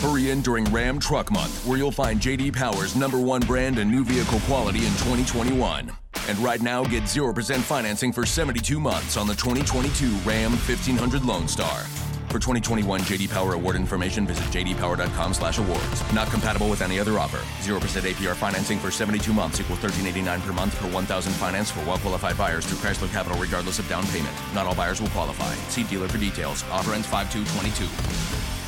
Hurry in during Ram Truck Month, where you'll find JD Power's number one brand and new vehicle quality in 2021. And right now, get 0% financing for 72 months on the 2022 Ram 1500 Lone Star. For 2021 JD Power award information, visit jdpower.com/awards. Not compatible with any other offer. 0% APR financing for 72 months equals 13.89 per month per 1,000 finance for well-qualified buyers through Chrysler Capital, regardless of down payment. Not all buyers will qualify. See dealer for details. Offer ends 5/2/22.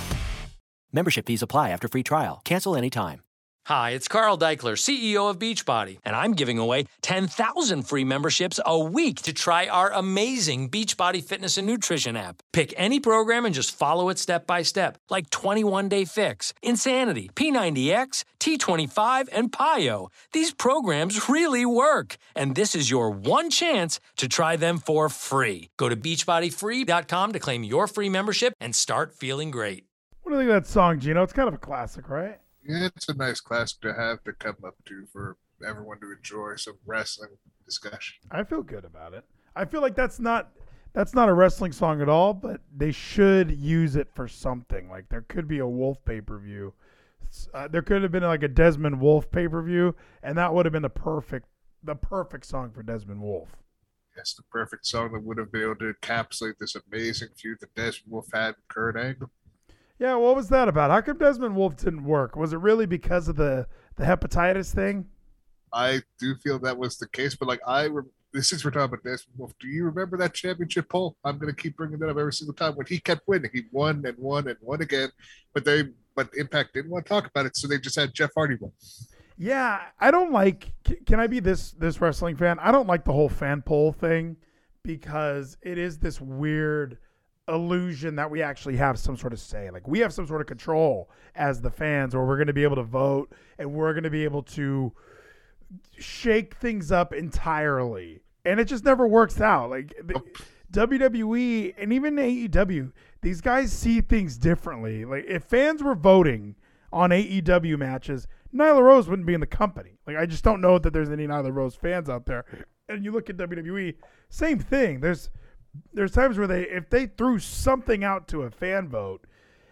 Membership fees apply after free trial. Cancel anytime. Hi, it's Carl Daikeler, CEO of Beachbody, and I'm giving away 10,000 free memberships a week to try our amazing Beachbody fitness and nutrition app. Pick any program and just follow it step by step, like 21 Day Fix, Insanity, P90X, T25, and PiYo. These programs really work, and this is your one chance to try them for free. Go to beachbodyfree.com to claim your free membership and start feeling great. What do you think of that song, Geno? It's kind of a classic, right? Yeah, it's a nice classic to have to come up to for everyone to enjoy some wrestling discussion. I feel good about it. I feel like that's not that's not a wrestling song at all, but they should use it for something. Like there could be a Wolfe pay per view. Uh, there could have been like a Desmond Wolfe pay per view, and that would have been the perfect the perfect song for Desmond Wolfe. Yes, the perfect song that would have been able to encapsulate this amazing feud that Desmond Wolfe had with Kurt Angle. Yeah, what was that about? How come Desmond Wolfe didn't work? Was it really because of the the hepatitis thing? I do feel that was the case, but like I, re- this is we're talking about Desmond Wolfe. Do you remember that championship poll? I'm going to keep bringing that up every single time when he kept winning. He won and won and won again, but they but Impact didn't want to talk about it, so they just had Jeff Hardy win. Yeah, I don't like. Can I be this this wrestling fan? I don't like the whole fan poll thing because it is this weird illusion that we actually have some sort of say. Like we have some sort of control as the fans, or we're going to be able to vote and we're going to be able to shake things up entirely. And it just never works out. Like the, WWE and even AEW, these guys see things differently. Like if fans were voting on AEW matches, Nyla Rose wouldn't be in the company. Like I just don't know that there's any Nyla Rose fans out there. And you look at WWE, same thing. There's there's times where they if they threw something out to a fan vote,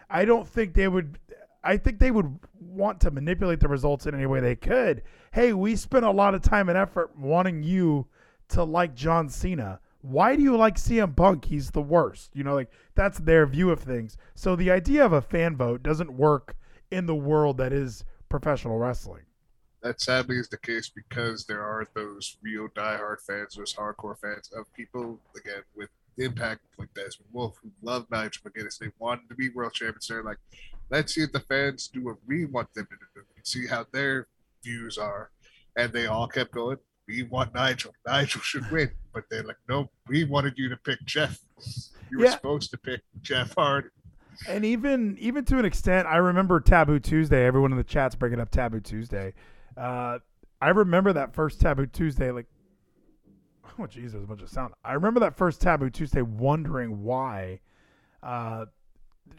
I don't think they would I think they would want to manipulate the results in any way they could. Hey, we spent a lot of time and effort wanting you to like John Cena. Why do you like CM Punk? He's the worst. You know, like that's their view of things. So the idea of a fan vote doesn't work in the world that is professional wrestling. That sadly is the case because there are those real diehard fans, those hardcore fans of people again with impact like Desmond Wolfe who love Nigel McGuinness. They wanted to be world champions. They're like, let's see if the fans do what we want them to do. See how their views are. And they all kept going, we want Nigel. Nigel should win. But they're like, no, we wanted you to pick Jeff. You were Yeah. supposed to pick Jeff Hardy. And even even to an extent, I remember Taboo Tuesday. Everyone in the chat's bringing up Taboo Tuesday. Uh, I remember that first Taboo Tuesday. Like, oh Jesus, there's a bunch of sound. I remember that first Taboo Tuesday, wondering why uh,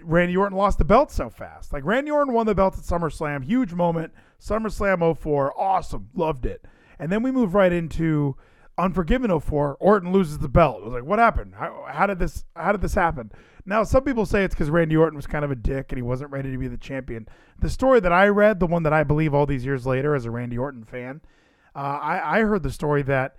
Randy Orton lost the belt so fast. Like Randy Orton won the belt at SummerSlam, huge moment. SummerSlam 04, awesome, loved it. And then we move right into Unforgiven 04. Orton loses the belt. It was like, what happened? How, how did this? How did this happen? Now, some people say it's because Randy Orton was kind of a dick and he wasn't ready to be the champion. The story that I read, the one that I believe all these years later as a Randy Orton fan, uh, I, I heard the story that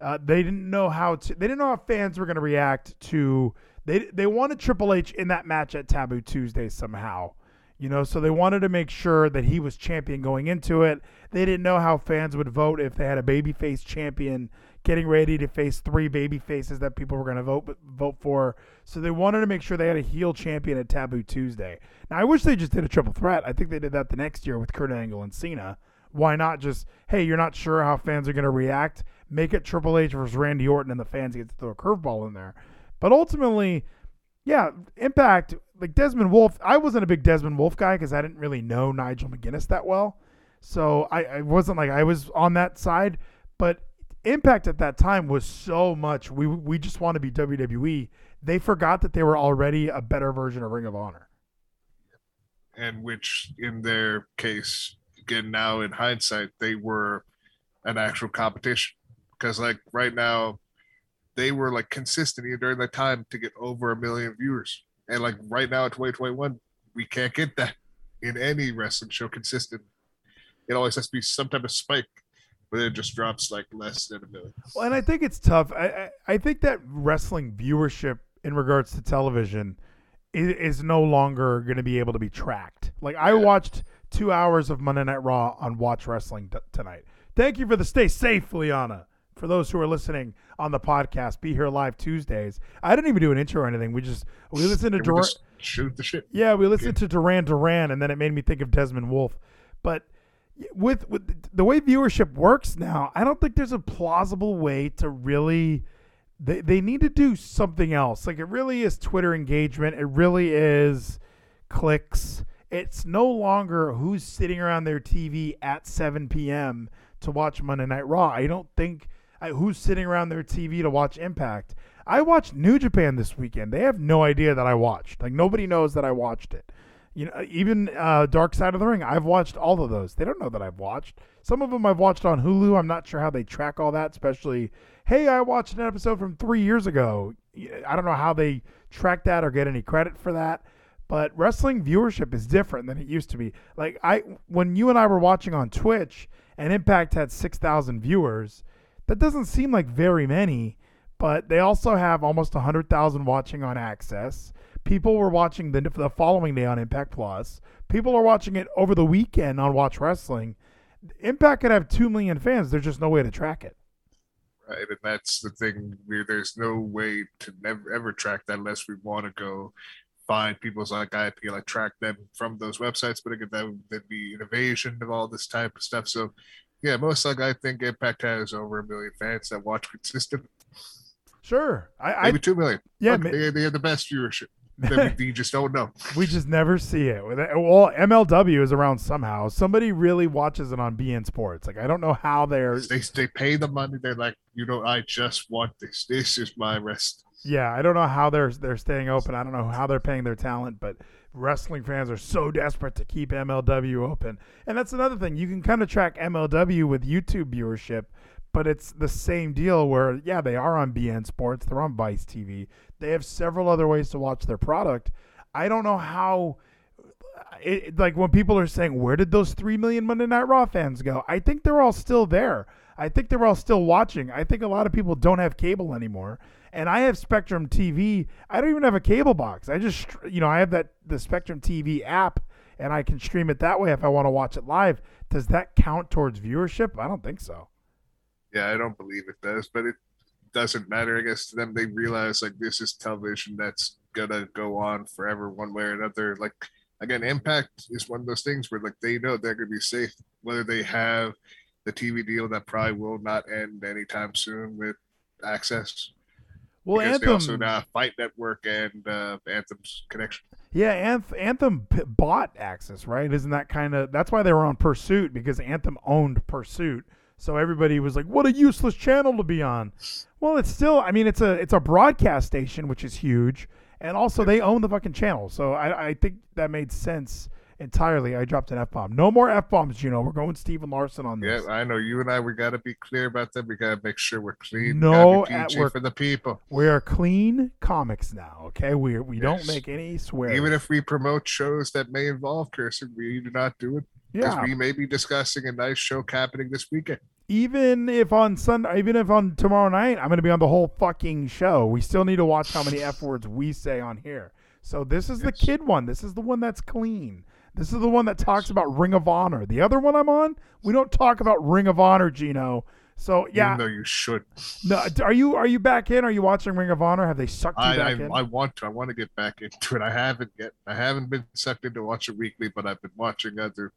uh, they didn't know how to. They didn't know how fans were going to react to. They they wanted Triple H in that match at Taboo Tuesday somehow, you know. So they wanted to make sure that he was champion going into it. They didn't know how fans would vote if they had a babyface champion getting ready to face three baby faces that people were going to vote vote for. So they wanted to make sure they had a heel champion at Taboo Tuesday. Now I wish they just did a triple threat. I think they did that the next year with Kurt Angle and Cena. Why not just hey, you're not sure how fans are going to react? Make it Triple H versus Randy Orton, and the fans get to throw a curveball in there. But ultimately, yeah, Impact like Desmond Wolfe. I wasn't a big Desmond Wolfe guy because I didn't really know Nigel McGuinness that well, so I, I wasn't like I was on that side. But Impact at that time was so much. We we just want to be WWE. They forgot that they were already a better version of Ring of Honor. and which in their case again now in hindsight they were an actual competition because like right now they were like consistent during that time to get over a million viewers and like right now in 2021 we can't get that in any wrestling show consistent. It always has to be some type of spike, but it just drops like less than a million. Well, and I think it's tough. I, I, I think that wrestling viewership in regards to television is, is no longer going to be able to be tracked. Like I watched two hours of Monday Night Raw on Watch Wrestling t- tonight. Thank you for the stay safe, Liana. For those who are listening on the podcast, be here live Tuesdays. I didn't even do an intro or anything. We just we listened to Duran. shoot the shit. Yeah, we listened to Duran Duran, and then it made me think of Desmond Wolfe. But with with the way viewership works now, I don't think there's a plausible way to really. They they need to do something else. Like it really is Twitter engagement. It really is clicks. It's no longer who's sitting around their TV at 7 p.m. to watch Monday Night Raw. I don't think I, who's sitting around their TV to watch Impact. I watched New Japan this weekend. They have no idea that I watched. Like nobody knows that I watched it. You know, even uh, Dark Side of the Ring. I've watched all of those. They don't know that I've watched. Some of them I've watched on Hulu. I'm not sure how they track all that. Especially, hey, I watched an episode from three years ago. I don't know how they track that or get any credit for that. But wrestling viewership is different than it used to be. Like I, when you and I were watching on Twitch, and Impact had six thousand viewers. That doesn't seem like very many, but they also have almost 100,000 watching on Access. People were watching the, the following day on Impact Plus. People are watching it over the weekend on Watch Wrestling. Impact could have 2 million fans. There's just no way to track it. right? And that's the thing. There's no way to never ever track that unless we want to go find people's like IP, like track them from those websites. But again, that would there'd be an invasion of all this type of stuff. So, yeah, most like I think Impact has over a million fans that watch consistent, Sure. I, I maybe two million. yeah, Look, ma- they, they have the best viewership. That we, we just don't know. we just never see it. Well, MLW is around somehow. Somebody really watches it on beIN Sports. Like I don't know how they're They they pay the money. They're like, you know, I just want this. This is my rest. Yeah, I don't know how they're they're staying open. I don't know how they're paying their talent, but wrestling fans are so desperate to keep MLW open. And that's another thing. You can kind of track MLW with YouTube viewership, but it's the same deal where yeah, they are on beIN Sports, they're on Vice TV. They have several other ways to watch their product. I don't know how uh, it, like when people are saying where did those 3 million Monday Night Raw fans go? I think they're all still there. I think they're all still watching. I think a lot of people don't have cable anymore. And I have Spectrum TV. I don't even have a cable box. I just you know, I have that the Spectrum TV app and I can stream it that way if I want to watch it live. Does that count towards viewership? I don't think so. Yeah, I don't believe it does, but it doesn't matter. I guess to them, they realize like this is television that's gonna go on forever, one way or another. Like again, Impact is one of those things where like they know they're gonna be safe, whether they have the TV deal that probably will not end anytime soon with Access. Well, because Anthem they also now Fight Network and uh, Anthem's connection. Yeah, Anth- Anthem p- bought Access, right? Isn't that kind of that's why they were on Pursuit because Anthem owned Pursuit. So everybody was like, "What a useless channel to be on." Well, it's still, I mean, it's a it's a broadcast station, which is huge, and also they own the fucking channel. So I I think that made sense entirely. I dropped an f bomb. No more f bombs, you know. We're going Steven Larson on this. Yeah. I know you and I. We got to be clear about that. We got to make sure we're clean. No Gotta at work. for the people. We are clean comics now. Okay, we we don't make any swear. Even if we promote shows that may involve cursing, we do not do it yeah, we may be discussing a nice show happening this weekend. even if on Sunday, even if on tomorrow night, I'm going to be on the whole fucking show. We still need to watch how many f words we say on here. So this is the kid one. This is the one that's clean. This is the one that talks about Ring of Honor. The other one I'm on, we don't talk about Ring of Honor, Geno. So yeah, Even though you should. no, are you are you back in? Are you watching Ring of Honor? Have they sucked you I, back I, in? I want to. I want to get back into it. I haven't yet. I haven't been sucked into watch it weekly, but I've been watching other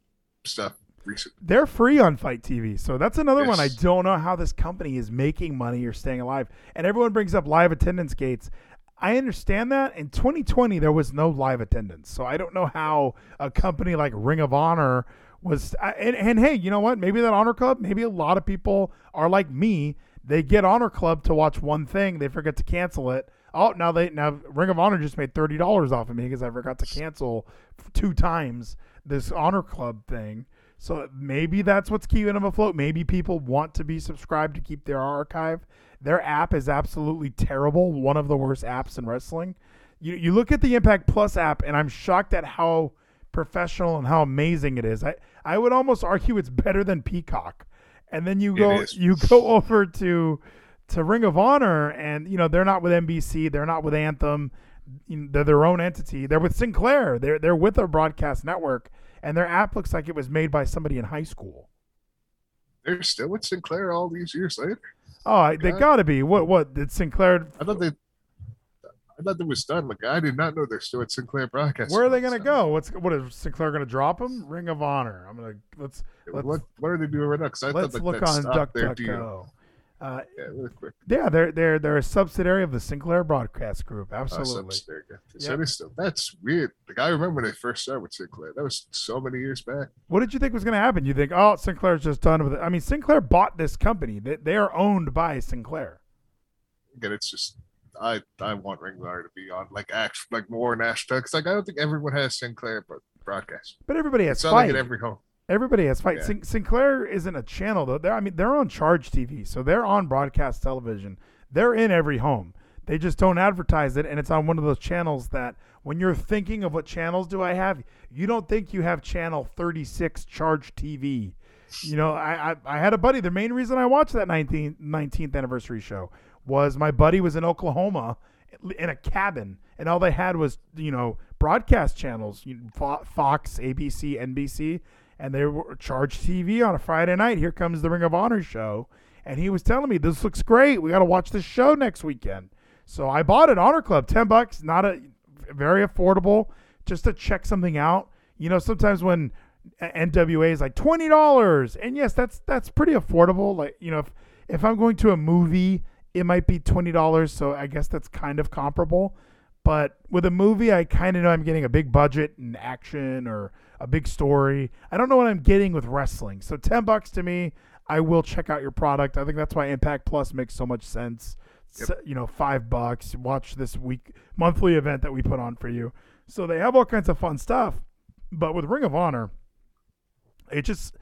stuff recently. They're free on Fight TV. So that's another one. I don't know how this company is making money or staying alive. And everyone brings up live attendance gates. I understand that. In 2020, there was no live attendance. So I don't know how a company like Ring of Honor was. And, and hey, you know what? Maybe that Honor Club, maybe a lot of people are like me. They get Honor Club to watch one thing, they forget to cancel it. Oh, now they now Ring of Honor just made thirty dollars off of me because I forgot to cancel two times this Honor Club thing. So maybe that's what's keeping them afloat. Maybe people want to be subscribed to keep their archive. Their app is absolutely terrible. One of the worst apps in wrestling. You you look at the Impact Plus app, and I'm shocked at how professional and how amazing it is. I I would almost argue it's better than Peacock. And then you go you go over to to Ring of Honor and you know they're not with NBC, they're not with Anthem, they're their own entity. They're with Sinclair. They're they're with a broadcast network and their app looks like it was made by somebody in high school. They're still with Sinclair all these years later. Oh, I- they got to be. What what did Sinclair I thought they. I thought that was done. Like I did not know they're still at Sinclair Broadcast. Where are they going to go? What's what is Sinclair going to drop them? Ring of Honor. I'm going to let's let's What What are they doing right now? Because I let's thought like, look that on stopped their deal. DuckDuckGo. Uh, Yeah, really quick. yeah, they're they're they're a subsidiary of the Sinclair Broadcast Group. Oh, Absolutely. so there. So Yep. they still, that's weird. Like I remember when they first started with Sinclair. That was so many years back. What did you think was going to happen? You think, oh, Sinclair's just done with it? I mean, Sinclair bought this company. They, they are owned by Sinclair. Again, it's just I I want Ring of Honor to be on like act like more national because like I don't think everyone has Sinclair but broadcast. But everybody has It's not like at every home. Everybody has fight. Yeah. Sin- Sinclair isn't a channel though. They're I mean they're on Charge TV, so they're on broadcast television. They're in every home. They just don't advertise it, and it's on one of those channels that when you're thinking of what channels do I have, you don't think you have channel 36 Charge TV. You know, I, I I had a buddy. The main reason I watched that 19th 19th anniversary show was my buddy was in Oklahoma in a cabin, and all they had was you know broadcast channels, you know, Fo- Fox, ABC, NBC, and they were charged TV on a Friday night. Here comes the Ring of Honor show, and he was telling me this looks great. We got to watch this show next weekend. So I bought it. Honor Club, ten bucks, not a very affordable, just to check something out. You know, sometimes when NWA is like twenty dollars, and yes, that's that's pretty affordable. Like you know, if if I'm going to a movie, it might be twenty dollars. So I guess that's kind of comparable. But with a movie, I kind of know I'm getting a big budget and action or a big story. I don't know what I'm getting with wrestling. So ten bucks to me, I will check out your product. I think that's why Impact Plus makes so much sense. S- you know, five bucks. Watch this week monthly event that we put on for you. So they have all kinds of fun stuff. But with Ring of Honor, it just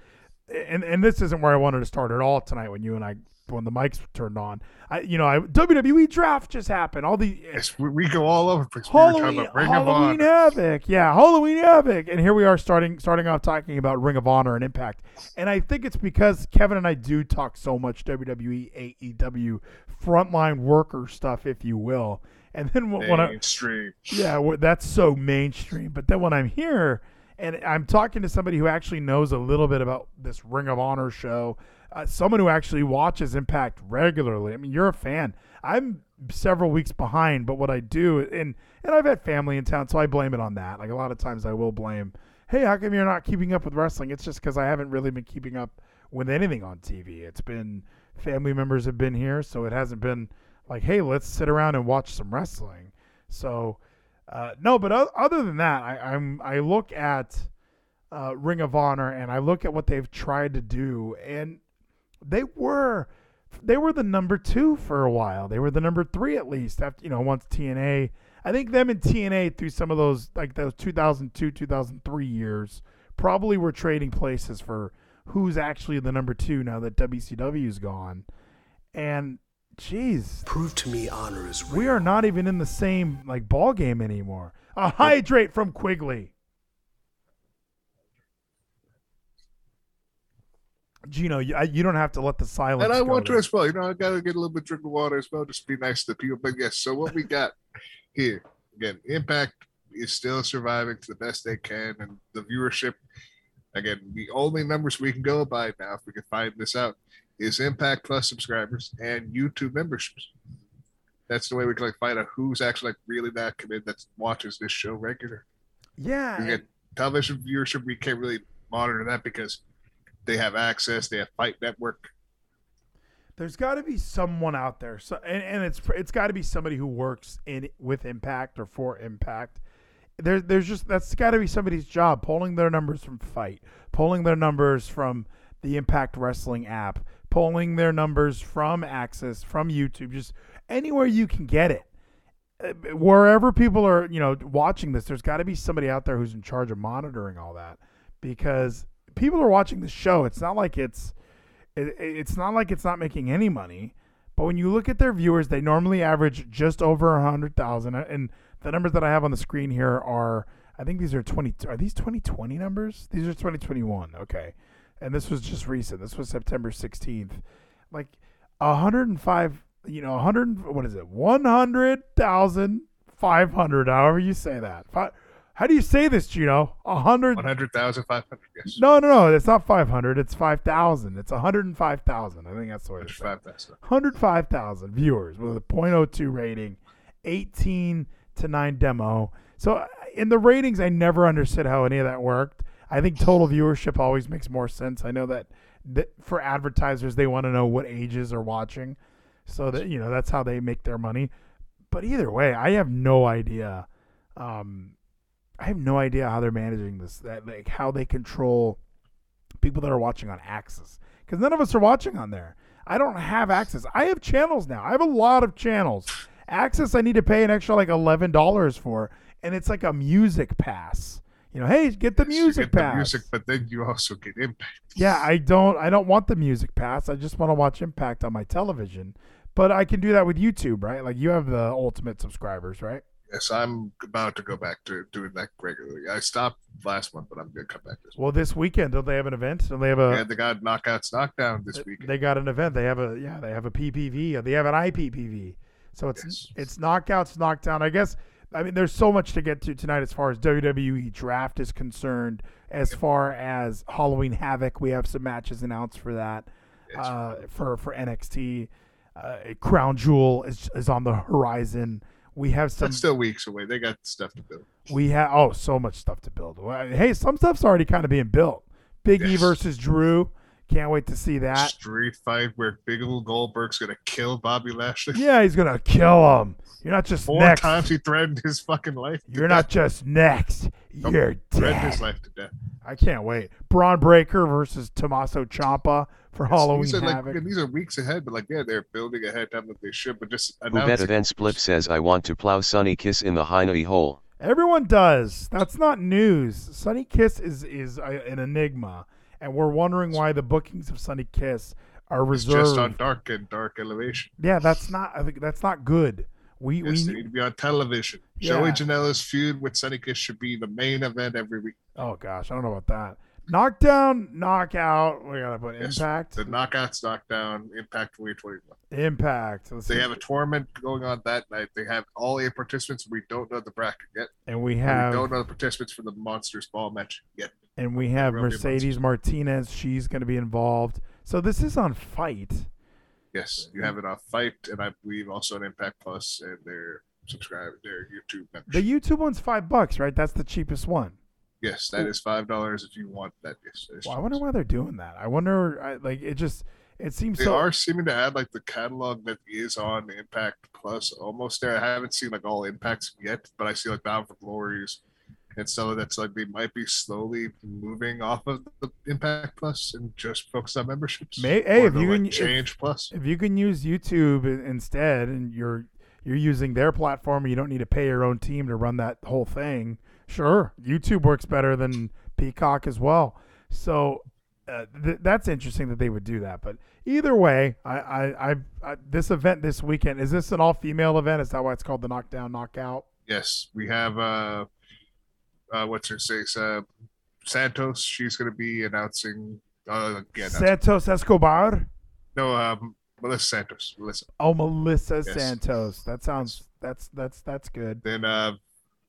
and and this isn't where I wanted to start at all tonight when you and I when the mics turned on. I you know I WWE draft just happened. All the Yes, we, we go all over place. We Halloween, about Halloween of Honor. Havoc, yeah, Halloween Havoc, and here we are starting starting off talking about Ring of Honor and Impact, and I think it's because Kevin and I do talk so much WWE, AEW, frontline worker stuff, if you will, and then when, when I Mainstream. yeah, well, that's so mainstream. But then when I'm here and I'm talking to somebody who actually knows a little bit about this Ring of Honor show, uh, someone who actually watches Impact regularly. I mean, you're a fan. I'm several weeks behind, but what I do, and and I've had family in town, so I blame it on that. Like a lot of times, I will blame, hey, how come you're not keeping up with wrestling? It's just because I haven't really been keeping up with anything on TV. It's been family members have been here, so it hasn't been like, hey, let's sit around and watch some wrestling. So, uh, no, but other than that, I, I'm I look at uh, Ring of Honor and I look at what they've tried to do, and they were they were the number two for a while. They were the number three at least after you know once TNA. I think them and TNA through some of those like those 2002 2003 years probably were trading places for who's actually the number two now that WCW's gone. And jeez, Prove to me honor is real. we are not even in the same like ball game anymore. A hydrate from Quigley. Geno, you, I, you don't have to let the silence. And I want to there. as well. You know, I gotta get a little bit drink of water as well, just be nice to people. But yes, so what we got here again, Impact is still surviving to the best they can, and the viewership. Again, the only numbers we can go by now, if we can find this out, is Impact Plus subscribers and YouTube memberships. That's the way we can like find out who's actually like really that committed that watches this show regular. Yeah, get television viewership, we can't really monitor that because they have access, they have Fight Network. there's got to be someone out there. So, and, and it's it's got to be somebody who works in with Impact or for Impact. There, there's just that's got to be somebody's job pulling their numbers from Fight, pulling their numbers from the Impact Wrestling app, pulling their numbers from Access, from YouTube, just anywhere you can get it. Uh, Wherever people are, you know, watching this, there's got to be somebody out there who's in charge of monitoring all that because people are watching the show. It's not like it's it, it's not like it's not making any money. But when you look at their viewers, they normally average just over a hundred thousand, uh, and the numbers that I have on the screen here are I think these are 20. Are these 2020 numbers? These are 2021. Okay, and this was just recent. This was September 16th. Like 105. You know, 100. What is it? 100,500. However you say that. Fi- How do you say this, Geno? A hundred. 100,500, yes. No, no, no. It's not 500. It's 5,000. It's 105,000. I think that's what it's. 105,000. 105,000 viewers with a .02 rating, 18 to 9 demo. So uh, in the ratings, I never understood how any of that worked. I think total viewership always makes more sense. I know that, that for advertisers, they want to know what ages are watching, so that you know that's how they make their money. But either way, I have no idea. Um, I have no idea how they're managing this. That like how they control people that are watching on AXS because none of us are watching on there. I don't have access. I have channels now. I have a lot of channels. Access I need to pay an extra like eleven dollars for, and it's like a music pass. You know, hey, get the music get pass. The music, but then you also get impact. Yeah, I don't I don't want the music pass. I just want to watch Impact on my television. But I can do that with YouTube, right? Like you have the ultimate subscribers, right? Yes, I'm about to go back to doing that regularly. I stopped last month, but I'm going to come back this Well, this weekend don't they have an event? Don't they have a. Yeah, they got knockouts knockdown this weekend. They got an event. They have a yeah. They have a PPV. They have an IPPV. So it's Yes. it's knockouts, knockdown. I guess. I mean, there's so much to get to tonight as far as WWE draft is concerned. As far as Halloween Havoc, we have some matches announced for that. Yes. Uh, for for NXT, uh, Crown Jewel is is on the horizon. We have some. That's still weeks away. They got stuff to build. We have oh, so much stuff to build. Hey, some stuff's already kind of being built. Big E versus Drew. Can't wait to see that. Street fight where Big Ol' Goldberg's going to kill Bobby Lashley. Yeah, he's gonna kill him. You're not just Four next. times he threatened his fucking life. to You're not just next. Nope. You're dead. threatened his life to death. I can't wait. Bron Breakker versus Tommaso Ciampa for Halloween these are Havoc. like these are weeks ahead, but like yeah, they're building ahead time that they should, but just Who bet announcing. event Splip says I want to plow Sonny Kiss in the Hiney hole. Everyone does. That's not news. Sonny Kiss is is a, an enigma, and we're wondering why the bookings of Sonny Kiss are reserved It's just on dark and dark elevation. yeah, that's not. I think that's not good. We Yes, they we need to be on television. Yeah. Joey Janela's feud with Sonny Kiss should be the main event every week. oh gosh, I don't know about that. Knockdown, knockout. We gotta put Yes, impact. The knockouts, knockdown, Impact 2021. Impact. Let's They see. have a tournament going on that night. They have all eight participants. We don't know the bracket yet. and we And have we don't know the participants for the Monsters Ball match yet. and we have Mercedes Martinez. She's going to be involved. So this is on Fight. Yes, you have it on Fight, and I believe also on Impact Plus and their subscribe their YouTube membership. The YouTube one's five bucks, right? That's the cheapest one. Yes, that is five dollars if you want that. Yes, Well, I wonder why they're doing that. I wonder, I, like, it just it seems They so. are seeming to add like the catalog that is on Impact Plus almost there. I haven't seen like all impacts yet, but I see like Bound for Glories and stuff like that's like they might be slowly moving off of the Impact Plus and just focus on memberships. May- hey, if you like, can- if- change Plus. If you can use YouTube instead, and you're you're using their platform, you don't need to pay your own team to run that whole thing. Sure, YouTube works better than Peacock as well. So uh, th- that's interesting that they would do that. But either way, I, I, I, I this event this weekend is this an all female event? Is that why it's called the Knockdown Knockout? Yes, we have uh, uh what's her face uh Santos. She's going to be announcing. Uh, again, Santos Escobar. no, um, Melissa Santos. Melissa. Oh, Melissa Yes. Santos. That sounds that's that's that's good. Then uh,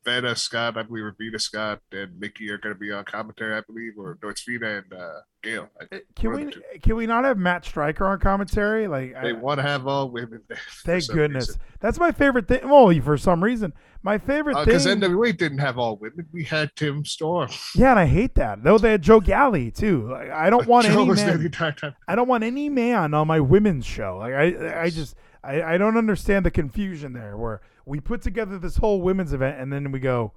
Vanna Scott, I believe, or Veda Scott, and Mickie are going to be on commentary, I believe, or no, it's Veda and uh, Gail. I. Can we can we not have Matt Striker on commentary? Like They I, want to have all women there. Thank goodness. reason. That's my favorite thing. Well, for some reason, my favorite Because thing. Because NWA didn't have all women. We had Tim Storm. yeah, and I hate that. Though they had Joe Galli too. Like, I don't want Joe any was there the man. entire time. I don't want any man on my women's show. Like I, I just, I, I don't understand the confusion there. Where we put together this whole women's event and then we go,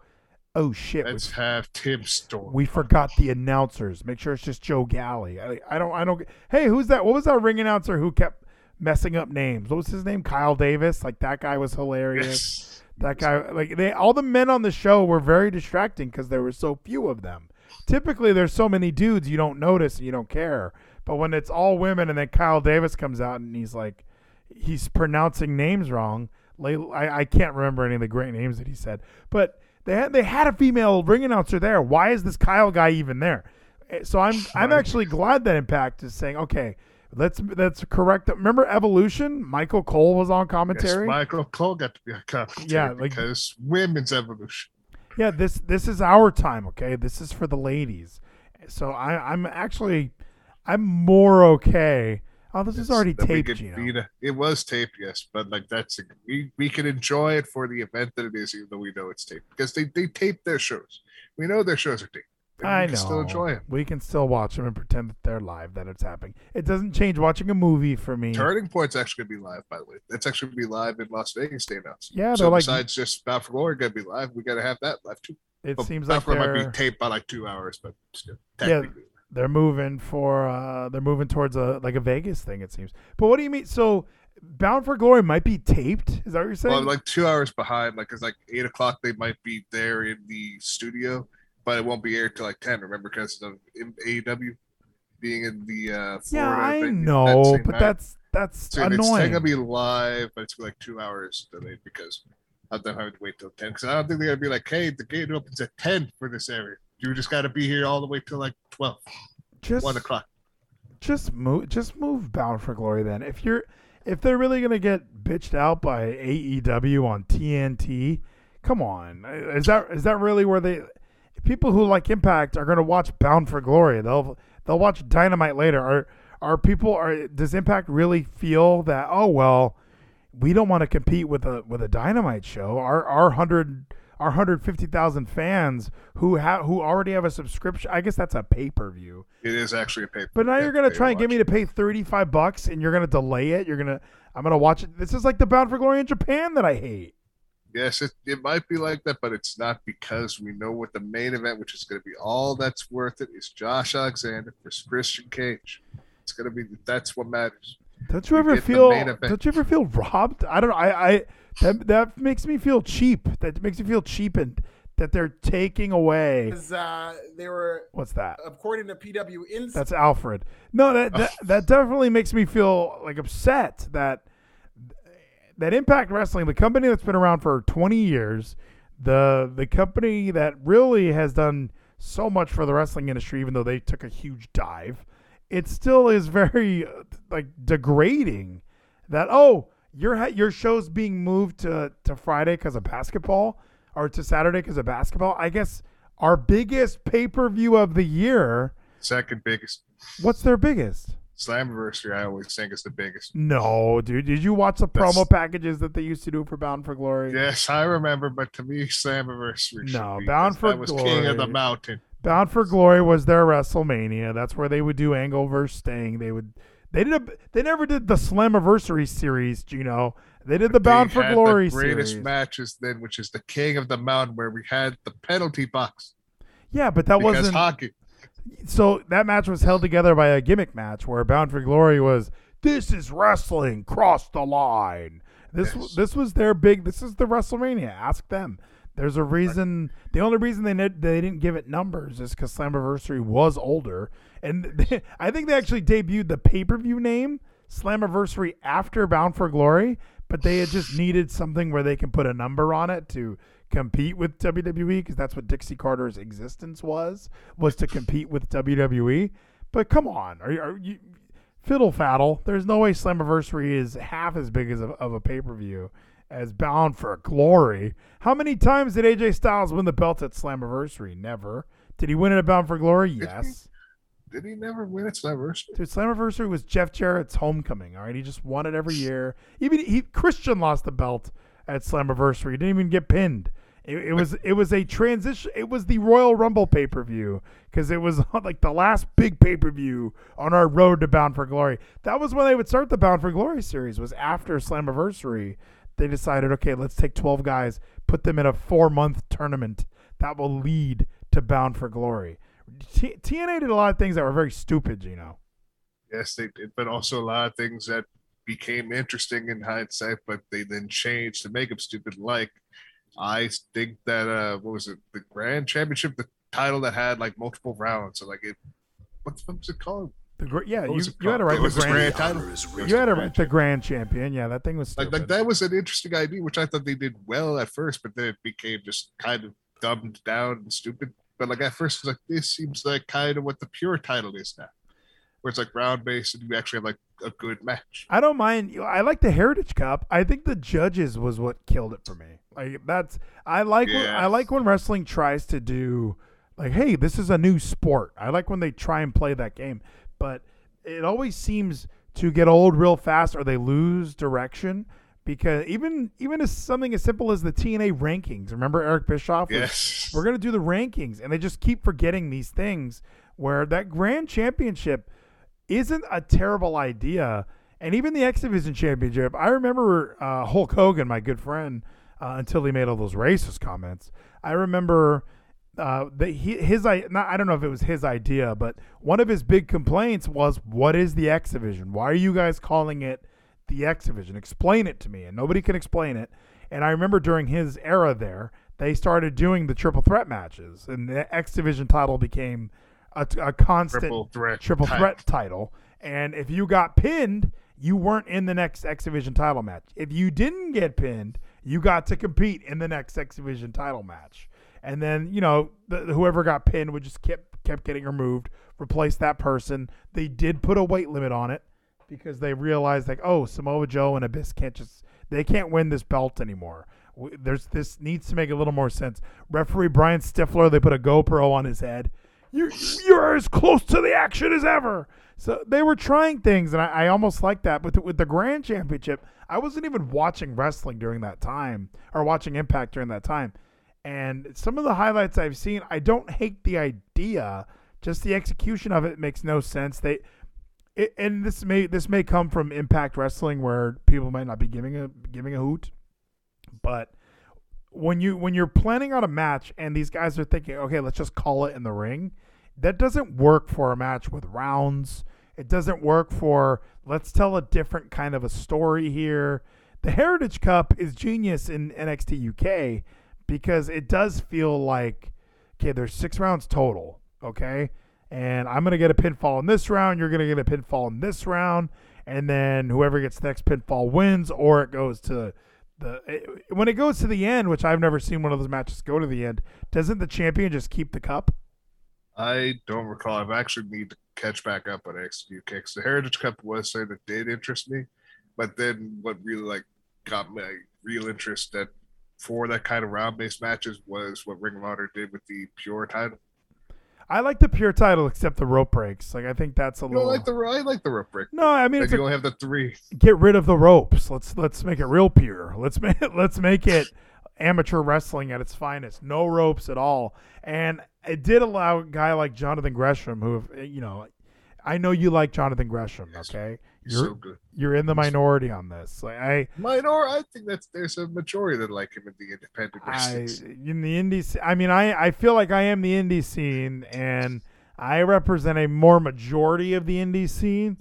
oh shit, we, Let's have Tim Storm. we forgot the announcers. Make sure it's just Joe Galli. I, I don't, I don't. Hey, who's that? What was that ring announcer who kept messing up names? What was his name? Kyle Davis. Like that guy was hilarious. Yes. That guy, like they, all the men on the show were very distracting because there were so few of them. Typically, there's so many dudes you don't notice and you don't care. But when it's all women and then Kyle Davis comes out and he's like, he's pronouncing names wrong. Like, I, I can't remember any of the great names that he said, but They had they had a female ring announcer there. Why is this Kyle guy even there? Eh, So I'm I'm actually glad that Impact is saying, okay, let's let's correct. Remember Evolution? Michael Cole was on Yes, commentary. Michael Cole got to be on commentary Yeah, like- because women's evolution. yeah, this this is our time. Okay, this is for the ladies. So I I'm actually I'm more okay. Oh, this is already taped, Geno. a- it was taped, yes, but like that's we we can enjoy it for the event that it is, even though we know it's taped because they they tape their shows. We know their shows are taped. I we know. can still enjoy them. We can still watch them and pretend that they're live, that it's happening. It doesn't change watching a movie for me. Turning Point's actually gonna be live, by the way. It's actually gonna be live in Las Vegas. They announced. Yeah, so like- besides just Bound for Glory gonna be live, we gotta have that live too. It Well, seems Bound like might be taped by like two hours, but still, Yeah. They're moving for uh they're moving towards a like a Vegas thing. It seems. But what do you mean? So Bound for Glory might be taped. Is that what you're saying? Well, like two hours behind, like it's like eight o'clock. They might be there in the studio, but it won't be aired till like ten. Remember, because of AEW being in the uh, Florida. yeah, I venue that know, same but night. that's that's so it's annoying. gonna be live, but it's like two hours delayed because of them having to wait till ten. Because I don't think they're gonna be like, "Hey, the gate opens at ten for this area. You just got to be here all the way till like twelve, just one o'clock." just move just move Bound for Glory then. If you're if they're really gonna get bitched out by AEW on TNT, come on. Is that is that really where they people who like Impact are gonna watch Bound for Glory? They'll they'll watch Dynamite later. Are are people are does Impact really feel that oh well we don't want to compete with a with a Dynamite show. Our our hundred our hundred fifty thousand fans who have who already have a subscription. I guess that's a pay per view. It is actually a paper. But now you're gonna try and get me to pay thirty five bucks, and you're gonna delay it. You're gonna I'm gonna watch it. This is like the Bound for Glory in Japan that I hate. Yes, it, it might be like that, but it's not because we know what the main event, which is going to be all that's worth it, is Josh Alexander versus Christian Cage. It's going to be that's what matters. Don't you ever feel? Don't you ever feel robbed? I don't know. I, I that that makes me feel cheap. That makes me feel cheapened. That they're taking away. Because uh, they were, What's that? according to PWInsider, That's Alfred. No, that that, that definitely makes me feel like upset that that Impact Wrestling, the company that's been around for 20 years, the the company that really has done so much for the wrestling industry, even though they took a huge dive, it still is very like degrading. That oh, your your show's being moved to to Friday because of basketball, or to Saturday because of basketball. I guess our biggest pay per view of the year. Second biggest What's their biggest? Slammiversary, I always think is the biggest. No, dude. Did you watch the That's- promo packages that they used to do for Bound for Glory? Yes, I remember, but to me, Slammiversary. No, Bound for that was King of the Mountain. Bound for Glory was their WrestleMania. That's where they would do Angle versus Sting. They would. They did. A, they never did the Slammiversary series. You know. They did the Bound for Glory the greatest series. matches then, which is the King of the Mountain, where we had the penalty box yeah, but that because wasn't. hockey. so that match was held together by a gimmick match where Bound for Glory was this is wrestling cross the line. This Yes. this was their big. This is the WrestleMania. Ask them. There's a reason. The only reason they they didn't give it numbers is because Slammiversary was older, and they, I think they actually debuted the pay per view name Slammiversary after Bound for Glory, but they had just needed something where they can put a number on it to compete with WWE because that's what Dixie Carter's existence was was to compete with WWE. But come on, are you, are you fiddle faddle? There's no way Slammiversary is half as big as a, of a pay per view as Bound for Glory. How many times did AJ Styles win the belt at Slammiversary? Never. Did he win it at Bound for Glory? he? Yes. Did he never win at Slammiversary? Dude, Slammiversary was Jeff Jarrett's homecoming. All right, he just won it every year. Even he Christian lost the belt at Slammiversary. He didn't even get pinned. It, it was it was a transition. It was the Royal Rumble pay per view because it was like the last big pay per view on our road to Bound for Glory. That was when they would start the Bound for Glory series. Was after Slammiversary. They decided, okay, let's take twelve guys, put them in a four month tournament that will lead to Bound for Glory. T- TNA did a lot of things that were very stupid, you know. Yes, they did, but also a lot of things that became interesting in hindsight, but they then changed to make them stupid. Like, I think that uh, what was it, the Grand Championship, the title that had like multiple rounds, so like it, what the fuck it called? The yeah, you, you had to called? write the grand. grand title. You had to write the grand champion. Yeah, that thing was Like, like that was an interesting idea, which I thought they did well at first, but then it became just kind of dumbed down and stupid. But like at first, like this seems like kind of what the pure title is now, where it's like round based and you actually have like a good match. I don't mind. I like the Heritage Cup. I think the judges was what killed it for me. Like that's I like when, I like when wrestling tries to do like, hey, this is a new sport. I like when they try and play that game, but it always seems to get old real fast or they lose direction because even even as something as simple as the TNA rankings. Remember Eric Bischoff? was- Yes. we're going to do the rankings and they just keep forgetting these things where that grand championship isn't a terrible idea and even the X Division championship I remember uh, Hulk Hogan my good friend uh, until he made all those racist comments I remember uh, that he, his I not, I don't know if it was his idea but one of his big complaints was what is the X Division why are you guys calling it the X Division explain it to me and nobody can explain it and I remember during his era there, they started doing the triple threat matches, and the X Division title became a, a constant Triple threat triple threat title. And if you got pinned, you weren't in the next X Division title match. If you didn't get pinned, you got to compete in the next X Division title match. And then you know the, whoever got pinned would just kept kept getting removed, replace that person. They did put a weight limit on it because they realized like, oh, Samoa Joe and Abyss can't just they can't win this belt anymore. There's this needs to make a little more sense. Referee Brian Stiffler, they put a GoPro on his head. You you're as close to the action as ever. So they were trying things, and I, I almost like that. But with the Grand Championship, I wasn't even watching wrestling during that time or watching Impact during that time. And some of the highlights I've seen, I don't hate the idea. Just the execution of it makes no sense. They it, and this may this may come from Impact Wrestling where people might not be giving a giving a hoot, but when you when you're planning out a match and these guys are thinking, okay, let's just call it in the ring, that doesn't work for a match with rounds. It doesn't work for let's tell a different kind of a story here. The Heritage Cup is genius in NXT UK because it does feel like okay, there's six rounds total, okay? And I'm to get a pinfall in this round, you're to get a pinfall in this round, and then whoever gets the next pinfall wins or it goes to the it, when it goes to the end, which I've never seen one of those matches go to the end, doesn't the champion just keep the cup? I don't recall. I've actually need to catch back up on XQ kicks. The Heritage Cup was something that did interest me, but then what really like got my real interest that for that kind of round based matches was what Ring of Honor did with the pure title. I like the pure title except the rope breaks. Like I think that's a You little like the I like the rope break. No, I mean it's you a, only have the three. get rid of the ropes. Let's let's make it real pure. Let's make let's make it amateur wrestling at its finest. No ropes at all. And it did allow a guy like Jonathan Gresham, who you know, I know you like Jonathan Gresham. Yes. Okay, you're so good. you're in the minority on this. Like I. Minor, I think that's there's a majority that like him in the independent I in the indie. I mean, I I feel like I am the indie scene, and I represent a more majority of the indie scene.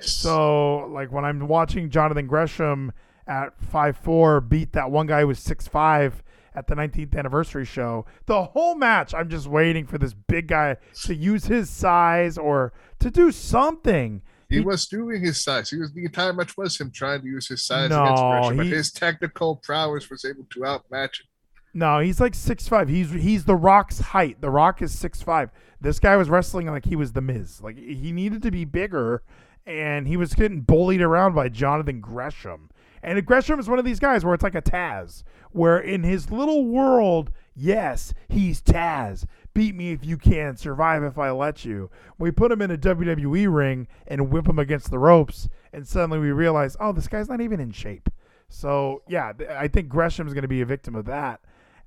So, like when I'm watching Jonathan Gresham at five four beat that one guy who was six five at the 19th anniversary show, the whole match I'm just waiting for this big guy to use his size or to do something. He was doing his size. He was the entire match was him trying to use his size No, against Gresham, but he- his technical prowess was able to outmatch it. No, he's like six five. He's he's the Rock's height. The Rock is six five. This guy was wrestling like he was the Miz. Like he needed to be bigger, and he was getting bullied around by Jonathan Gresham. And Gresham is one of these guys where it's like a Taz, where in his little world, yes, he's Taz. Beat me if you can, survive if I let you. We put him in a WWE ring and whip him against the ropes, and suddenly we realize, oh, this guy's not even in shape. So yeah, I think Gresham's going to be a victim of that.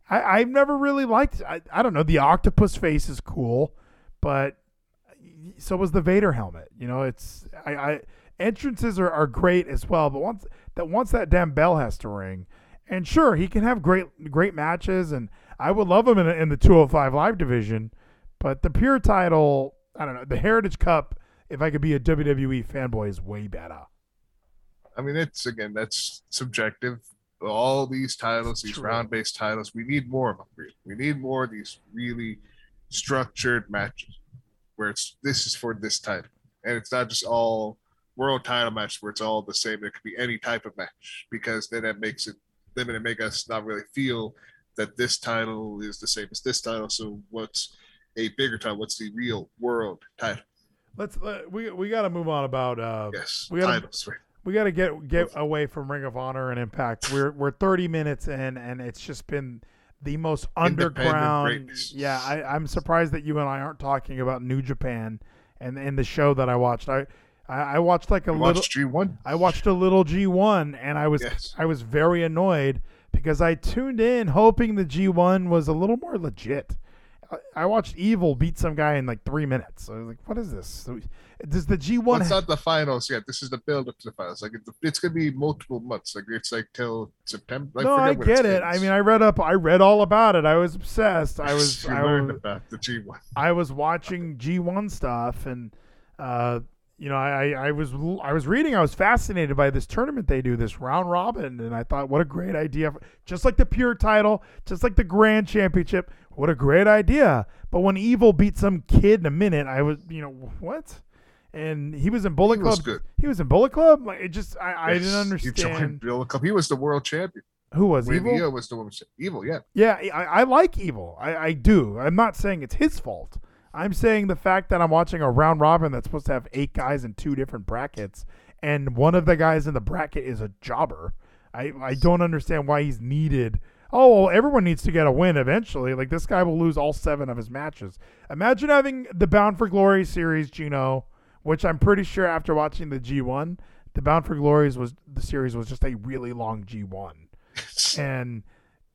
I, I've never really liked. I, I don't know. The octopus face is cool, but so was the Vader helmet. You know, it's I, I entrances are, are great as well, but once that once that damn bell has to ring, and sure he can have great great matches, and I would love him in, in the 205 live division, but the pure title, I don't know, the Heritage Cup. If I could be a WWE fanboy, is way better. I mean, it's again, that's subjective. All these titles, these round based titles, we need more of them. really. We need more of these really structured matches where it's this is for this title. And it's not just all world title match where it's all the same. It could be any type of match because then that makes it then it make us not really feel that this title is the same as this title. So what's a bigger title? What's the real world title? Let's uh, we we got to move on about uh Yes, we gotta- titles. Right. we got to get get away from Ring of Honor and Impact. We're we're 30 minutes in, and it's just been the most underground. Yeah, I, I'm surprised that you and I aren't talking about New Japan and in the show that I watched. I I, watched like a You little. G one. I watched a little G1, and I was Yes. I was very annoyed because I tuned in hoping the G1 was a little more legit. I- watched Evil beat some guy in like three minutes. I was like, "What is this?" So, Does the G1 Well, it's not the finals yet. This is the build up to the finals. Like it's, it's gonna be multiple months. Like it's like till September. Like, no, I get it. I mean, I read up, I read all about it. I was obsessed. I was, you I learned was, about the G one. I was watching G1 stuff, and uh, you know, I, I was, I was reading. I was fascinated by this tournament they do, this round robin, and I thought, what a great idea! Just like the pure title, just like the grand championship, what a great idea! But when Evil beat some kid in a minute, I was, you know, what? And he was in Bullet He was Club. good. He was in Bullet Club. Like it just, I, I didn't understand Bullet Club. He was the world champion. who was Evil. Was the woman. Evil, yeah. Yeah, I, I like Evil. I, I do. I'm not saying it's his fault. I'm saying the fact that I'm watching a round robin that's supposed to have eight guys in two different brackets, and one of the guys in the bracket is a jobber. I, I don't understand why he's needed. Oh, well, everyone needs to get a win eventually. Like this guy will lose all seven of his matches. Imagine having the Bound for Glory series, Geno, which I'm pretty sure after watching the G1, the Bound for Glories was the series was just a really long G1 and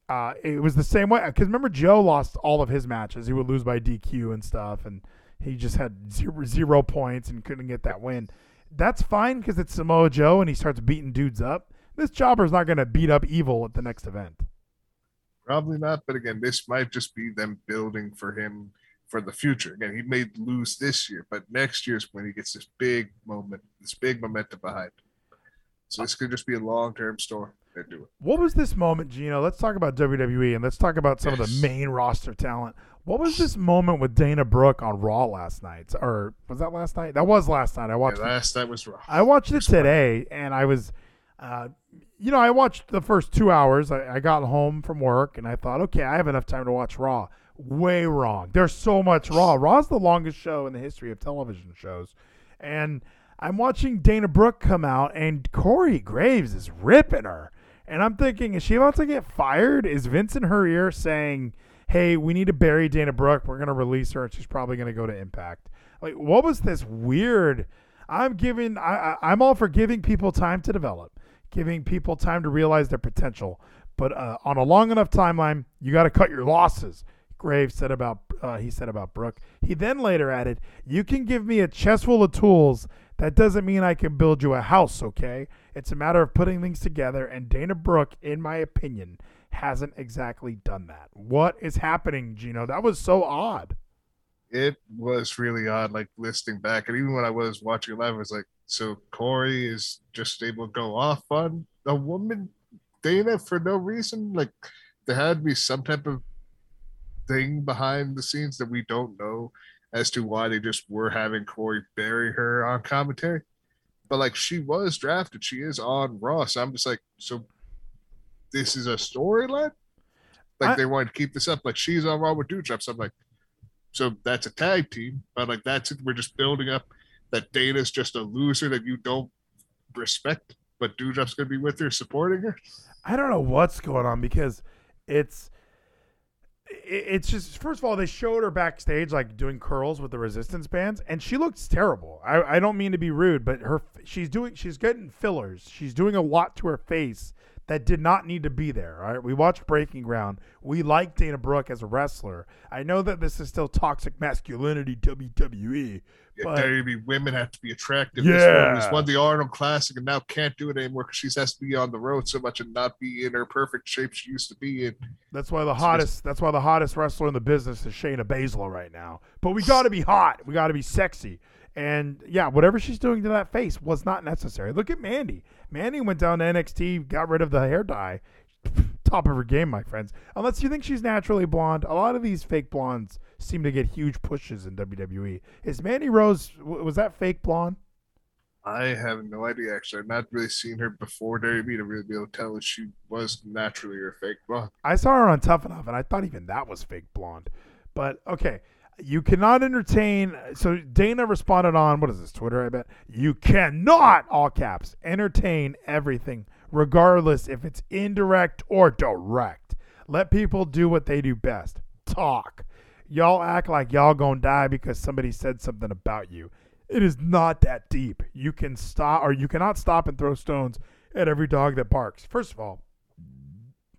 uh, it was the same way. Because remember, Joe lost all of his matches. He would lose by DQ and stuff, and he just had zero, zero points and couldn't get that win. That's fine because it's Samoa Joe and he starts beating dudes up. This jobber's not going to beat up Evil at the next event. Probably not, but again, this might just be them building for him for the future. Again, he may lose this year, but next year's when he gets this big moment, this big momentum behind. So this could just be a long term They're doing. What was this moment, Geno? Let's talk about WWE and let's talk about some of the main roster talent. What was this moment with Dana Brooke on Raw last night? Or was that last night? That was last night. I watched. Yeah, last that was rough. I watched it today, and I was, uh, you know, I watched the first two hours. I, I got home from work, and I thought, okay, I have enough time to watch Raw. Way wrong. There's so much Raw. Raw's the longest show in the history of television shows, and I'm watching Dana Brooke come out, and Corey Graves is ripping her, and I'm thinking, is she about to get fired? Is Vince in her ear saying? Hey, we need to bury Dana Brooke. We're gonna release her, and she's probably gonna go to Impact. Like, what was this weird? I'm giving. I, I I'm all for giving people time to develop, giving people time to realize their potential. But uh, on a long enough timeline, you got to cut your losses. Graves said about uh, he said about Brooke. He then later added, "You can give me a chest full of tools. That doesn't mean I can build you a house. Okay? It's a matter of putting things together." And Dana Brooke, in my opinion, hasn't exactly done that. What is happening, Geno? That was so odd. it was really odd, like listening back. And even when I was watching live, I was like, so Corey is just able to go off on a woman, Dana, for no reason. Like there had to be some type of thing behind the scenes that we don't know as to why they just were having Corey bury her on commentary. But like she was drafted, she is on Raw. So I'm just like, so this is a storyline? Like I- they wanted to keep this up. Like she's on Raw with Doudrop. So I'm like, so that's a tag team, but like that's it. We're just building up that Dana's just a loser that you don't respect, but Doudrop's gonna be with her, supporting her. I don't know what's going on because it's it- it's just first of all they showed her backstage like doing curls with the resistance bands and she looks terrible. I, I don't mean to be rude, but her she's doing she's getting fillers. She's doing a lot to her face that did not need to be there. All right, we watched Breaking Ground. We like Dana Brooke as a wrestler. I know that this is still toxic masculinity WWE, Yeah, but WWE women have to be attractive. This woman Yeah. has won the Arnold Classic and now can't do it anymore because she has to be on the road so much and not be in her perfect shape she used to be in. That's why the hottest. That's why the hottest wrestler in the business is Shayna Baszler right now. But we got to be hot. We got to be sexy. And yeah, whatever she's doing to that face was not necessary. Look at Mandy. Mandy went down to NXT, got rid of the hair dye. Top of her game, my friends. Unless you think she's naturally blonde, a lot of these fake blondes seem to get huge pushes in WWE. Is Mandy Rose was that fake blonde? I have no idea. Actually, I've not really seen her before WWE to really be able to tell if she was naturally or fake blonde. I saw her on Tough Enough, and I thought even that was fake blonde. But okay, you cannot entertain. So Dana responded on what is this Twitter? I bet you cannot all caps entertain everything, regardless if it's indirect or direct. Let people do what they do best. Talk. Y'all act like y'all gonna die because somebody said something about you. It is not that deep. You can stop or you cannot stop and throw stones at every dog that barks. First of all,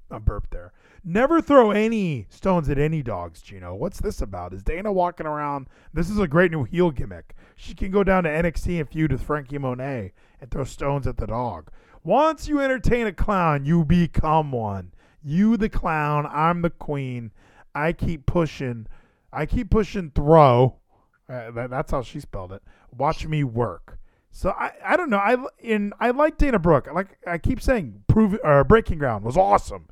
I burped there. Never throw any stones at any dogs, Geno. What's this about? Is Dana walking around? This is a great new heel gimmick. She can go down to NXT and feud with Frankie Monet and throw stones at the dog. Once you entertain a clown, you become one. You the clown, I'm the queen. I keep pushing. I keep pushing throw. Uh, that, that's how she spelled it. Watch me work. So I, I don't know. I in I like Dana Brooke. I like I keep saying prove uh, Breaking Ground was awesome,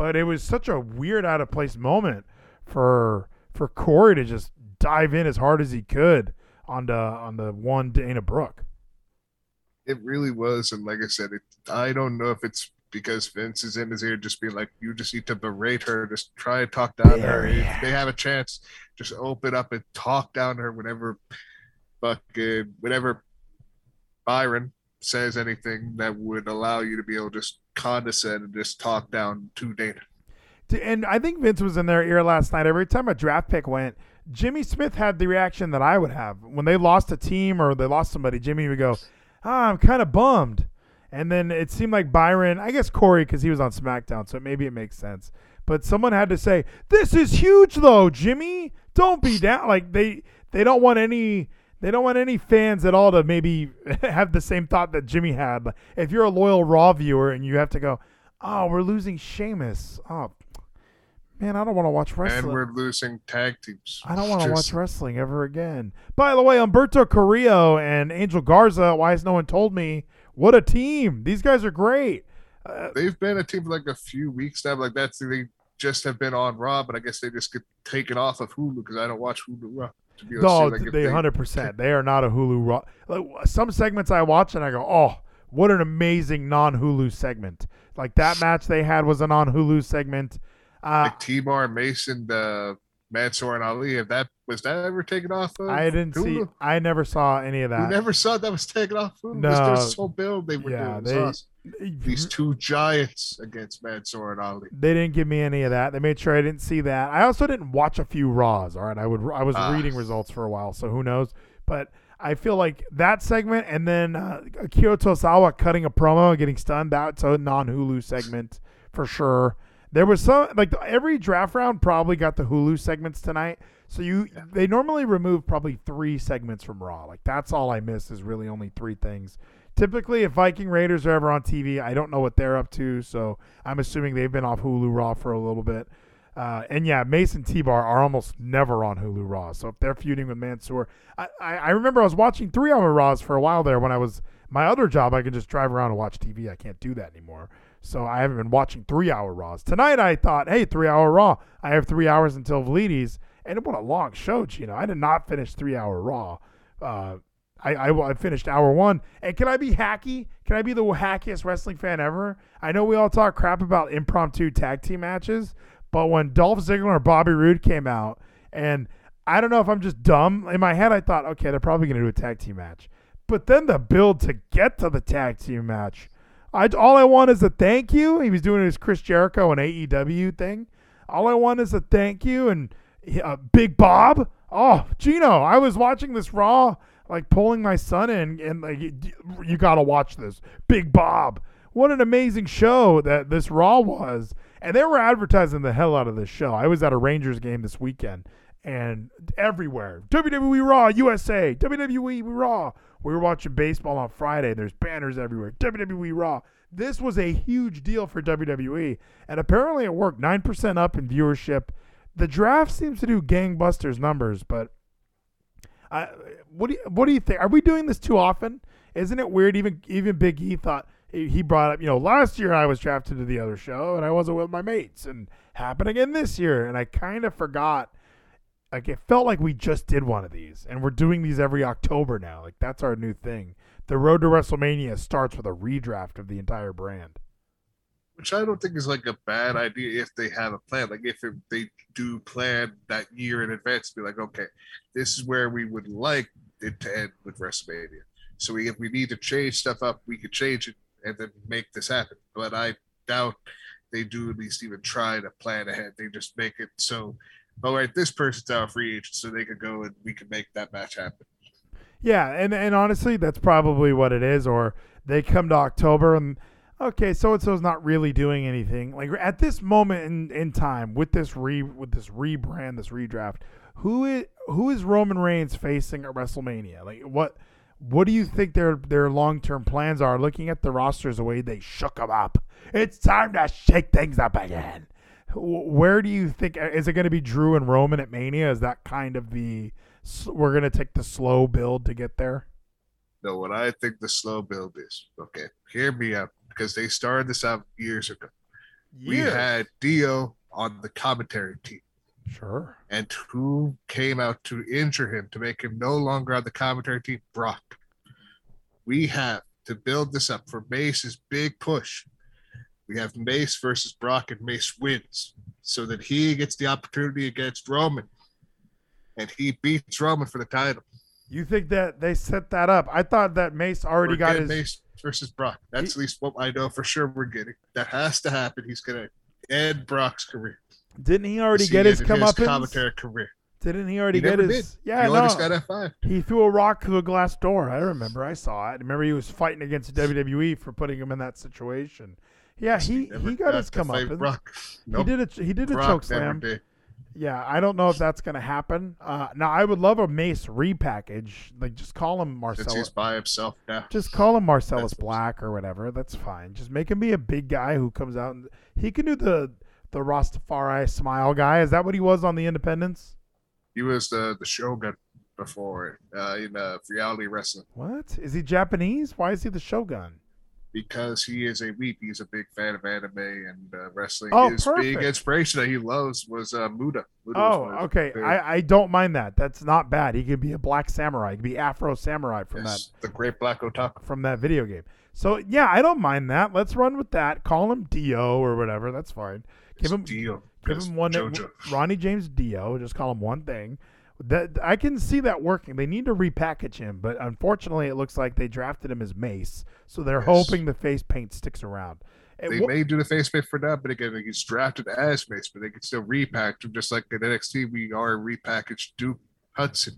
but it was such a weird out of place moment for for Corey to just dive in as hard as he could on the on the one Dana Brooke. It really was, and like I said, it, I don't know if it's because Vince is in his ear, just being like, "You just need to berate her, just try and talk down her. If they have a chance, just open up and talk down her whenever, fucking, whenever Byron says anything that would allow you to be able to just condescend and just talk down to Dana." And I think Vince was in their ear last night. Every time a draft pick went, Jimmy Smith had the reaction that I would have when they lost a team or they lost somebody. Jimmy would go, ah, "I'm kind of bummed," and then it seemed like Byron, I guess Corey, because he was on SmackDown, so maybe it makes sense. But someone had to say, "This is huge, though, Jimmy. Don't be down." Like they they don't want any they don't want any fans at all to maybe have the same thought that Jimmy had. Like, If you're a loyal Raw viewer and you have to go, "Oh, we're losing Sheamus," oh man, I don't want to watch wrestling. And we're losing tag teams. I don't want to watch wrestling ever again. By the way, Humberto Carrillo and Angel Garza, why has no one told me? What a team. These guys are great. Uh, They've been a team for like a few weeks now. Like that's they just have been on Raw, but I guess they just get taken off of Hulu because I don't watch Hulu Raw. To be able to no, like, they 100%. They are not a Hulu Raw. Like, some segments I watch and I go, oh, what an amazing non Hulu segment. Like that match they had was a non Hulu segment. Uh, like T-Bar, Mason, the Mansoor and Ali. If that was that ever taken off of I didn't see, I never saw any of that. You never saw that was taken off Hulu. No. No, this whole build they were Yeah, doing. They- awesome. These two giants against Mansoor and Ali. They didn't give me any of that. They made sure I didn't see that. I also didn't watch a few Raws. All right, I would. I was Ah. reading results for a while, so who knows? But I feel like that segment, and then uh, Akira Tozawa cutting a promo and getting stunned. That's a non Hulu segment for sure. There was some like every draft round probably got the Hulu segments tonight. So you they normally remove probably three segments from Raw. Like that's all I miss is really only three things. Typically, if Viking Raiders are ever on TV, I don't know what they're up to, so I'm assuming they've been off Hulu Raw for a little bit. Uh, and yeah, Mason T Bar are almost never on Hulu Raw. So if they're feuding with Mansoor, I, I, I remember I was watching three hour Raws for a while there when I was my other job. I could just drive around and watch TV. I can't do that anymore. So I haven't been watching three hour Raws. Tonight I thought, hey, three hour Raw. I have three hours until Vleeties. And what a long show, Geno. I did not finish three hour Raw. Uh, I, I, I finished hour one. And can I be hacky? Can I be the hackiest wrestling fan ever? I know we all talk crap about impromptu tag team matches, but when Dolph Ziggler or Bobby Roode came out, and I don't know if I'm just dumb. In my head, I thought, okay, they're probably going to do a tag team match. But then the build to get to the tag team match, I, all I want is a thank you. He was doing his Chris Jericho and AEW thing. All I want is a thank you and uh, Big Bob. Oh, Geno, I was watching this Raw, like pulling my son in, and like you, got to watch this. Big Bob. What an amazing show that this Raw was. And they were advertising the hell out of this show. I was at a Rangers game this weekend and everywhere WWE Raw USA, WWE Raw. We were watching baseball on Friday. There's banners everywhere. WWE Raw. This was a huge deal for WWE, and apparently it worked. Nine percent up in viewership. The draft seems to do gangbusters numbers, but What do you, what do you think? Are we doing this too often? Isn't it weird? Even even Big E thought he brought up. You know, last year I was drafted to the other show and I wasn't with my mates, and happened again this year, and I kind of forgot like it felt like we just did one of these, and we're doing these every October now. Like that's our new thing. The road to WrestleMania starts with a redraft of the entire brand. Which I don't think is like a bad idea if they have a plan. Like if it, they do plan that year in advance, be like, okay, this is where we would like it to end with WrestleMania. So we, if we need to change stuff up, we could change it and then make this happen. But I doubt they do at least even try to plan ahead. They just make it so, all right, this person's out free agent, so they could go and we could make that match happen. Yeah, and and honestly, that's probably what it is. Or they come to October and okay, so and so's not really doing anything. Like at this moment in, in time with this re with this rebrand, this redraft, who is who is Roman Reigns facing at WrestleMania? Like what what do you think their their long term plans are? Looking at the rosters, the way they shook them up, it's time to shake things up again. Where do you think uh, is it going to be Drew and Roman at Mania? Is that kind of the we're going to take the slow build to get there? No, what I think the slow build is, okay, hear me out, because they started this out years ago. We had Dio on the commentary team. sure. and who came out to injure him to make him no longer on the commentary team? Brock. We have to build this up for Mace's big push. We have Mace versus Brock, and Mace wins so that he gets the opportunity against Roman, and he beats Roman for the title. You think that they set that up? I thought that Mace already We're got his. Mace versus Brock. That's at least what I know for sure we're getting. That has to happen. He's gonna end Brock's career. Didn't he already get his it in come up? commentary career. Didn't he already He get his? did. Yeah, he no. got F five. He threw a rock through a glass door. I remember. I saw it. Remember, he was fighting against WWE for putting him in that situation. Yeah, he he got his come up. Brock. He did a he did a Brock choke slam. did. Yeah, I don't know if that's gonna happen. Uh, now I would love a Mace repackage. Like just call him Marcellus. he's by himself now. Just call him Marcellus That's- Black or whatever. That's fine. Just make him be a big guy who comes out and he can do the the Rastafari smile guy. Is that what he was on the Independence? He was the the Shogun before uh, in uh, reality wrestling What is he Japanese? Why is he the Shogun? Because he is a weep. He's a big fan of anime and uh, wrestling. Oh, His big inspiration that he loves was uh, Muta. Muta Oh, was okay. I, I don't mind that. That's not bad. He could be a black samurai. He could be Afro samurai from that the great black otaku. from that video game. So yeah, I don't mind that. Let's run with that. Call him Dio or whatever. That's fine. Give him Dio. give him one JoJo. Ronnie James Dio. Just call him one thing. That I can see that working. They need to repackage him, but unfortunately, it looks like they drafted him as Mace, so they're Yes. hoping the face paint sticks around. They may do the face paint for now, but again, he's drafted as Mace, but they can still repackage him just like in NXT. We are repackaged Duke Hudson.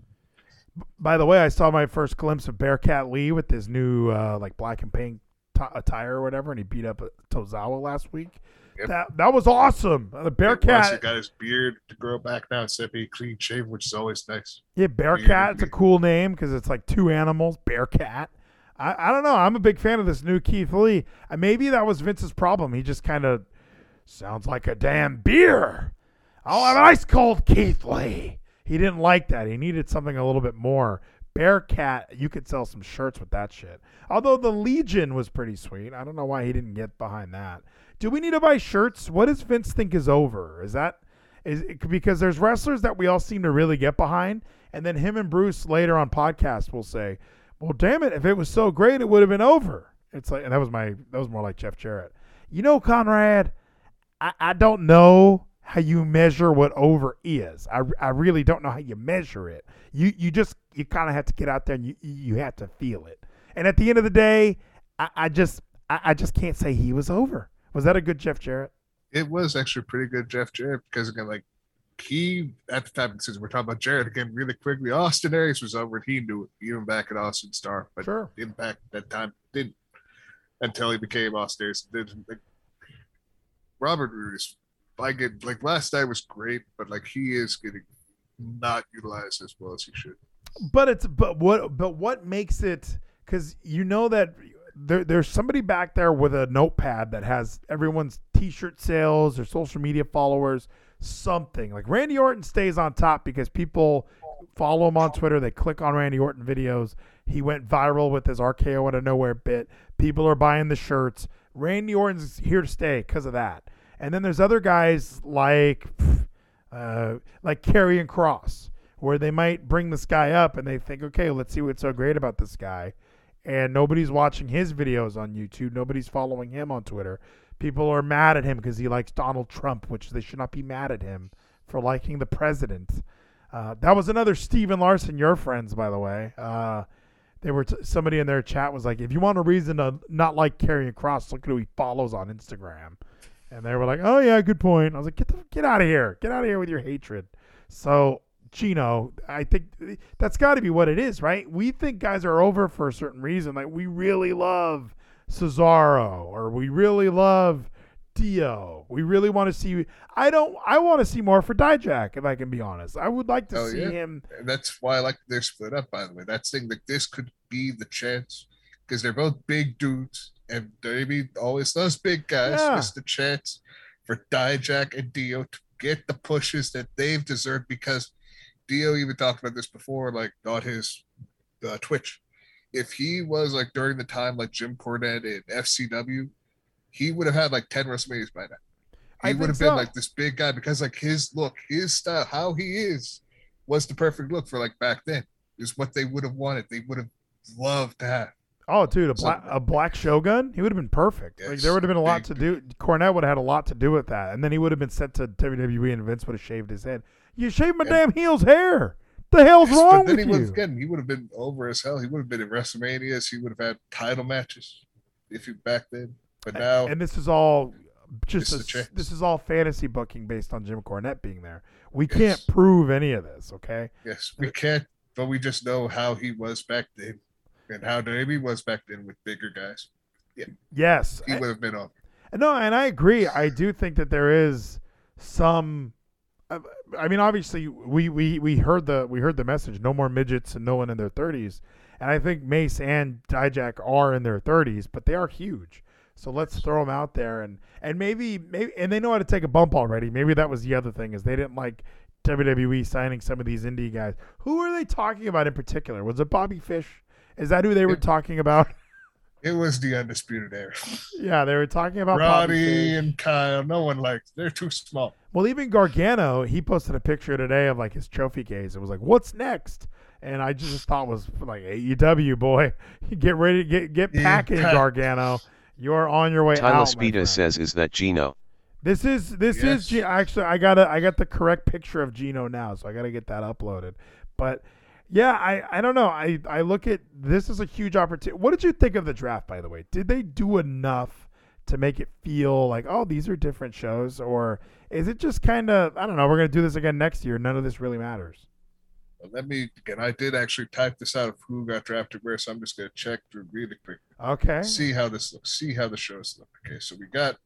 By the way, I saw my first glimpse of Bearcat Lee with his new uh, like black and pink t- attire or whatever, and he beat up Tozawa last week. Yep. That that was awesome. The Plus, he Bearcat, got his beard to grow back now instead of being clean shaven, which is always nice. yeah, Bearcat. It's a cool name because it's like two animals. Bearcat. I, I don't know. I'm a big fan of this new Keith Lee. Uh, maybe that was Vince's problem. He just kind of sounds like a damn beer. I'll have an ice cold Keith Lee. He didn't like that. He needed something a little bit more. Bearcat, you could sell some shirts with that shit. Although the Legion was pretty sweet. I don't know why he didn't get behind that. Do we need to buy shirts? What does Vince think is over? Is that is it, because there's wrestlers that we all seem to really get behind, and then him and Bruce later on podcast will say, "Well, damn it, if it was so great, it would have been over." It's like, and that was my that was more like Jeff Jarrett. You know, Conrad, I, I don't know how you measure what over is. I, I really don't know how you measure it. You you just you kind of have to get out there and you you have to feel it. And at the end of the day, I, I just I, I just can't say he was over. Was that a good Jeff Jarrett? It was actually pretty good, Jeff Jarrett, because again, like he at the time, since we're talking about Jarrett again, really quickly, Austin Aries was over and he knew it, even back at Austin Starr, but Sure. Impact that time didn't until he became Austin Aries. Robert Roode is like it like last night was great, but like he is getting not utilized as well as he should. But it's but what but what makes it because you know that there, there's somebody back there with a notepad that has everyone's T-shirt sales, or social media followers, something like Randy Orton stays on top because people follow him on Twitter. They click on Randy Orton videos. He went viral with his RKO out of nowhere bit. People are buying the shirts. Randy Orton's here to stay because of that. And then there's other guys like uh, like Karrion Kross, where they might bring this guy up and they think, okay, let's see what's so great about this guy, and nobody's watching his videos on YouTube, nobody's following him on Twitter. People are mad at him because he likes Donald Trump, which they should not be mad at him for liking the president. Uh, that was another Steven Larson, your friends, by the way. Uh, they were t- somebody in their chat was like, if you want a reason to not like Karrion Kross, look at who he follows on Instagram. And they were like, oh yeah, good point. I was like, get the, get out of here, get out of here with your hatred. So Geno, I think that's got to be what it is, right? We think guys are over for a certain reason. Like we really love Cesaro, or we really love Dio. We really want to see. I don't. I want to see more for Dijak, if I can be honest. I would like to Oh, see yeah. him. And that's why I like they're split up. By the way, that's saying that this could be the chance because they're both big dudes, and Davey always loves big guys. Yeah. It's the chance for Dijak and Dio to get the pushes that they've deserved because Dio even talked about this before, like on his uh, Twitch. If he was like during the time like Jim Cornette in FCW, he would have had like ten WrestleManias by now. He think would have so. been like this big guy because like his look, his style, how he is, was the perfect look for like back then. Is what they would have wanted. They would have loved to have. Oh, dude, a black a black Shogun, he would have been perfect. Like there would have been a lot to do. Cornette would have had a lot to do with that, and then he would have been sent to WWE, and Vince would have shaved his head. You shaved my And- damn heel's hair. The hell's Yes, wrong but then with he you? again. He would have been over as hell. He would have been in WrestleManias. He would have had title matches if he back then. But now, and this is all just This is a- a this is all fantasy booking based on Jim Cornette being there. We Yes. can't prove any of this. Okay. yes, we can't. But we just know how he was back then, and how Davey was back then with bigger guys. Yeah. Yes. He would have been on. No, and I agree. I do think that there is some. I- I mean, obviously, we, we, we heard the we heard the message: no more midgets and no one in their thirties. And I think Mace and Dijak are in their thirties, but they are huge. So let's throw them out there, and and maybe maybe and they know how to take a bump already. Maybe that was the other thing is they didn't like WWE signing some of these indie guys. Who are they talking about in particular? Was it Bobby Fish? Is that who they were Yeah. talking about? It was the undisputed era. yeah, they were talking about Roddy and Kyle. No one likes. They're too small. Well, even Gargano, he posted a picture today of like his trophy case. It was like, "What's next?" And I just thought was like AEW boy, get ready, get get Yeah, packing, pack. Gargano. You're on your way Tyler out. my friend. Spita says is that Geno. This is this is Yes. G- actually I got to I got the correct picture of Geno now, so I got to get that uploaded. But yeah, I I don't know. I I look at this is a huge opportunity. What did you think of the draft by the way? Did they do enough to make it feel like, "Oh, these are different shows," or is it just kind of, I don't know, we're going to do this again next year. None of this really matters. Let me and I did actually type this out of who got drafted where, so I'm just gonna check through really quick. Okay. See how this looks. See how the shows look. Okay, so we got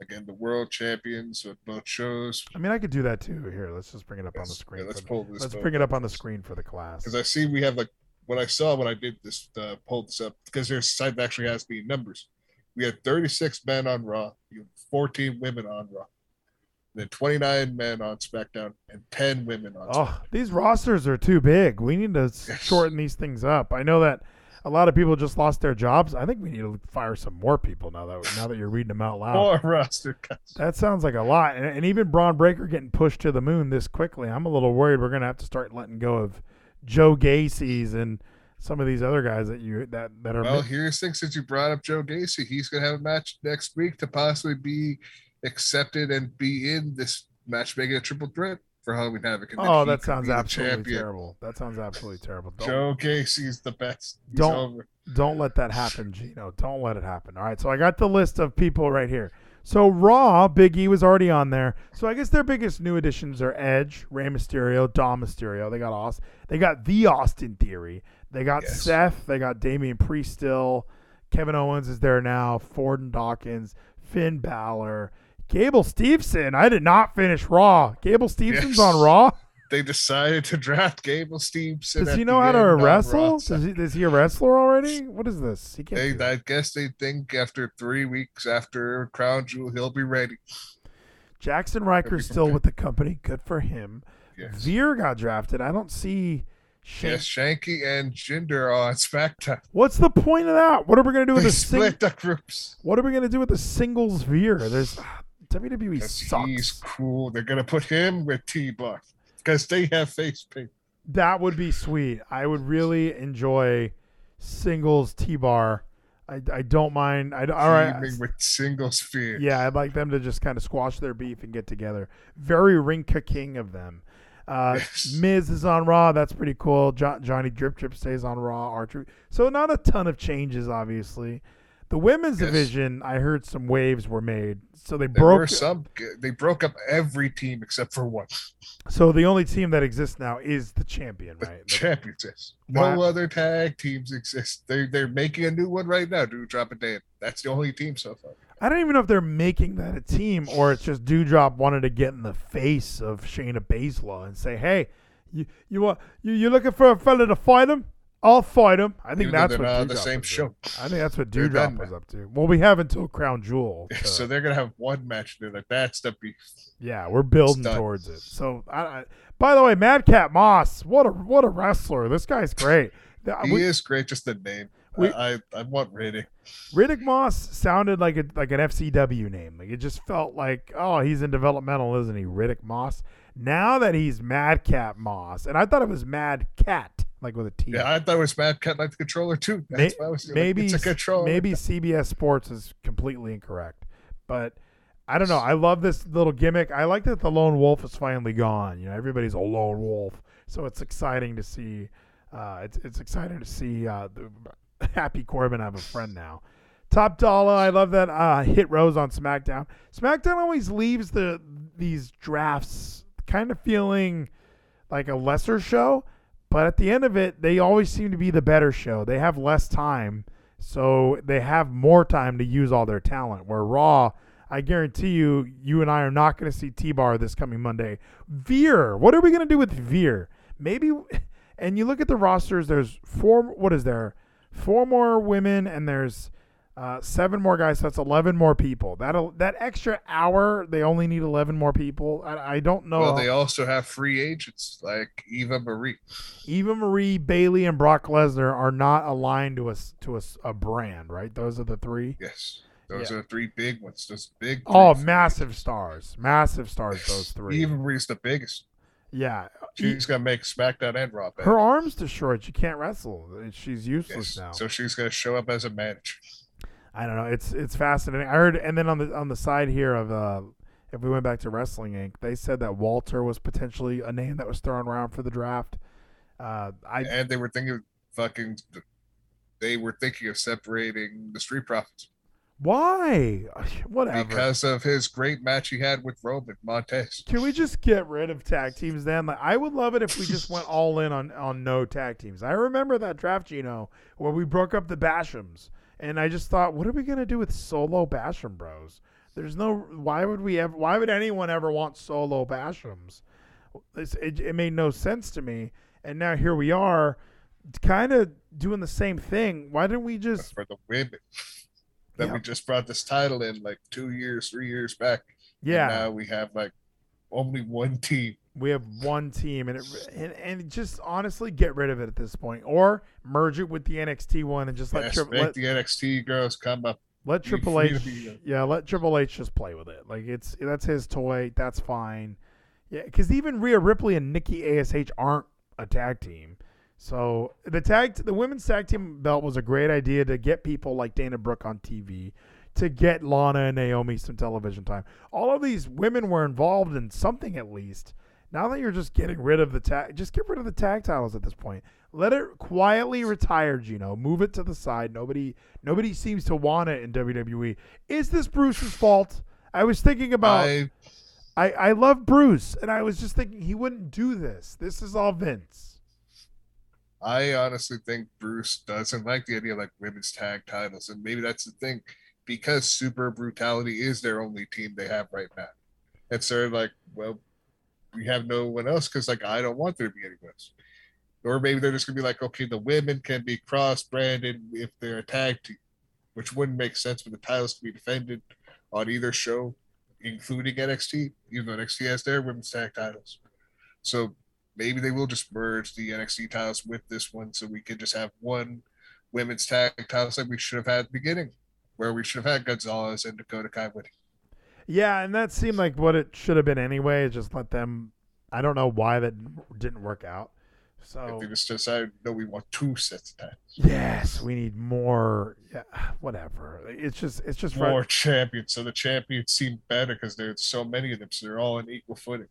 again the world champions of both shows. I mean, I could do that too. Here, let's just bring it up on the screen. yeah, let's the- pull this let's bring it up on the screen for the class. Because I see we have like what I saw when I did this uh, pulled this up because their site that actually has the numbers. We had 36 men on Raw, you 14 women on Raw, then 29 men on SmackDown, and 10 women on. SmackDown. Oh, these rosters are too big. We need to Yes. shorten these things up. I know that a lot of people just lost their jobs. I think we need to fire some more people now that now that you're reading them out loud. More roster guys. That sounds like a lot. And, and even Bron Breakker getting pushed to the moon this quickly. I'm a little worried we're going to have to start letting go of Joe Gacy's and some of these other guys that you that that are Well, here's the thing since you brought up Joe Gacy, he's going to have a match next week to possibly be accepted and be in this match making a triple threat for Halloween Havoc. Oh, that sounds absolutely champion. terrible. That sounds absolutely terrible. Don't, Joe Gacy's the best. He's Don't- over. don't let that happen, Geno. Don't let it happen. All right, so I got the list of people right here. So Raw, Big E was already on there. So I guess their biggest new additions are Edge, Rey Mysterio, Dom Mysterio. They got Austin. They got the Austin Theory. They got Yes. Seth. They got Damian Priest still. Kevin Owens is there now. Ford and Dawkins, Finn Balor, Gable Steveson. I did not finish Raw. Gable Stevenson's Yes. on Raw. They decided to draft Gable Stevenson. Does he know how to wrestle? Does he, is he a wrestler already? What is this? He can't. They. I guess they think after three weeks after Crown Jewel, he'll be ready. Jaxson Ryker's still with the company. Good for him. Yes. Veer got drafted. I don't see. Shank- Yes, Shanky and Jinder are on SmackDown. What's the point of that? What are we gonna do with They the sing- split the groups. What are we gonna do with the singles Veer? There's WWE Because he's cool. They're gonna put him with T Bar because they have face paint. That would be sweet. I would really enjoy singles T bar. I, I don't mind. I all right. With singles sphere. Yeah, I'd like them to just kind of squash their beef and get together. Very Rinka King of them. Uh, Yes. Miz is on Raw. That's pretty cool. Jo- Johnny Drip Drip stays on Raw. Archer. So not a ton of changes, obviously. The women's Yes. division, I heard some waves were made. So they There broke. some. They broke up every team except for one. So the only team that exists now is the champion, The right? champions. No Wow. other tag teams exist. They they're making a new one right now. Dude, drop down. That's the only team so far. I don't even know if they're making that a team or it's just Doudrop wanted to get in the face of Shayna Baszler and say, "Hey, you you want you you looking for a fella to fight him? I'll fight him." I think Even that's what on the same show. doing. I think that's what Doudrop was up to. Well, we have until Crown Jewel. to- So they're gonna have one match. They're like, that's the beef. yeah, we're building done. towards it. So, I, I, by the way, Madcap Moss, what a what a wrestler! This guy's great. Uh, he we- is great. Just the name. we- I, I I want Riddick. Riddick Moss sounded like a like an FCW name. Like it just felt like, oh, he's in developmental, isn't he? Riddick Moss. Now that he's Madcap Moss, and I thought it was Mad Cat, like with a T. Yeah, I thought it was Mad Cat like the controller too. That's why I was like, maybe it's a controller. maybe CBS Sports is completely incorrect, but I don't know. I love this little gimmick. I like that the lone wolf is finally gone. You know, everybody's a lone wolf, so it's exciting to see. Uh, it's it's exciting to see uh, the Happy Corbin have a friend now. Top dollar. I love that uh, hit Rose on SmackDown. SmackDown always leaves the these drafts kind of feeling like a lesser show, but at the end of it, they always seem to be the better show. They have less time, so they have more time to use all their talent. Where Raw, I guarantee you, you and I are not going to see T Bar this coming Monday. Veer, what are we going to do with Veer? Maybe, and you look at the rosters. There's four. What is there? Four more women, and there's uh, seven more guys. So that's eleven more people. That that extra hour, they only need eleven more people. I, I don't know. Well, they also have free agents like Eva Marie. Eva Marie, Bayley, and Brock Lesnar are not aligned to us to a, a brand, right? Those are the three. Yes, those Yeah. are the three big ones. Those big. Oh, massive stars, massive stars. Those three. Eva Marie's the biggest. yeah, She's gonna make SmackDown and Raw. her arms too short. She can't wrestle. She's useless Yes. now. So she's gonna show up as a manager. I don't know. It's it's fascinating. I heard, and then on the on the side here of uh, if we went back to Wrestling Inc., they said that Walter was potentially a name that was thrown around for the draft. Uh, I and they were thinking of fucking. They were thinking of separating the Street Profits why? Whatever. because of his great match he had with Roman Montez. Can we just get rid of tag teams then? Like, I would love it if we just went all in on, on no tag teams. I remember that draft, Geno, where we broke up the Bashams, and I just thought, what are we gonna do with solo Basham Bros? There's no. Why would we ever? Why would anyone ever want solo Bashams? It, it made no sense to me. And now here we are, kind of doing the same thing. Why didn't we just? for the women that Yeah. we just brought this title in like two years, three years back. And Yeah. now we have like only one team. We have one team, and it and, and just honestly get rid of it at this point, or merge it with the NXT one and just let Yes, Tri- make let, the NXT girls come up. let Triple H, uh, yeah, let Triple H just play with it. Like it's that's his toy. That's fine. Yeah, because even Rhea Ripley and Nikki Ash aren't a tag team. So the tag, the women's tag team belt was a great idea to get people like Dana Brooke on TV, to get Lana and Naomi some television time. All of these women were involved in something at least. Now that you're just getting rid of the tag, just get rid of the tag titles at this point. Let it quietly retire, Geno. Move it to the side. Nobody, nobody seems to want it in WWE. Is this Bruce's fault? I was thinking about. I I, I love Bruce, and I was just thinking he wouldn't do this. This is all Vince. I honestly think Bruce doesn't like the idea of like women's tag titles, and maybe that's the thing because Super Brutality is their only team they have right now. And so they're like, well, we have no one else because like I don't want there to be anyone else. Or maybe they're just gonna be like, okay, the women can be cross branded if they're a tag team, which wouldn't make sense for the titles to be defended on either show, including NXT, even though NXT has their women's tag titles. So maybe they will just merge the NXT titles with this one so we can just have one women's tag titles like we should have had at the beginning, where we should have had Gonzalez and Dakota Kai winning. Yeah, and that seemed like what it should have been anyway. Just let them. I don't know why that didn't work out. I So think it's just I know we want two sets of titles. yes, we need more. Yeah, whatever. It's just it's just More right. champions, so the champions seem better because there's so many of them, so they're all on equal footing.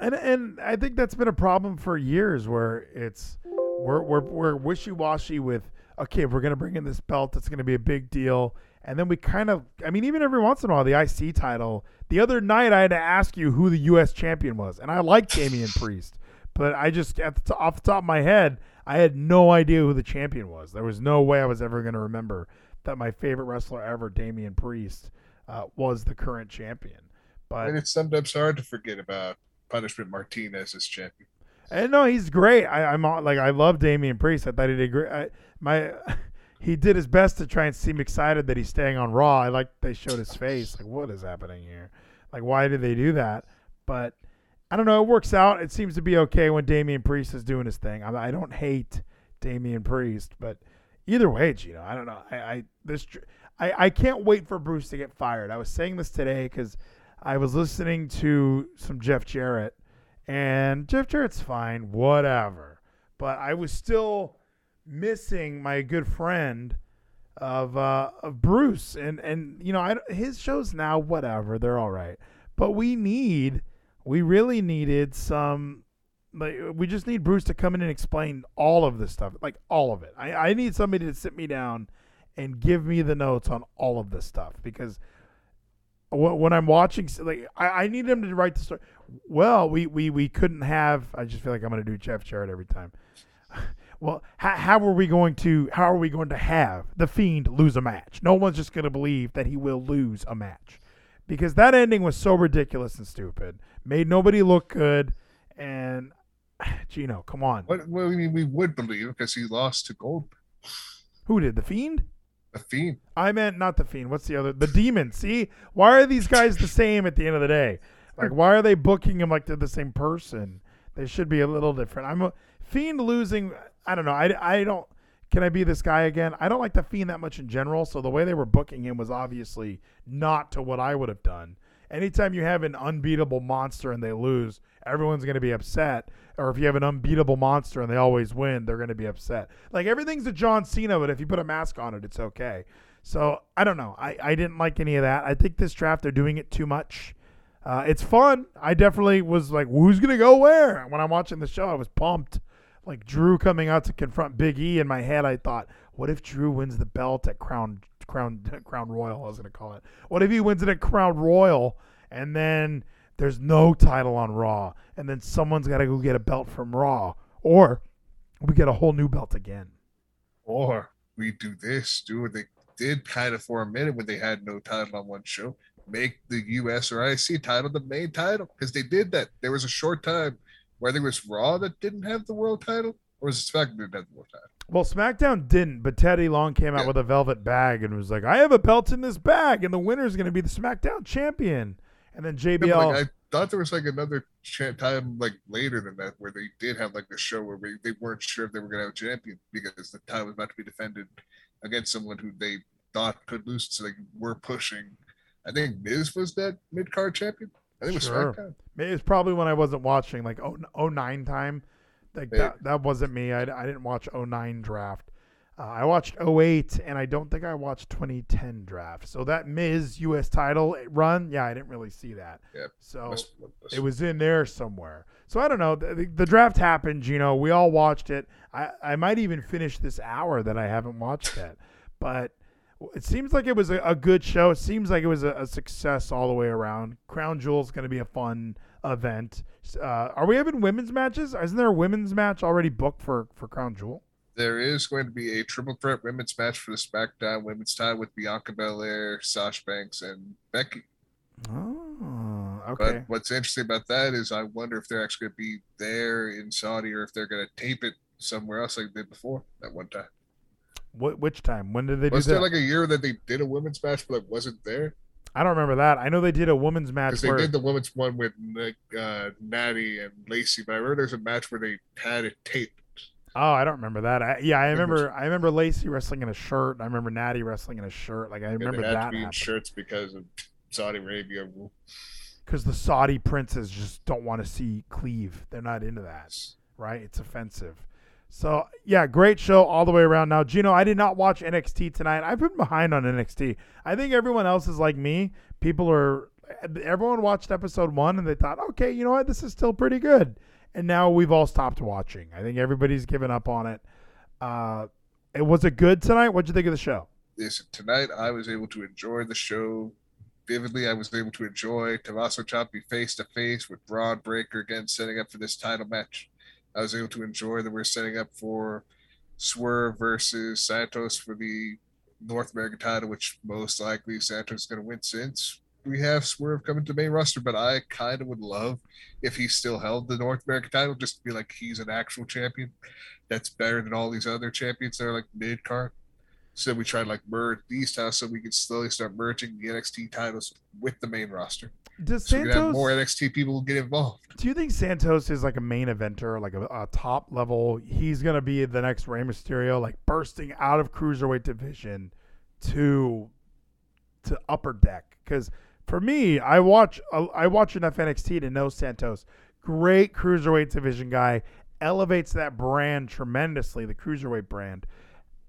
And and I think that's been a problem for years where it's we're we're we're wishy washy with okay, if we're gonna bring in this belt, that's gonna be a big deal. And then we kind of I mean, even every once in a while the IC title. The other night I had to ask you who the US champion was, and I like Damian Priest. But I just at the to- off the top of my head, I had no idea who the champion was. There was no way I was ever gonna remember that my favorite wrestler ever, Damian Priest, uh, was the current champion. But And it's sometimes hard to forget about Punishment Martinez as champion. And no, he's great. I, I'm all- like I love Damian Priest. I thought he did great. I, my he did his best to try and seem excited that he's staying on Raw. I like they showed his face. Like what is happening here? Like why did they do that? But I don't know. It works out. It seems to be okay when Damian Priest is doing his thing. I, I don't hate Damian Priest, but either way, Geno, I don't know. I, I this I, I can't wait for Bruce to get fired. I was saying this today because I was listening to some Jeff Jarrett, and Jeff Jarrett's fine, whatever. But I was still missing my good friend of uh, of Bruce, and and you know I, his shows now, whatever, they're all right. But we need, we really needed some. Like we just need Bruce to come in and explain all of this stuff, like all of it. I, I need somebody to sit me down and give me the notes on all of this stuff because when I'm watching, like I, I need him to write the story. Well, we, we, we couldn't have. I just feel like I'm going to do Jeff Jarrett every time. Well, how, how are we going to? How are we going to have the Fiend lose a match? No one's just going to believe that he will lose a match because that ending was so ridiculous and stupid. Made nobody look good. And Geno, come on, What, well, I mean, we would believe because he lost to Gold, who did the Fiend? the Fiend. I meant not the fiend. What's the other? The demon. See, why are these guys the same at the end of the day? Like, why are they booking him like they're the same person? They should be a little different. I'm a fiend losing. I don't know. I, I don't. Can I be this guy again? I don't like the fiend that much in general. So the way they were booking him was obviously not to what I would have done. Anytime you have an unbeatable monster and they lose, everyone's going to be upset. Or if you have an unbeatable monster and they always win, they're going to be upset. Like everything's a John Cena, but if you put a mask on it, it's okay. So I don't know. I, I didn't like any of that. I think this draft they're doing it too much. Uh, it's fun. I definitely was like, who's gonna go where? When I'm watching the show, I was pumped. Like Drew coming out to confront Big E in my head, I thought, what if Drew wins the belt at Crown Crown Crown Royal? I was gonna call it. What if he wins it at Crown Royal and then there's no title on Raw, and then someone's got to go get a belt from Raw, or we get a whole new belt again. Or we do this, do what they did kind of for a minute when they had no title on one show. Make the US or IC title the main title because they did that. There was a short time where I think it was Raw that didn't have the world title, or was it SmackDown that didn't have the world title? Well, SmackDown didn't, but Teddy Long came out Yeah. with a velvet bag and was like, "I have a belt in this bag, and the winner is going to be the SmackDown champion." And then Yeah, JBL, but, like, I thought there was like another time like later than that where they did have like a show where we, they weren't sure if they were going to have a champion because the title was about to be defended against someone who they thought could lose. So they were pushing. I think Miz was that mid card champion. I think it was Sure. SmackDown. it was probably when I wasn't watching, like oh, 09 time. Like Maybe. that, that wasn't me. I, I didn't watch 09 draft. Uh, I watched 08, and I don't think I watched 2010 draft. So that Miz U.S. title run, yeah, I didn't really see that. Yep. So It was in there somewhere. So I don't know. The, the, the draft happened. You know, we all watched it. I, I might even finish this hour that I haven't watched yet. But it seems like it was a, a good show. It seems like it was a, a success all the way around. Crown Jewel is going to be a fun event. Uh, are we having women's matches? Isn't there a women's match already booked for, for Crown Jewel? there is going to be a triple threat women's match for the SmackDown women's title with Bianca Belair, Sasha Banks, and Becky. Oh, okay. But what's interesting about that is I wonder if they're actually going to be there in Saudi or if they're going to tape it somewhere else like they did before at one time. What, which time? When did they do Was that? there like a year that they did a women's match but like wasn't there? I don't remember that. I know they did a women's match Because they where did the women's one with like uh, Natty and Lacey, but I remember there's a match where they had it taped. Oh, I don't remember that. I, yeah, I it was- remember. I remember Lacey wrestling in a shirt. I remember Natty wrestling in a shirt. Like I remember had that. to be in shirts because of Saudi Arabia rule. because the Saudi princes just don't want to see cleave. They're not into that, right? It's offensive. So yeah, great show all the way around. Now, Geno, I did not watch NXT tonight. I've been behind on NXT. I think everyone else is like me. People are. Everyone watched episode one and they thought, okay, you know what, this is still pretty good. And now we've all stopped watching. I think everybody's given up on it. Uh, it was it good tonight? What'd you think of the show? Listen, tonight I was able to enjoy the show vividly. I was able to enjoy Tommaso Ciampa face to face with Bron Breakker again, setting up for this title match. I was able to enjoy that we're setting up for Swerve versus Santos for the North American title, which most likely Santos is going to win since we have Swerve coming to main roster. But I kind of would love if he still held the North American title, just to be like he's an actual champion that's better than all these other champions that are like mid card. So we tried like merge these titles so we can slowly start merging the NXT titles with the main roster. Does So we can have Santos more NXT people get involved. Do you think Santos is like a main eventer, like a, a top level? He's gonna be the next Rey Mysterio, like bursting out of cruiserweight division to to upper deck. Because for me, I watch I watch enough NXT to know Santos, great cruiserweight division guy, elevates that brand tremendously, the cruiserweight brand.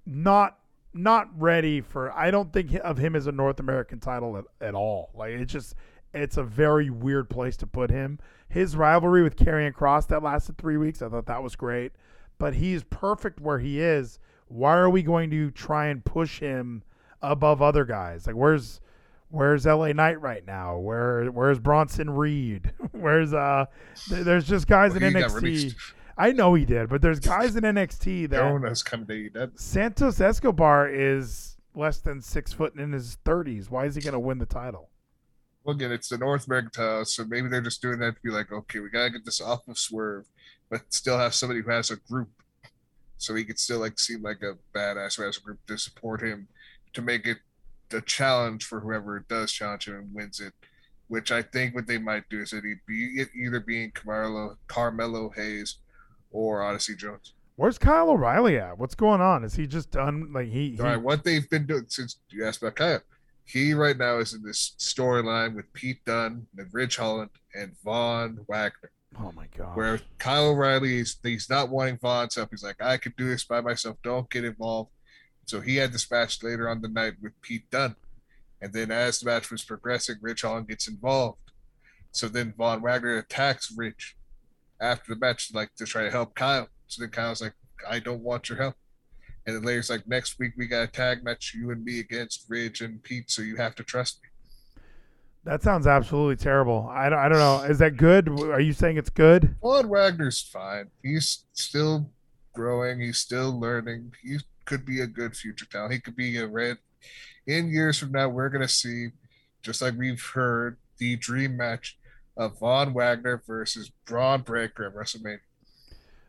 Not not ready for. I don't think of him as a North American title at, at all. Like it's just it's a very weird place to put him. His rivalry with Karrion Kross that lasted three weeks, I thought that was great. But he's perfect where he is. Why are we going to try and push him above other guys? Like where's where's LA Knight right now? Where where's Bronson Reed? where's uh th- there's just guys Well, in NXT. I know he did, but there's guys in NXT that Jonas to. Santos Escobar is less than six foot and in his thirties. Why is he gonna win the title? Well, again, it's the North American title, so maybe they're just doing that to be like, okay, we gotta get this off of Swerve, but still have somebody who has a group, so he could still like seem like a badass who has a group to support him, to make it a challenge for whoever does challenge him and wins it. Which I think what they might do is that he'd be either being Carmelo, Carmelo Hayes, or Odyssey Jones. Where's Kyle O'Reilly at? What's going on? Is he just done? Like he, he All right, what they've been doing since you asked about Kyle, he right now is in this storyline with Pete Dunne and Ridge Holland and Von Wagner, oh my god. where Kyle O'Reilly is he's not wanting Von's help. He's like, I could do this by myself. Don't get involved. So he had this match later on the night with Pete Dunne, and then as the match was progressing, Ridge Holland gets involved. So then Von Wagner attacks Ridge after the match, like to try to help Kyle. So then Kyle's like, I don't want your help. And then later's like, next week we got a tag match, you and me against Ridge and Pete, so you have to trust me. That sounds absolutely terrible. I don't, I don't know. Is that good? Are you saying it's good? Von Wagner's fine. He's still growing. He's still learning. He could be a good future talent. He could be a red. In years from now, we're gonna see, just like we've heard, the dream match of Von Wagner versus Bron Breakker at WrestleMania.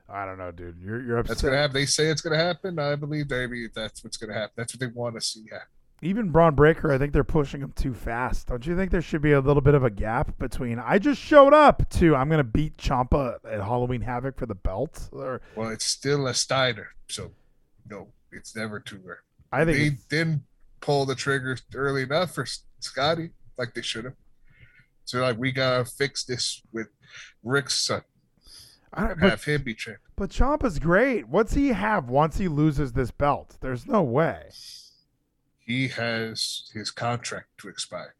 I don't know, dude. You're you're That's gonna happen. They say it's gonna happen. I believe maybe that's what's gonna happen. That's what they want to see happen. Even Bron Breakker, I think they're pushing him too fast. Don't you think there should be a little bit of a gap between I just showed up to I'm gonna beat Ciampa at Halloween Havoc for the belt? Or Well, it's still a Steiner, so no, it's never too rare. I think they didn't pull the trigger early enough for Scotty, like they should have. So like we gotta fix this with Rick's son I don't, and but, have him be champion. but Ciampa's great. What's he have once he loses this belt? There's no way. He has his contract to expire.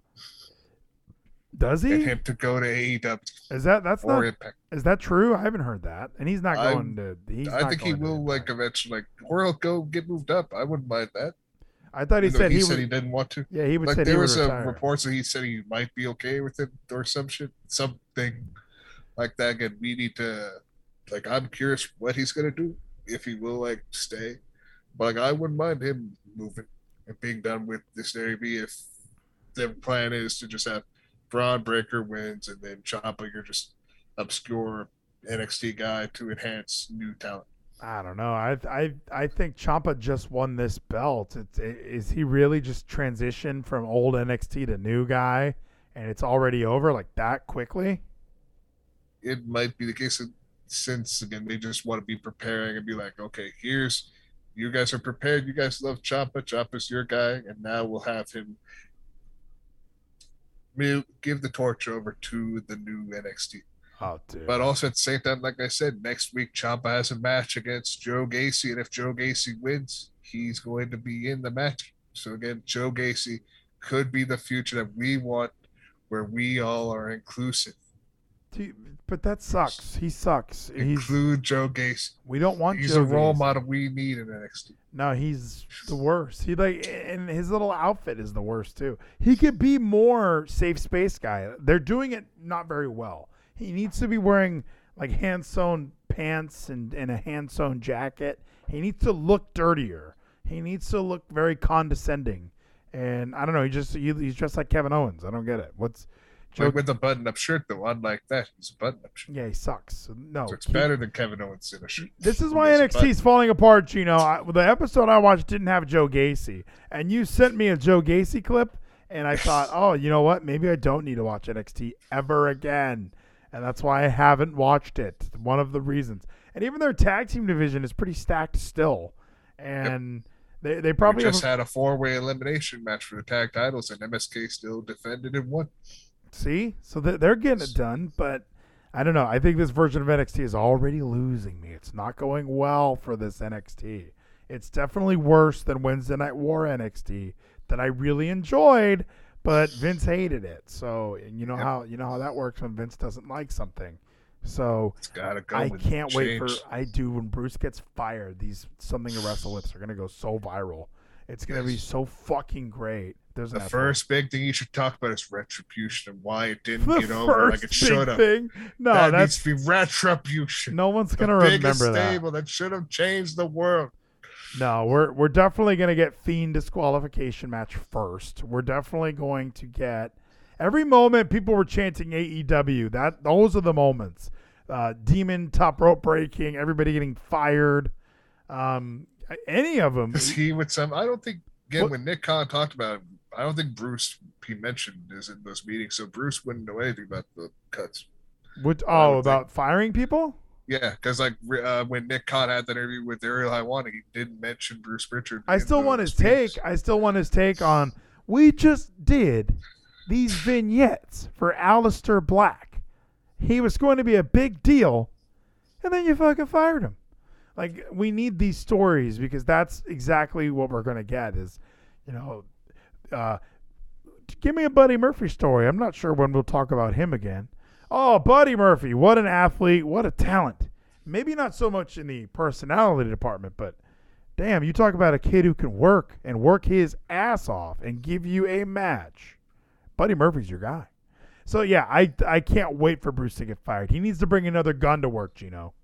Does And he? him to go to AEW Is that that's or not Impact. is that true? I haven't heard that. And he's not I'm- going to. He's I think he will like eventually, like, or he'll go get moved up. I wouldn't mind that. I thought he though said he, he, said would. he didn't want to. yeah, he would Like say there was a reports that he said he might be okay with it or some shit, something like that. Again, we need to like. I'm curious what he's gonna do if he will like stay, but like I wouldn't mind him moving and being done with this Navy if the plan is to just have Bron Breakker wins and then Ciampa, you're just obscure NXT guy to enhance new talent. I don't know. I I I think Ciampa just won this belt. It's, is he really just transitioned from old NXT to new guy, and it's already over like that quickly? it might be the case since again they just want to be preparing and be like, okay, here's you guys are prepared. You guys love Ciampa. Ciampa's your guy, and now we'll have him give the torch over to the new NXT. Oh, dude. But also at the same time, like I said, next week Ciampa has a match against Joe Gacy, and if Joe Gacy wins, he's going to be in the match. So again, Joe Gacy could be the future that we want, where we all are inclusive. But that sucks. He sucks. He's. Include Joe Gacy. We don't want. He's Joe a role Gacy. model we need in NXT. No, he's the worst. He like, and his little outfit is the worst too. He could be more safe space guy. They're doing it not very well. He needs to be wearing like hand sewn pants and, and a hand sewn jacket. He needs to look dirtier. He needs to look very condescending. And I don't know. He just he, he's dressed like Kevin Owens. I don't get it. What's Joe? Like with a button-up shirt, though. Unlike that, he's a button-up shirt. yeah, he sucks. No, So it's keep- better than Kevin Owens in a shirt. This is why NXT is falling apart, Geno. I, the episode I watched didn't have Joe Gacy, and you sent me a Joe Gacy clip, and I thought, oh, you know what? Maybe I don't need to watch NXT ever again, and that's why I haven't watched it. One of the reasons, and even their tag team division is pretty stacked still, and they they probably we just have, had a four-way elimination match for the tag titles, and MSK still defended and won. see, so they're getting it done, but. I don't know. I think this version of NXT is already losing me. It's not going well for this NXT. It's definitely worse than Wednesday Night War NXT that I really enjoyed, but Vince hated it. So and you know Yep. how you know how that works when Vince doesn't like something. So go. I can't wait for. I do when Bruce gets fired. These something to wrestle with are gonna go so viral. It's gonna be so fucking great. There's The first big thing you should talk about is retribution and why it didn't the get over like it should have. thing. No, that that's needs to be retribution. no one's the gonna remember that. stable that should have changed the world. No, we're we're definitely gonna get Fiend disqualification match first. We're definitely going to get every moment people were chanting AEW. That those are the moments. Uh, Demon top rope breaking, everybody getting fired. Um, any of them. Because he would some. I don't think again What- when Nick Khan talked about it, I don't think Bruce he mentioned is in those meetings, so Bruce wouldn't know anything about the cuts. I oh, about firing people? Yeah, because like uh, when Nick Khan had that interview with Ariel Helwani, he didn't mention Bruce Pritchard. I still want his meetings. take. I still want his take on. We just did these vignettes for Aleister Black. He was going to be a big deal, and then you fucking fired him. Like we need these stories because that's exactly what we're going to get. Is you know, uh, give me a Buddy Murphy story. I'm not sure when we'll talk about him again. Oh, Buddy Murphy, what an athlete, what a talent. Maybe not so much in the personality department, but damn, you talk about a kid who can work and work his ass off and give you a match. Buddy Murphy's your guy. So yeah, I I can't wait for Bruce to get fired. He needs to bring another gun to work, Geno.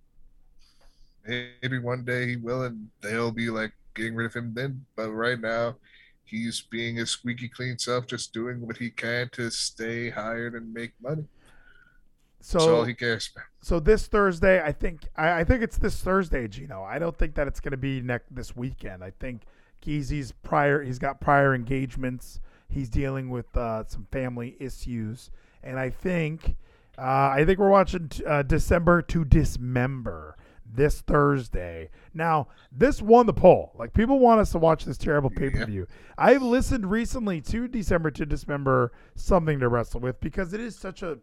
Maybe one day he will, and they'll be like getting rid of him then. But right now, he's being his squeaky clean self, just doing what he can to stay hired and make money. That's So all he cares about. so this Thursday, I think I, I think it's this Thursday, Geno. I don't think that it's going to be next this weekend. I think Geezy's prior he's got prior engagements. He's dealing with uh, some family issues, and I think uh, I think we're watching uh, December to Dismember this Thursday. Now this won the poll. Like people want us to watch this terrible pay per view. I've listened recently to December to Dismember, something to wrestle with, because it is such a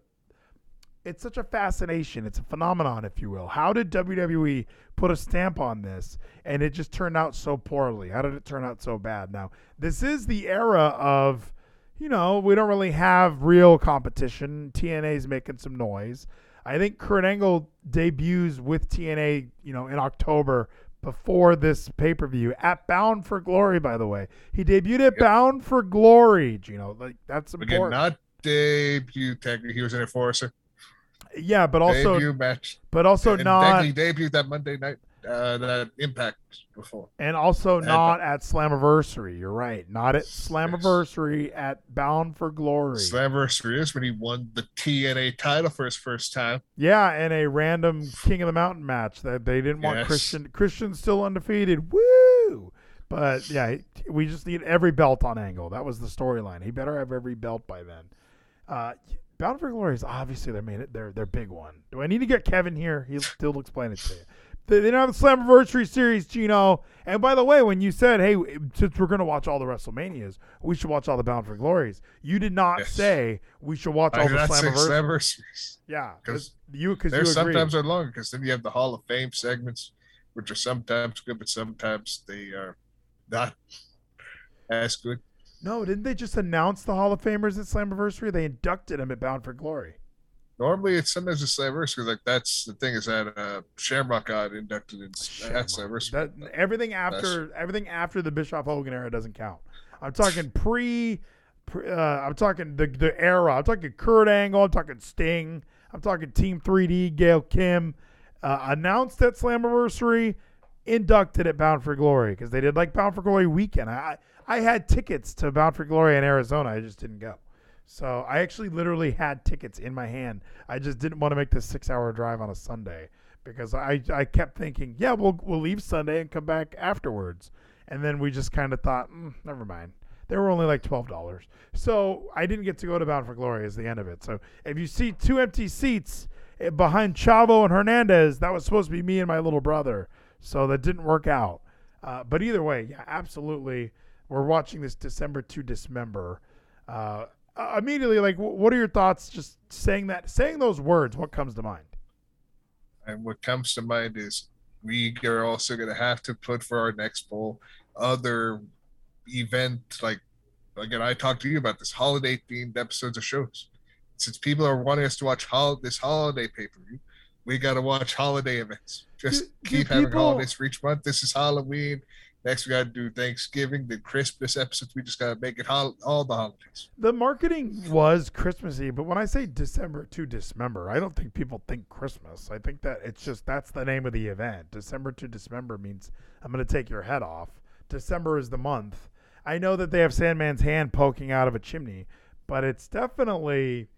it's such a fascination. It's a phenomenon, if you will. How did WWE put a stamp on this and it just turned out so poorly? How did it turn out so bad? Now, this is the era of, you know, we don't really have real competition. TNA's making some noise. I think Kurt Angle debuts with TNA, you know, in October before this pay per view at Bound for Glory. By the way, he debuted at Bound for Glory. You know, like that's important. Again, not debut technically. He was an enforcer. Yeah, but also, debut match. but also and not. He debuted that Monday night, uh, that Impact before. And also And- not at Slammiversary. You're right. Not at Slammiversary at Bound for Glory. Slammiversary is when he won the TNA title for his first time. yeah, and a random King of the Mountain match that they didn't want Yes. Christian. Christian still undefeated. Woo! But yeah, we just need every belt on Angle. That was the storyline. He better have every belt by then. Uh, Bound for Glory is obviously their main, their their big one. Do I need to get Kevin here? He'll still explain it to you. They, they don't have the Slammiversary series, Geno. And by the way, when you said, "Hey, since we're going to watch all the WrestleManias, we should watch all the Bound for Glories," you did not Yes. say we should watch I all the not say Slammiversary. Slammiversaries. Yeah, 'Cause you because you sometimes are longer because then you have the Hall of Fame segments, which are sometimes good, but sometimes they are not as good. No, didn't they just announce the Hall of Famers at Slammiversary? They inducted them at Bound for Glory. Normally, it's sometimes a Slammiversary. Like that's the thing is that uh, Shamrock got inducted in at Slammiversary. That everything after everything after the Bischoff Hogan era doesn't count. I'm talking pre, pre uh, I'm talking the the era. I'm talking Kurt Angle. I'm talking Sting. I'm talking Team 3D. Gail Kim uh, announced at Slammiversary, inducted at Bound for Glory because they did like Bound for Glory weekend. I I had tickets to Bound for Glory in Arizona. I just didn't go. So I actually literally had tickets in my hand. I just didn't want to make this six hour drive on a Sunday because I, I kept thinking, yeah, we'll we'll leave Sunday and come back afterwards. And then we just kind of thought, mm, never mind. They were only like twelve dollars, so I didn't get to go to Bound for Glory. Is the end of it. So if you see two empty seats eh, behind Chavo and Hernandez, that was supposed to be me and my little brother. So that didn't work out. Uh, but either way, yeah, absolutely. We're watching this December to Dismember. Uh, uh, immediately, like, wh- what are your thoughts? Just saying that, saying those words. What comes to mind? And what comes to mind is we are also going to have to put for our next poll other event like again I talked to you about this holiday themed episodes of shows. Since people are wanting us to watch hol- this holiday pay per view, we got to watch holiday events. Just Do- do keep having people- holidays for each month. This is Halloween. Next, we got to do Thanksgiving, then Christmas episodes. We just got to make it hol- all the holidays. The marketing was Christmassy, but when I say December to Dismember, I don't think people think Christmas. I think that it's just that's the name of the event. December to Dismember means I'm going to take your head off. December is the month. I know that they have Sandman's hand poking out of a chimney, but it's definitely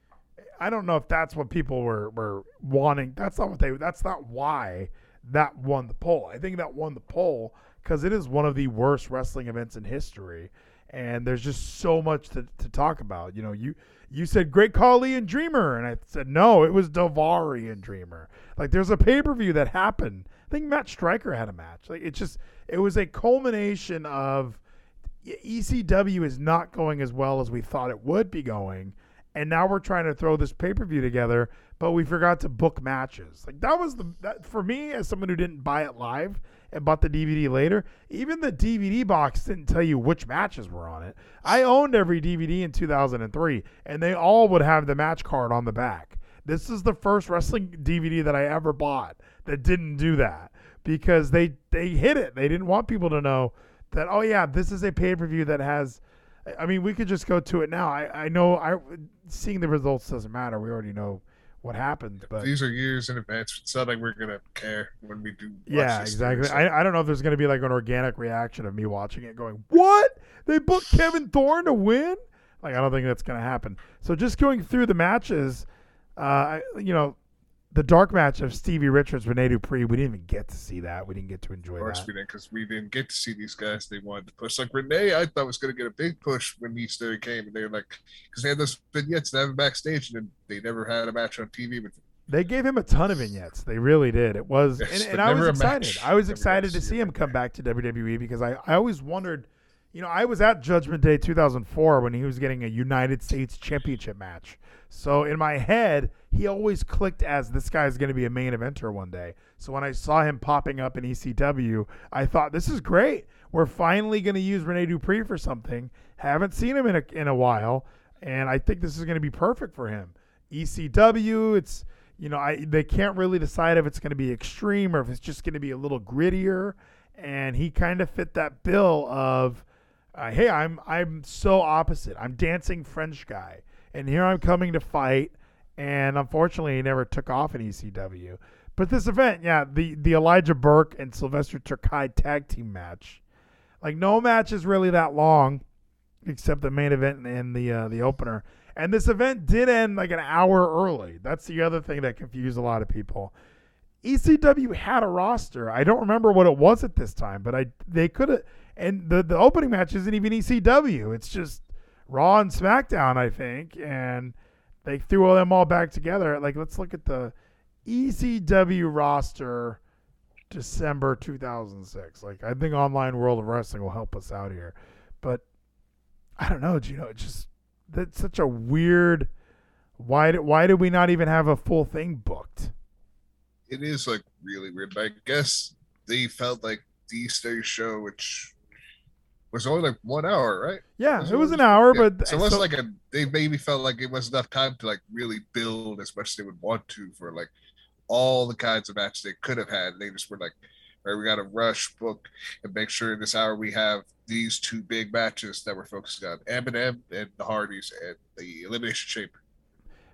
I don't know if that's what people were were wanting. That's not what they that's not why that won the poll. I think that won the poll because it is one of the worst wrestling events in history and there's just so much to, to talk about. You know, you you said Great Khali and Dreamer, and I said no, it was Daivari and Dreamer. Like there's a pay per view that happened. I think Matt Striker had a match. Like it just it was a culmination of ECW is not going as well as we thought it would be going, and now we're trying to throw this pay per view together, but we forgot to book matches. Like that was the that for me as someone who didn't buy it live and bought the DVD later. Even the DVD box didn't tell you which matches were on it. I owned every DVD in 2003, and they all would have the match card on the back. This is the first wrestling DVD that I ever bought that didn't do that because they they hit it. They didn't want people to know that oh yeah, this is a pay per view that has. I mean, we could just go to it now. I I know I seeing the results doesn't matter. We already know what happened, but These are years in advance. It's not like we're gonna care when we do. yeah, exactly. thing, so- I, I don't know if there's to be like an organic reaction of me watching it going, What? They booked Kevin Thorn to win? Like, I don't think that's to happen. So, just going through the matches, uh, I- you know, the dark match of Stevie Richards, Rene Dupree, we didn't even get to see that. We didn't get to enjoy Of course that. we didn't, because we didn't get to see these guys. They wanted to push. Like Renee, I thought was going to get a big push when he started came, and they were like, because they had those vignettes that have him backstage, and then they never had a match on TV with. They gave him a ton of vignettes. They really did. It was, Yes, and, and I was excited. I was Never excited to see him come back to WWE because I, I always wondered, you know, I was at Judgment Day 2004 when he was getting a United States Championship match. So in my head, he always clicked as this guy's going to be a main eventer one day. So when I saw him popping up in ECW, I thought this is great. We're finally going to use Rene Dupree for something. Haven't seen him in a in a while, and I think this is going to be perfect for him. ECW, it's you know, I they can't really decide if it's going to be extreme or if it's just going to be a little grittier. And he kind of fit that bill of, uh, hey, I'm I'm so opposite. I'm dancing French guy, and here I'm coming to fight. And unfortunately, he never took off in ECW. But this event, yeah, the the Elijah Burke and Sylvester Terkay tag team match, like no match is really that long, except the main event and the uh, the opener. And this event did end like an hour early. That's the other thing that confused a lot of people. ECW had a roster. I don't remember what it was at this time, but I they could have. And the the opening match isn't even ECW. It's just Raw and SmackDown, I think. And they threw all them all back together. Like let's look at the ECW roster December 2006. Like I think Online World of Wrestling will help us out here, but I don't know. Know, it's just that's such a weird. Why? Did, why did we not even have a full thing booked? It is like really weird. But I guess they felt like the stage show, which was only like one hour, right? Yeah, Was it was an hour, Yeah. but so it was like a they maybe felt like it was enough time to like really build as much as they would want to for like all the kinds of matches they could have had. They just were like, all right, we got to rush book and make sure in this hour we have these two big matches that we're focusing on: MNM and the Hardys and the Elimination Chamber.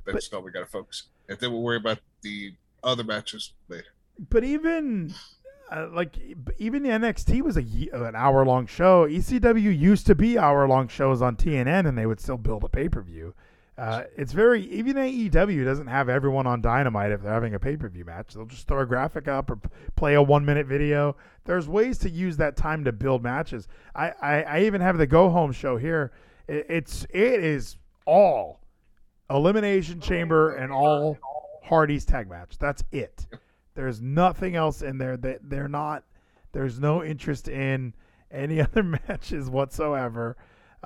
That's all we got to focus. And then we'll worry about the other matches later. but even uh, like even the NXT was a an hour long show. ECW used to be hour long shows on TNN, and they would still build a pay per view. Uh, it's very even AEW doesn't have everyone on Dynamite if they're having a pay per view match. They'll just throw a graphic up or play a one minute video. There's ways to use that time to build matches. I I, I even have the go home show here. It, it's it is all elimination chamber and all Hardy's tag match. That's it. There's nothing else in there that they're not. There's no interest in any other matches whatsoever.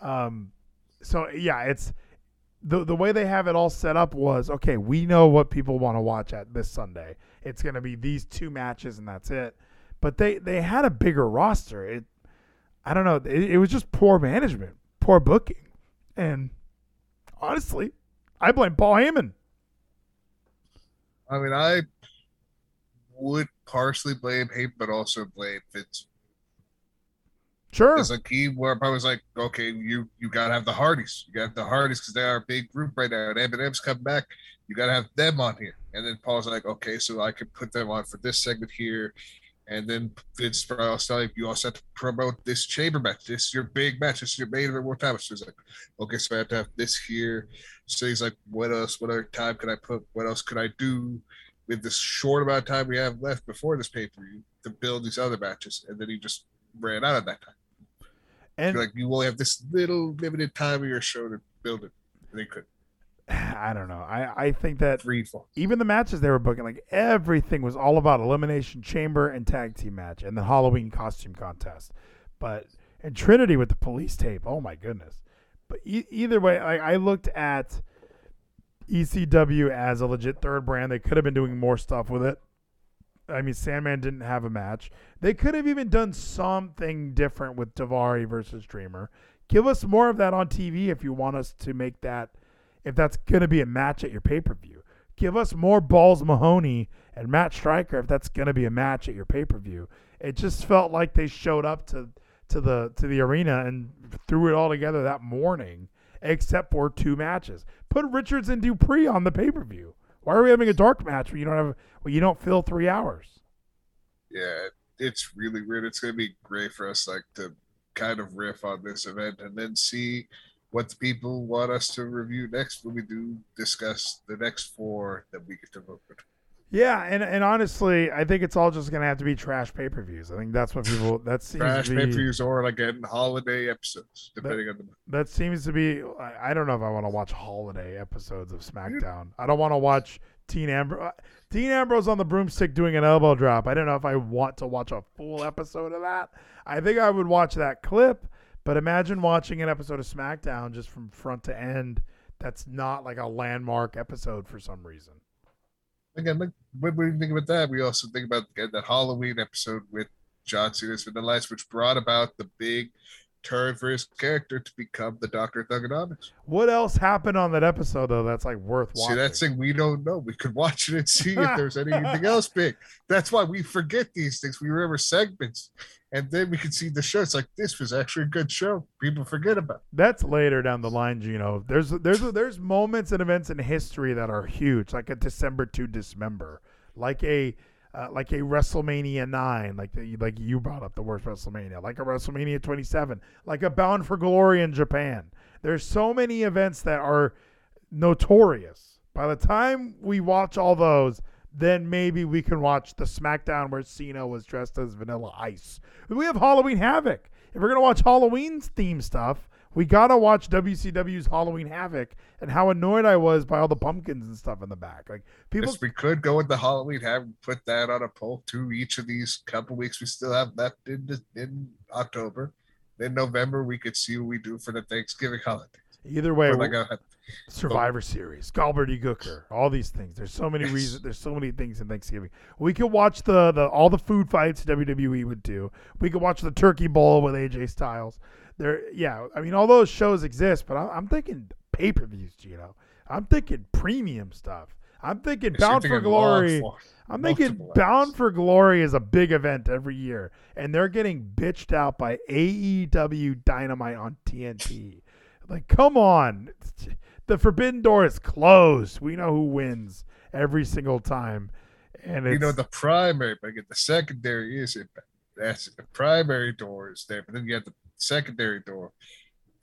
Um, so yeah, it's the the way they have it all set up was okay. We know what people want to watch at this Sunday. It's going to be these two matches and that's it. But they they had a bigger roster. It I don't know. It, it was just poor management, poor booking, and honestly, I blame Paul Heyman. I mean, I would partially blame him, but also blame Vince. Sure. It's like he where I was like, okay, you you gotta have the Hardys. You gotta have the Hardys because they are a big group right now. And MNM's come back. You gotta have them on here. And then Paul's like, okay, so I can put them on for this segment here. And then Vince was telling you also have to promote this chamber match. This is your big match. This is your main event more time. So he's like, okay, so I have to have this here. So he's like, what else? What other time can I put? What else could I do with this short amount of time we have left before this pay per view to build these other matches? And then he just ran out of that time. and You're like you only have this little limited time of your show to build it. And they could I don't know. I, I think that free fall. even the matches they were booking, like everything was all about elimination chamber and tag team match and the Halloween costume contest. But and Trinity with the police tape, oh my goodness. But e- either way, like I looked at ECW as a legit third brand. They could have been doing more stuff with it. I mean, Sandman didn't have a match. They could have even done something different with Daivari versus Dreamer. Give us more of that on TV if you want us to make that, if that's going to be a match at your pay per view. Give us more Balls Mahoney and Matt Striker if that's going to be a match at your pay per view. It just felt like they showed up to to the to the arena and threw it all together that morning, except for two matches. Put Richards and Dupree on the pay per view. Why are we having a dark match when you don't have when you don't fill three hours? Yeah, it's really weird. It's gonna be great for us like to kind of riff on this event and then see what the people want us to review next when we do discuss the next four that we get to vote. Yeah, and and honestly, I think it's all just gonna have to be trash pay per views. I think that's what people that seems Trash to pay be, per views or again holiday episodes, depending on the that seems to be. I, I don't know if I want to watch holiday episodes of SmackDown. I don't want to watch Dean Ambrose. Dean uh, Ambrose on the broomstick doing an elbow drop. I don't know if I want to watch a full episode of that. I think I would watch that clip, but imagine watching an episode of SmackDown just from front to end. That's not like a landmark episode for some reason. Again, like when we think about that, we also think about again, that Halloween episode with John Cena's the lights, which brought about the big turn for his character to become the Doctor Thuganomics. What else happened on that episode though? That's like worth See, watching. that's thing we don't know. We could watch it and see if there's anything else big. That's why we forget these things. We remember segments, and then we can see the show. It's like this was actually a good show. People forget about. That's later down the line, Geno. There's there's there's moments and events in history that are huge, like a December to Dismember, like a uh, like a WrestleMania nine, like the, like you brought up the worst WrestleMania, like a WrestleMania 27, like a Bound for Glory in Japan. There's so many events that are notorious. By the time we watch all those, then maybe we can watch the SmackDown where Cena was dressed as Vanilla Ice. We have Halloween Havoc. If we're gonna watch Halloween theme stuff, We gotta watch WCW's Halloween Havoc and how annoyed I was by all the pumpkins and stuff in the back. Like people, Yes, we could go into Halloween, have put that on a poll too. Each of these couple weeks we still have left in in October. Then November we could see what we do for the Thanksgiving holiday. either way, like a, Survivor Series, Gobbledy Gooker, all these things. There's so many reasons. There's so many things in Thanksgiving. We could watch the the all the food fights WWE would do. We could watch the Turkey Bowl with AJ Styles. There, yeah. I mean, all those shows exist, but I'm, I'm thinking pay per views, Geno. I'm thinking premium stuff. I'm thinking Bound for long Glory. I'm thinking Bound for Glory is a big event every year, and they're getting bitched out by AEW Dynamite on TNT. Like, come on. The Forbidden Door is closed. We know who wins every single time. And it's, you know the primary, but the secondary is it. That's the primary door is there, but then you have the secondary door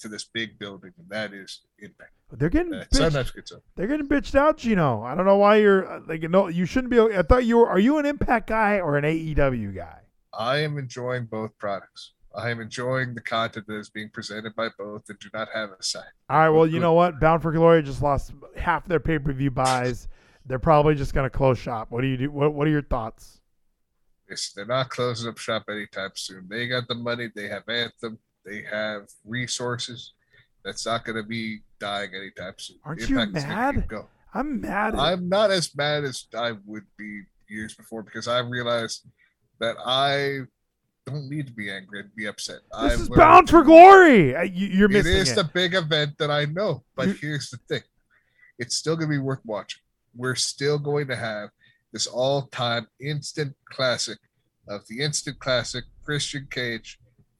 to this big building, and that is impact. they're getting That bitched, sometimes gets up. they're getting bitched out, Geno. I don't know why you're uh, like no. You shouldn't be. I thought you were. Are you an Impact guy or an AEW guy? I am enjoying both products. I am enjoying the content that is being presented by both and do not have a side. All right. Well, you know what? Bound for Glory just lost half their pay per view buys. They're probably just going to close shop. What do you do? What What are your thoughts? It's, they're not closing up shop anytime soon. They got the money. They have Anthem. They have resources. That's not going to be dying anytime soon. Aren't you Impact is mad? I'm mad. At, I'm not as mad as I would be years before because I realized that I don't need to be angry and be upset. this I've is Bound for Glory. Uh, you, you're missing is it. the big event that I know, but You- here's the thing: it's still going to be worth watching. We're still going to have this all-time instant classic of the instant classic Christian Cage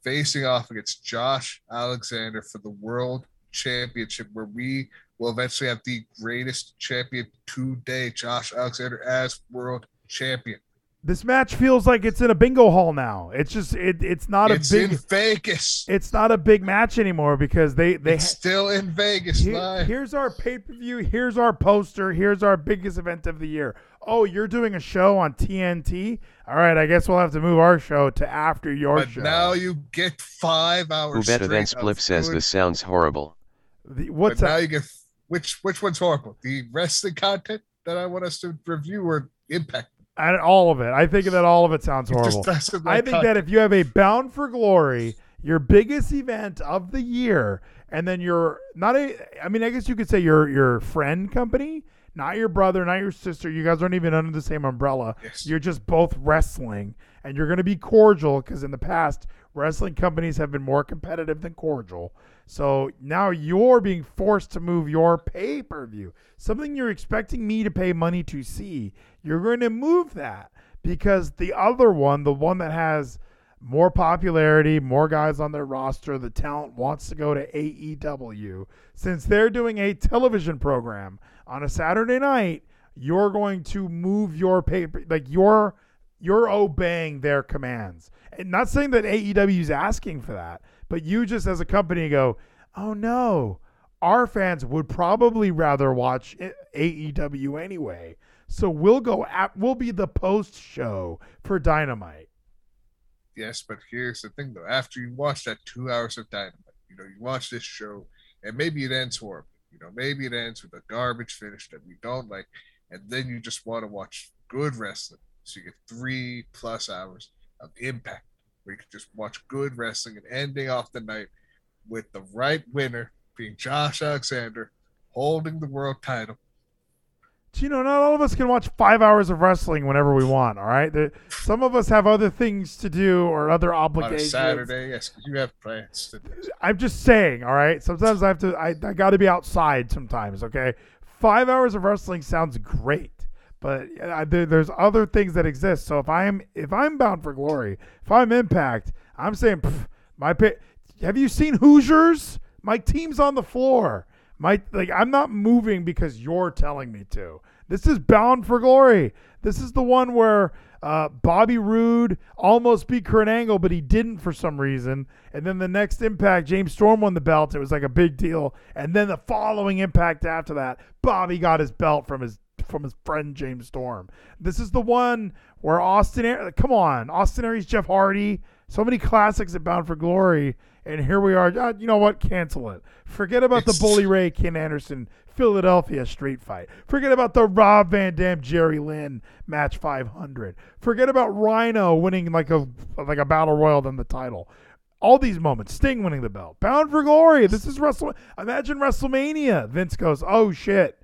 facing off against Josh Alexander for the World Championship, where we will eventually have the greatest champion today, Josh Alexander, as World Champion. This match feels like it's in a bingo hall now. It's just it. It's not it's a big. in Vegas. it's not a big match anymore because they they. it's still in Vegas Here- here's our pay per view. Here's our poster. Here's our biggest event of the year. Oh, you're doing a show on TNT? All right, I guess we'll have to move our show to after your But show. now you get five hours. Who bet straight events of Spliff says good- this sounds horrible. The- But what's now you get which which one's horrible? The wrestling content that I want us to review or Impact? I, all of it. I think that all of it sounds It horrible. doesn't I think that if you have a Bound for Glory, your biggest event of the year, and then you're not a, I mean, I guess you could say your your friend company, not your brother, not your sister. You guys aren't even under the same umbrella. Yes. You're just both wrestling, and you're going to be cordial because in the past, wrestling companies have been more competitive than cordial. So now you're being forced to move your pay per view, something you're expecting me to pay money to see. You're going to move that because the other one, the one that has more popularity, more guys on their roster, the talent wants to go to AEW. Since they're doing a television program on a Saturday night, you're going to move your paper like you're you're obeying their commands. Not saying that AEW is asking for that, but you just as a company go, "Oh no, our fans would probably rather watch AEW anyway." So we'll go at, we'll be the post show for Dynamite. Yes, but here's the thing though. After you watch that two hours of Dynamite, you know, you watch this show, and maybe it ends horribly. You know, maybe it ends with a garbage finish that we don't like, and then you just want to watch good wrestling. So you get three plus hours of impact you can just watch good wrestling and ending off the night with the right winner being Josh Alexander holding the world title. You know, not all of us can watch five hours of wrestling whenever we want. All right, There- some of us have other things to do or other obligations. Saturday, yes, you have plans. I'm just saying, all right. Sometimes I have to. I, I got to be outside sometimes. Okay, five hours of wrestling sounds great, but uh, there, there's other things that exist. So if I'm if I'm bound for glory, if I'm Impact, I'm saying pff, my pay. Have you seen Hoosiers? My team's on the floor. My like I'm not moving because you're telling me to. This is bound for glory. This is the one where uh, Bobby Roode almost beat Kurt Angle, but he didn't for some reason. And then the next Impact, James Storm won the belt. It was like a big deal. And then the following Impact after that, Bobby got his belt from his from his friend James Storm. This is the one where Austin. Aries- Come on, Austin Aries, Jeff Hardy. So many classics at Bound for Glory, and here we are. Uh, you know what? Cancel it. Forget about the Bully Ray Ken Anderson Philadelphia street fight. Forget about the Rob Van Dam Jerry Lynn match 500. Forget about Rhino winning like a like a battle royal than the title. All these moments, Sting winning the belt, Bound for Glory. This is Wrestle. Imagine WrestleMania. Vince goes, "Oh shit,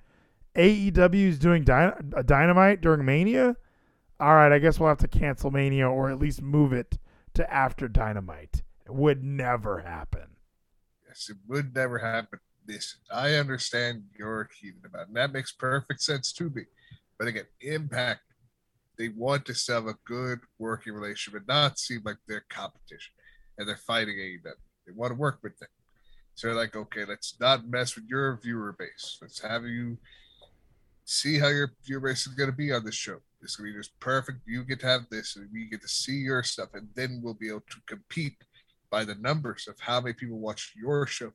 AEW is doing dyna- a uh, Dynamite during Mania. All right, I guess we'll have to cancel Mania or at least move it to after Dynamite. It would never happen. Yes, it would never happen. Listen, I understand you're heated about and that makes perfect sense to me. But again, Impact, they want to have a good working relationship and not seem like they're competition and they're fighting AEW. They want to work with them. So they're like, okay, let's not mess with your viewer base. Let's have you see how your viewer base is going to be on this show. It's going to be just perfect. You get to have this, and we get to see your stuff, and then we'll be able to compete by the numbers of how many people watch your show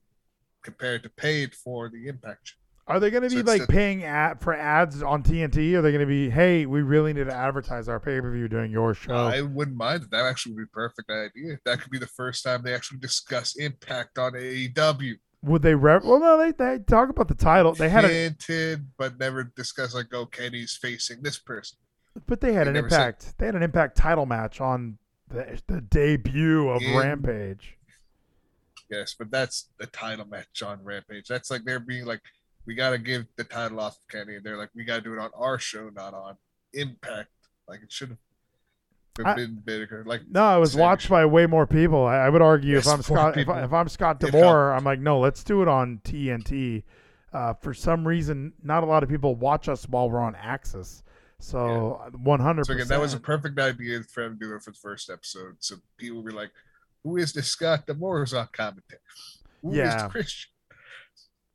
compared to paid for the impact. Are they going to be it's like paying ad for ads on TNT? Are they going to be, hey, we really need to advertise our pay per view during your show? I wouldn't mind that. That actually would be a perfect idea. That could be the first time they actually discuss impact on AEW. Would they? Re- well, no, they they talk about the title. They had a, but never discussed like, oh, Kenny's facing this person. but they had they an never said- impact. They had an impact title match on the the debut of In- Rampage. Yes, but that's the title match on Rampage. That's like they're being like, we got to give the title off Kenny, and they're like, we got to do it on our show, not on Impact. Like it should have been bigger. Like No, it was watched by way more people. I, I would argue Yes, if I'm Scott, if. I, if I'm Scott D'Amore. I'm like, no, let's do it on TNT. Uh, for some reason, not a lot of people watch us while we're on AXS. So 100. So again, that was a perfect idea for him to do it for the first episode. So people were like, "Who is this Scott D'Amore on commentary? Who is Yeah. Christian?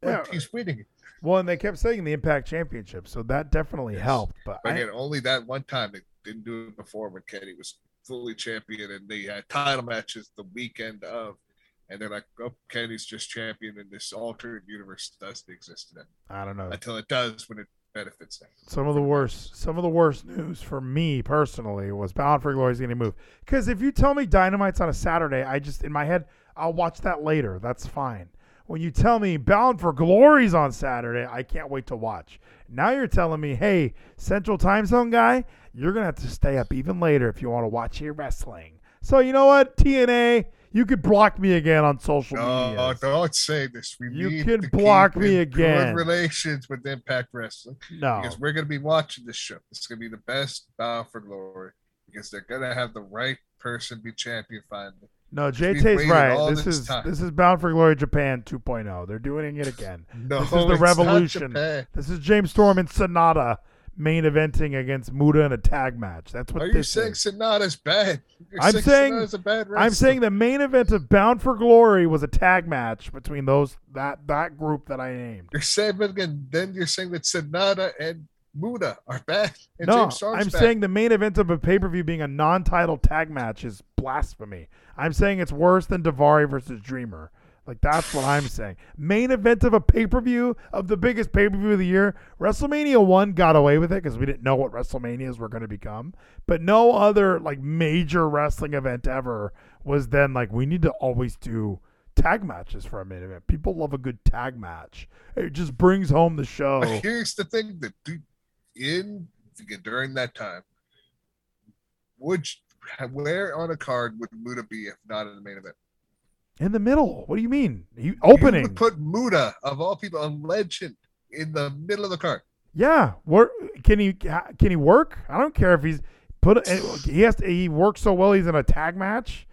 Yeah. He's winning." well, and they kept saying the Impact Championship, so that definitely Yes. helped. But But I, again, only that one time didn't do it before when Kenny was fully champion and they had title matches the weekend of, and they're like, "Oh, Kenny's just champion, and this alternate universe doesn't exist them I don't know. until it does when it benefits them." Some of the worst, some of the worst news for me personally was Bound for Glory's is going to move. Because if you tell me Dynamite's on a Saturday, I just in my head I'll watch that later. That's fine. When you tell me Bound for Glory's on Saturday, I can't wait to watch. Now you're telling me, hey, Central Time Zone guy, you're gonna have to stay up even later if you want to watch your wrestling. So you know what, TNA, you could block me again on social uh, media. Uh, no, media. don't say this. We You need can block me again. Good relations with Impact Wrestling. No, because we're going to be watching this show. It's going to be the best Bound for Glory because they're going to have the right person be champion finally. No, JT's right. This this is time. this is Bound for Glory Japan 2.0. They're doing it again. No, This is the revolution. This is James Storm and Sanada main eventing against Muta in a tag match. That's what Are you saying is. Sanada's bad? You're I'm saying- bad I'm saying the main event of Bound for Glory was a tag match between those that that group that I named. You're saying but again. Then you're saying that Sanada and Muta are bad. No, I'm bad. saying the main event of a pay per view being a non-title tag match is blasphemy. I'm saying it's worse than Daivari versus Dreamer. Like that's what I'm saying. Main event of a pay per view of the biggest pay per view of the year. WrestleMania one got away with it because we didn't know what WrestleManias were going to become. But no other like major wrestling event ever was then like we need to always do tag matches for a main event. People love a good tag match. It just brings home the show. Here's the thing that in during that time, would you- where on a card would Muta be if not in the main event? In the middle. What do you mean? You You opening? would put Muta of all people, a legend, in the middle of the card. yeah. Work? Can he? Can he work? I don't care if he's put. Eh, he has. To, he works so well. He's in a tag match.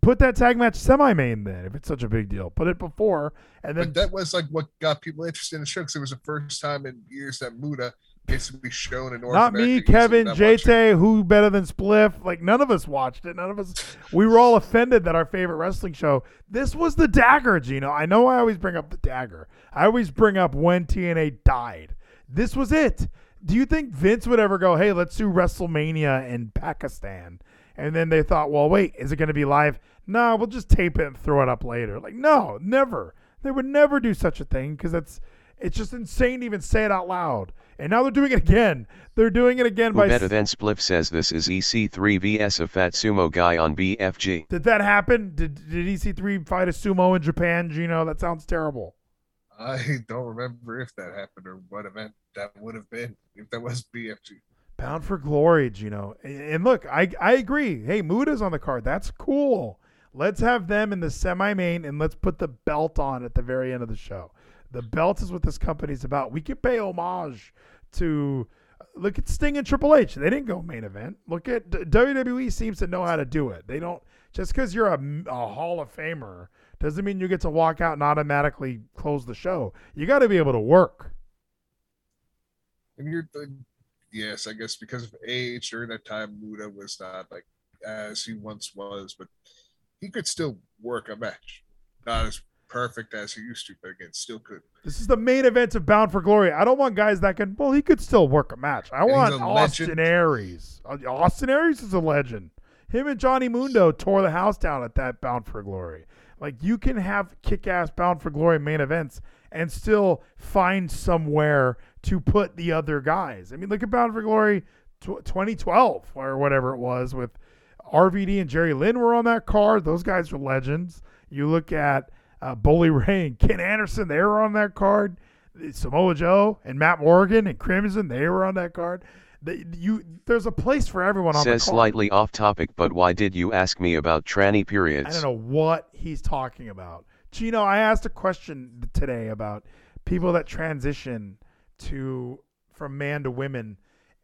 Put that tag match semi-main then, if it's such a big deal. Put it before, and then But that was like what got people interested in the show because it was the first time in years that Muta gets to be shown in North not America. me, He used to Kevin. JT, who better than Spliff? Like none of us watched it. None of us. We were all offended that our favorite wrestling show. This was the dagger, Geno. I know I always bring up the dagger. I always bring up when TNA died. This was it. Do you think Vince would ever go, "Hey, let's do WrestleMania in Pakistan"? And then they thought, "Well, wait, is it going to be live?" No, we'll just tape it and throw it up later. Like, no, never. They would never do such a thing because that's it's just insane to even say it out loud. And now they're doing it again. They're doing it again Who by. better than Spliff says this is EC3 vs a fat sumo guy on BFG. Did that happen? Did did EC3 fight a sumo in Japan, Geno? That sounds terrible. I don't remember if that happened or what event that would have been if that was BFG. Bound for glory, Geno. And and look, I I agree. Hey, Muta's on the card. That's cool. Let's have them in the semi-main and let's put the belt on at the very end of the show. The belt is what this company's about. We can pay homage to look at Sting and Triple H. They didn't go main event. Look at WWE seems to know how to do it. They don't just because you're a, a Hall of Famer doesn't mean you get to walk out and automatically close the show. You got to be able to work. And you're the, yes, I guess because of age during that time, Muta was not like as he once was, but he could still work a match. Not as perfect as he used to, but again, still could. This is the main event of Bound for Glory. I don't want guys that can. Well, he could still work a match. I he's want Austin legend. Aries. Austin Aries is a legend. Him and Johnny Mundo tore the house down at that Bound for Glory. Like you can have kick-ass Bound for Glory main events and still find somewhere to put the other guys. I mean, look at Bound for Glory tw- 2012 or whatever it was with RVD and Jerry Lynn were on that card. Those guys are legends. You look at uh, Bully Ray and Ken Anderson, they were on that card. Samoa Joe and Matt Morgan and Crimson, they were on that card. The, you, there's a place for everyone on Says the card. slightly off topic, but why did you ask me about tranny periods? I don't know what he's talking about. Gino, I asked a question today about people that transition to from man to women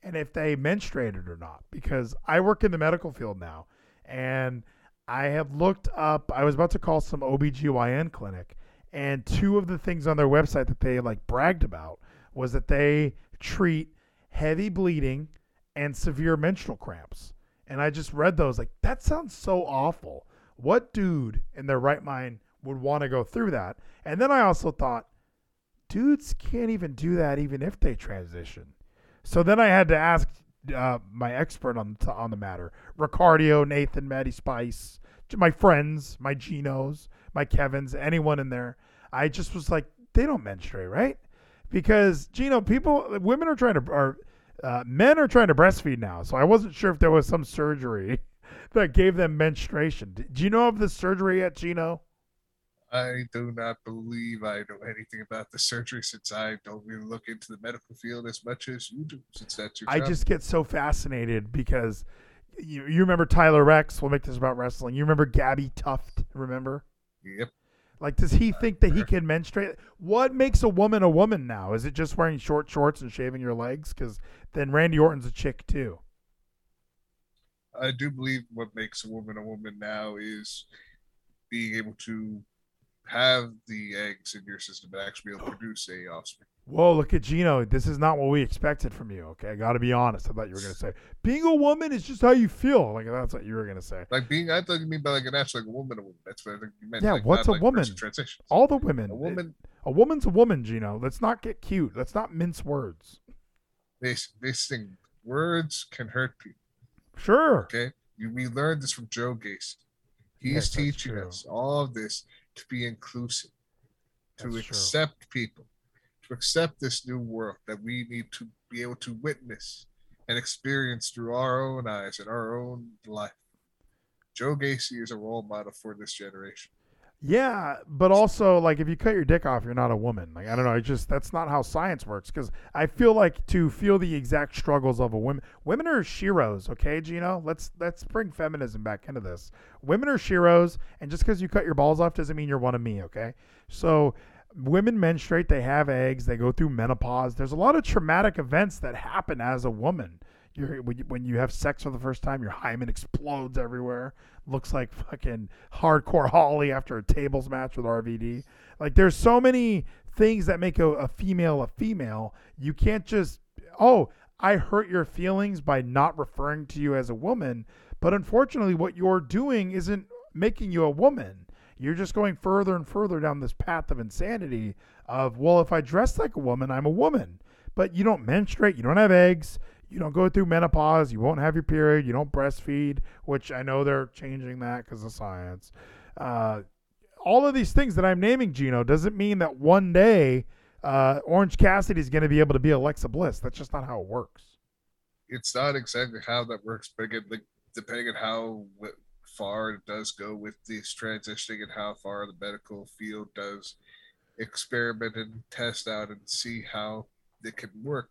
and if they menstruated or not because I work in the medical field now and I have looked up I was about to call some OBGYN clinic and two of the things on their website that they like bragged about was that they treat heavy bleeding and severe menstrual cramps. And I just read those like that sounds so awful. What dude in their right mind would want to go through that? And then I also thought dudes can't even do that even if they transition. So then I had to ask uh, my expert on the, on the matter, Ricardio, Nathan, Maddie Spice, my friends, my Genos, my Kevins, anyone in there. I just was like, they don't menstruate, right? Because Gino, people, women are trying to, or uh, men are trying to breastfeed now. So I wasn't sure if there was some surgery that gave them menstruation. Do you know of the surgery yet, Gino? I do not believe I know anything about the surgery since I don't really look into the medical field as much as you do, since that's your I job. just get so fascinated because you, you remember Tyler Reks. We'll make this about wrestling. You remember Gabbi Tuft? Remember? Yep. Like, does he think that he can menstruate? What makes a woman a woman now? Is it just wearing short shorts and shaving your legs? Because then Randy Orton's a chick too. I do believe what makes a woman a woman now is being able to have the eggs in your system and actually be able to produce a offspring. Whoa, look at Gino. This is not what we expected from you. Okay, I got to be honest. I thought you were gonna say being a woman is just how you feel. Like that's what you were gonna say. Like being, I thought you mean by like an actual like a woman, a woman. That's what I think you meant. Yeah, like, what's a like woman? person Transitions. All the women. A woman, A woman's a woman, Gino. Let's not get cute. Let's not mince words. this this thing, words can hurt people. Sure. Okay, you, we learned this from Joe Gacy. He's Yes, teaching us all of this to be inclusive, to That's true. accept people, to accept this new world that we need to be able to witness and experience through our own eyes and our own life. Joe Gacy is a role model for this generation. Yeah, but also like if you cut your dick off, you're not a woman. Like I don't know, it's just that's not how science works. Because I feel like to feel the exact struggles of a woman, women are sheroes. Okay, Gino, let's let's bring feminism back into this. Women are sheroes, and just because you cut your balls off doesn't mean you're one of me. Okay, so women menstruate, they have eggs, they go through menopause. There's a lot of traumatic events that happen as a woman. You're, when you- have sex for the first time, your hymen explodes everywhere. Looks like fucking hardcore Holly after a tables match with RVD. Like there's so many things that make a, a female a female. You can't just oh I hurt your feelings by not referring to you as a woman. But unfortunately, what you're doing isn't making you a woman. You're just going further and further down this path of insanity of, well, if I dress like a woman, I'm a woman. But you don't menstruate, you don't have eggs, you don't go through menopause, you won't have your period, you don't breastfeed, which I know they're changing that because of science. Uh, all of these things that I'm naming, Gino, doesn't mean that one day uh, Orange Cassidy is going to be able to be Alexa Bliss. That's just not how it works. It's not exactly how that works, but depending on how far it does go with this transitioning and how far the medical field does experiment and test out and see how it can work,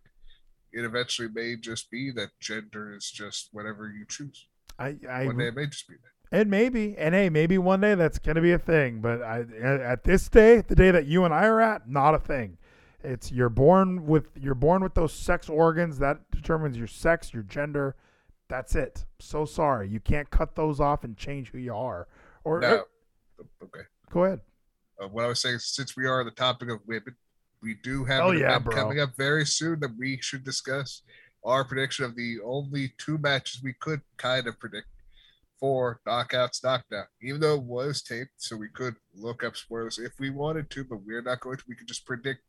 it eventually may just be that gender is just whatever you choose. I, I One day it may just be that. And maybe, and hey, maybe one day that's going to be a thing. But I, at this day, the day that you and I are at, not a thing. It's you're born with you're born with those sex organs that determines your sex, your gender. That's it. So sorry, you can't cut those off and change who you are. Or Now, okay. go ahead. Uh, what I was saying, since we are on the topic of women, we do have Oh, an yeah, event bro. coming up very soon that we should discuss. Our prediction of the only two matches we could kind of predict for knockouts, knockdown, even though it was taped, so we could look up spoilers if we wanted to, but we're not going to. We could just predict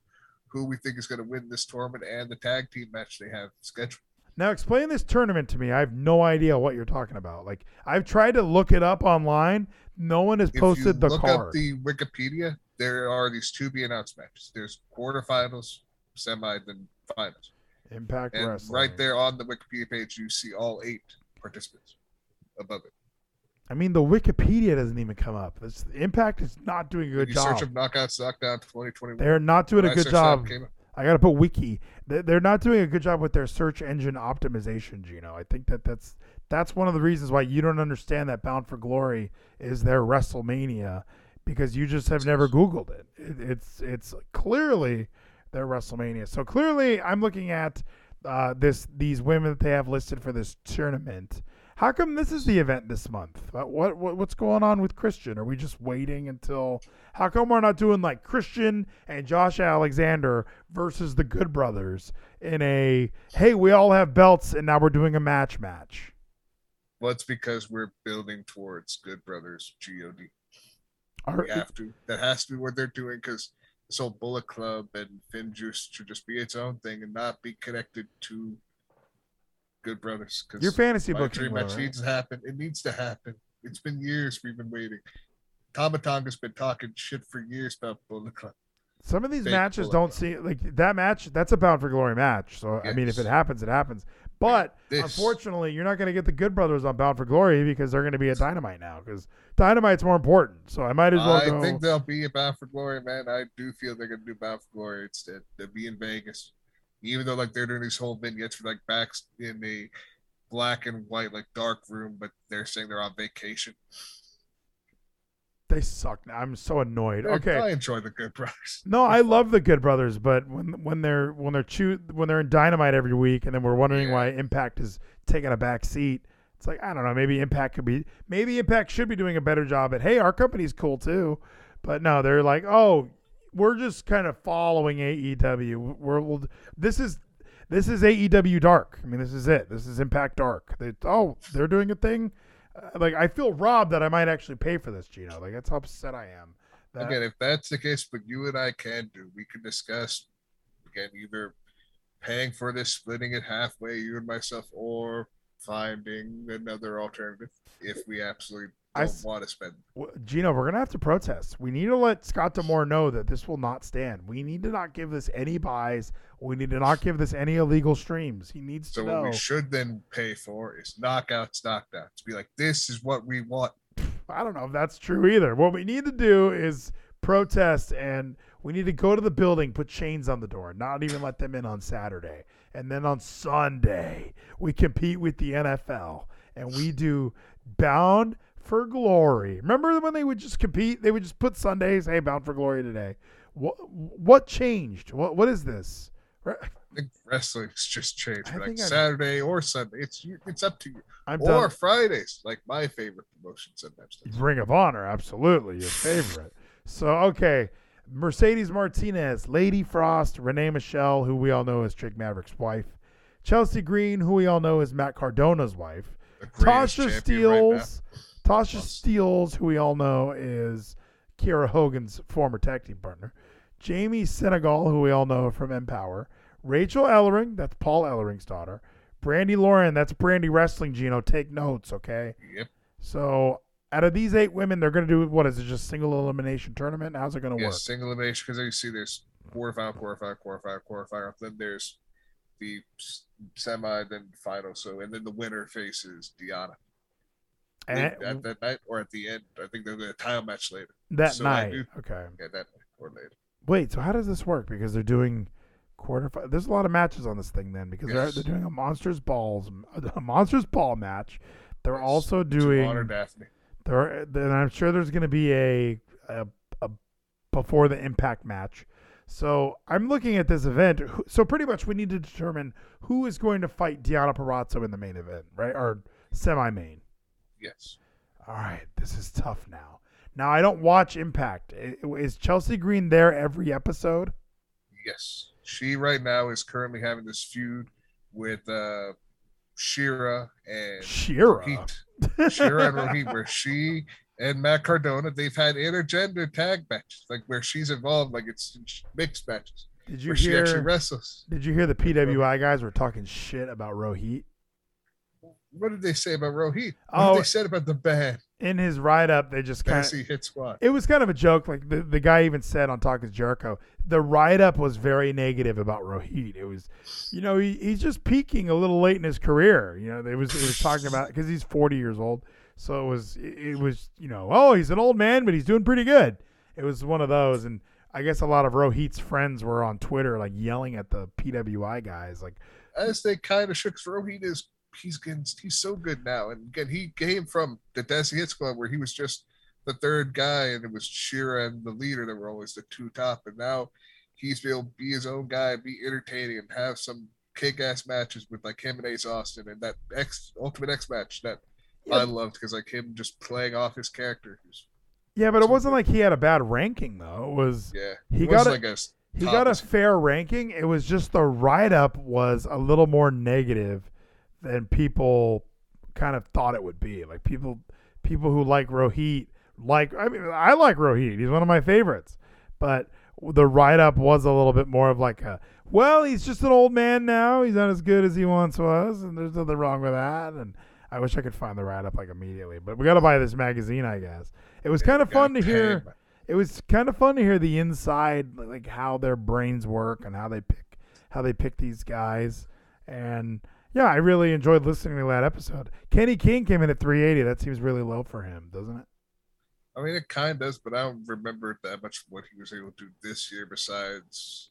who we think is going to win this tournament and the tag team match they have scheduled. Now explain this tournament to me. I have no idea what you're talking about. Like I've tried to look it up online. No one has If you posted the look card. up the Wikipedia, there are these two be announced matches. There's quarterfinals, semi, then finals. Impact And Wrestling. right there on the Wikipedia page, you see all eight participants above it. I mean, the Wikipedia doesn't even come up. This Impact is not doing a good you job. search up Knockouts Knockdown 2021. They're not doing a When I good job. I got to put wiki. They- They're not doing a good job with their search engine optimization, Gino. I think that that's that's one of the reasons why you don't understand that Bound for Glory is their WrestleMania because you just have never Googled it. it it's it's clearly their WrestleMania. So clearly, I'm looking at uh, this these women that they have listed for this tournament. How come this is the event this month? Uh, What, what what's going on with Christian? Are we just waiting until? How come we're not doing like Christian and Josh Alexander versus the Good Brothers in a hey we all have belts and now we're doing a match match? Well, it's because we're building towards Good Brothers God. Are, We have to. That has to be what they're doing because this whole Bullet Club and FinJuice should just be its own thing and not be connected to Good Brothers. 'cause your fantasy book dream though, match right? needs to happen. It needs to happen. It's been years we've been waiting. Tama Tonga's been talking shit for years about Bullet Club. Some of these matches don't seem like that match. That's a Bound for Glory match. So I mean, if it happens, it happens. But This- unfortunately, you're not going to get the Good Brothers on Bound for Glory because they're going to be at Dynamite now. Because Dynamite's more important. So I might as well I go. think they'll be a Bound for Glory, man. I do feel they're gonna do Bound for Glory instead. They'll be in Vegas, even though like they're doing these whole vignettes for like backs in a black and white like dark room, but they're saying they're on vacation. They suck. now. I'm so annoyed. Okay. I enjoy the Good Brothers. No, I love the Good Brothers, but when when they're when they're chew when they're in Dynamite every week, and then we're wondering Yeah. why Impact is taking a back seat. It's like I don't know. Maybe Impact could be. Maybe Impact should be doing a better job at. Hey, our company's cool too, but no, they're like, oh, we're just kind of following AEW. We're we'll, this is this is AEW Dark. I mean, this is it. This is Impact Dark. They, oh, they're doing a thing. Uh, like I feel robbed that I might actually pay for this, Gino. Like that's how upset I am. That, Again, if that's the case, but you and I can do, we can discuss again either paying for this, splitting it halfway, you and myself, or finding another alternative if we absolutely I don't want to spend. Gino, we're gonna have to protest. We need to let Scott Demore know that this will not stand. We need to not give this any buys. We need to not give this any illegal streams. He needs So to what know. we should then pay for is knockouts, knockdowns. Be like, this is what we want. I don't know if that's true either. What we need to do is protest, and we need to go to the building, put chains on the door, not even let them in on Saturday, and then on Sunday we compete with the NFL, and we do Bound for Glory. Remember when they would just compete? They would just put Sundays. Hey, Bound for Glory today. What what changed? What what is this? I think wrestling's just changed. I like Saturday or Sunday. It's it's up to you. I'm or done. Fridays, like my favorite promotion sometimes. Ring of Honor, absolutely your favorite. so okay, Mercedes Martinez, Lady Frost, Renee Michelle, who we all know is Trick Maverick's wife, Chelsea Green, who we all know is Matt Cardona's wife, Tasha champion right. Steelz, Tasha. Steelz, who we all know is Kiera Hogan's former tag team partner, Jamie Senegal, who we all know from Empower, Rachel Ellering, that's Paul Ellering's daughter, Brandi Lauren, that's Brandy Wrestling. Gino, take notes, okay? Yep. So out of these eight women, they're going to do what is it? Just single elimination tournament? How's it going to Yeah, work? single elimination because you see there's quarterfinal, quarterfinal, quarterfinal, quarterfinal. Then there's the semi, then final. So and then the winner faces Deonna And at that night or at the end. I think they're going to title match later. that so night. do- Okay. Yeah, that night or later. Wait, so how does this work? Because they're doing quarter. There's a lot of matches on this thing then because Yes. they're, they're doing a monsters balls a monsters ball match. They're Yes. also doing. honor Daphne. There, then I'm sure there's going to be a, a a before the impact match. So I'm looking at this event. So pretty much we need to determine who is going to fight Deonna Purrazzo in the main event, right? Or semi-main. Yes. All right, this is tough now. Now I don't watch Impact. Is Chelsea Green there every episode? Yes. She right now is currently having this feud with uh Shera and Shera. Rohit. Shera and Rohit, where she and Matt Cardona, they've had intergender tag matches, like where she's involved, like it's mixed matches. Did you Where she actually hear? wrestles. Did you hear the PWI guys were talking shit about Rohit What did they say about Rohit? What Oh. did they said about the band? in his write up? They just kind of Hit Squad. it was kind of a joke. Like the, the guy even said on Talk is Jericho, the write up was very negative about Rohit. It was, you know, he, he's just peaking a little late in his career. You know, it was it was talking about because he's forty years old, so it was it was you know, oh, he's an old man, but he's doing pretty good. It was one of those, and I guess a lot of Rohit's friends were on Twitter like yelling at the PWI guys, like, As they kind of shook Rohit is he's getting he's so good now. And again, he came from the Desi Hit Squad where he was just the third guy, and it was Shera and the leader that were always the two top. And now he's able to be his own guy, be entertaining, and have some kick ass matches with like him and Ace Austin and that X Ultimate X match that I loved because like him just playing off his character. Who's, yeah, but it wasn't good. like he had a bad ranking though. It was yeah, He it wasn't got a- like a s- He got a fair ranking. It was just the write up was a little more negative than people kind of thought it would be. Like people people who like Rohit like I mean I like Rohit. He's one of my favorites. But the write up was a little bit more of like a well, he's just an old man now. He's not as good as he once was, and there's nothing wrong with that. And I wish I could find the write up like immediately. But we got to buy this magazine, I guess. It was kind of fun to hear paid. it was kind of fun to hear the inside like how their brains work and how they pick how they pick these guys and yeah i really enjoyed listening to that episode kenny king came in at 380 that seems really low for him doesn't it I mean, it kind of does, but I don't remember that much what he was able to do this year. Besides,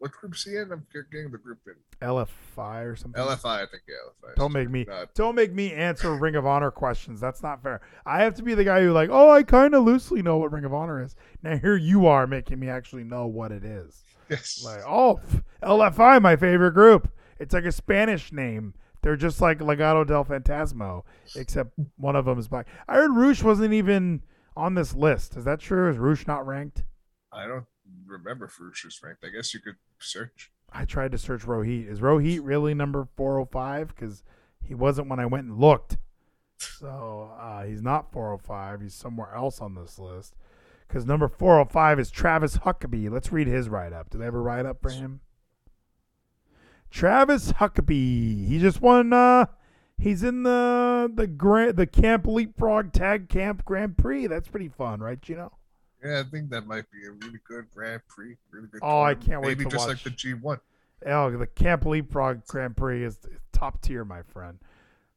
what group's he in? I'm getting the group in lfi or something LFI. I think yeah, LFI. don't make me Not- don't make me answer ring of honor questions that's not fair i have to be the guy who like oh i kind of loosely know what ring of honor is now here you are making me actually know what it is yes. Like, oh, LFI, my favorite group. It's like a Spanish name. They're just like Legado del Fantasma, except one of them is black. I heard Rush wasn't even on this list. Is that true? Is Rush not ranked? I don't remember Furush's ranked. I guess you could search. I tried to search Rohit. Is Rohit really number 405? Because he wasn't when I went and looked. So uh, he's not 405. He's somewhere else on this list. Because number 405 is Travis Huckabee. Let's read his write up. Do they have a write up for him? Travis Huckabee. He just won. Uh, he's in the the grand the Camp Leapfrog Tag Camp Grand Prix. That's pretty fun, right? Gino? Yeah, I think that might be a really good Grand Prix. Really good. Oh, I can't wait to watch. Maybe just watch. like the G1. Oh, the Camp Leapfrog Grand Prix is top tier, my friend.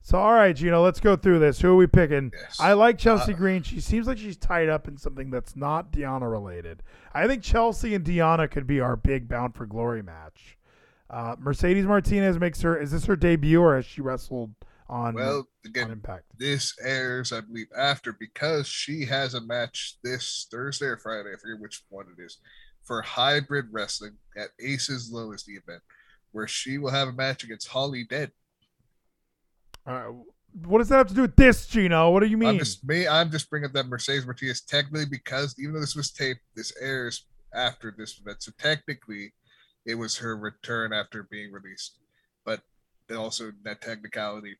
So, all right, Gino, let's go through this. Who are we picking? Yes. I like Chelsea Uh, Green. She seems like she's tied up in something that's not Deonna related. I think Chelsea and Deonna could be our big Bound for Glory match. Uh, Mercedes Martinez makes her. Is this her debut or has she wrestled on, Well, on again, Impact? this airs, I believe, after because she has a match this Thursday or Friday. I forget which one it is for hybrid wrestling at Aces Low is the event where she will have a match against Holidead. Uh, what does that have to do with this, Gino? What do you mean? I'm just me. I'm just bringing up that Mercedes Martinez technically because even though this was taped, this airs after this event, so technically it was her return after being released. But also that technicality,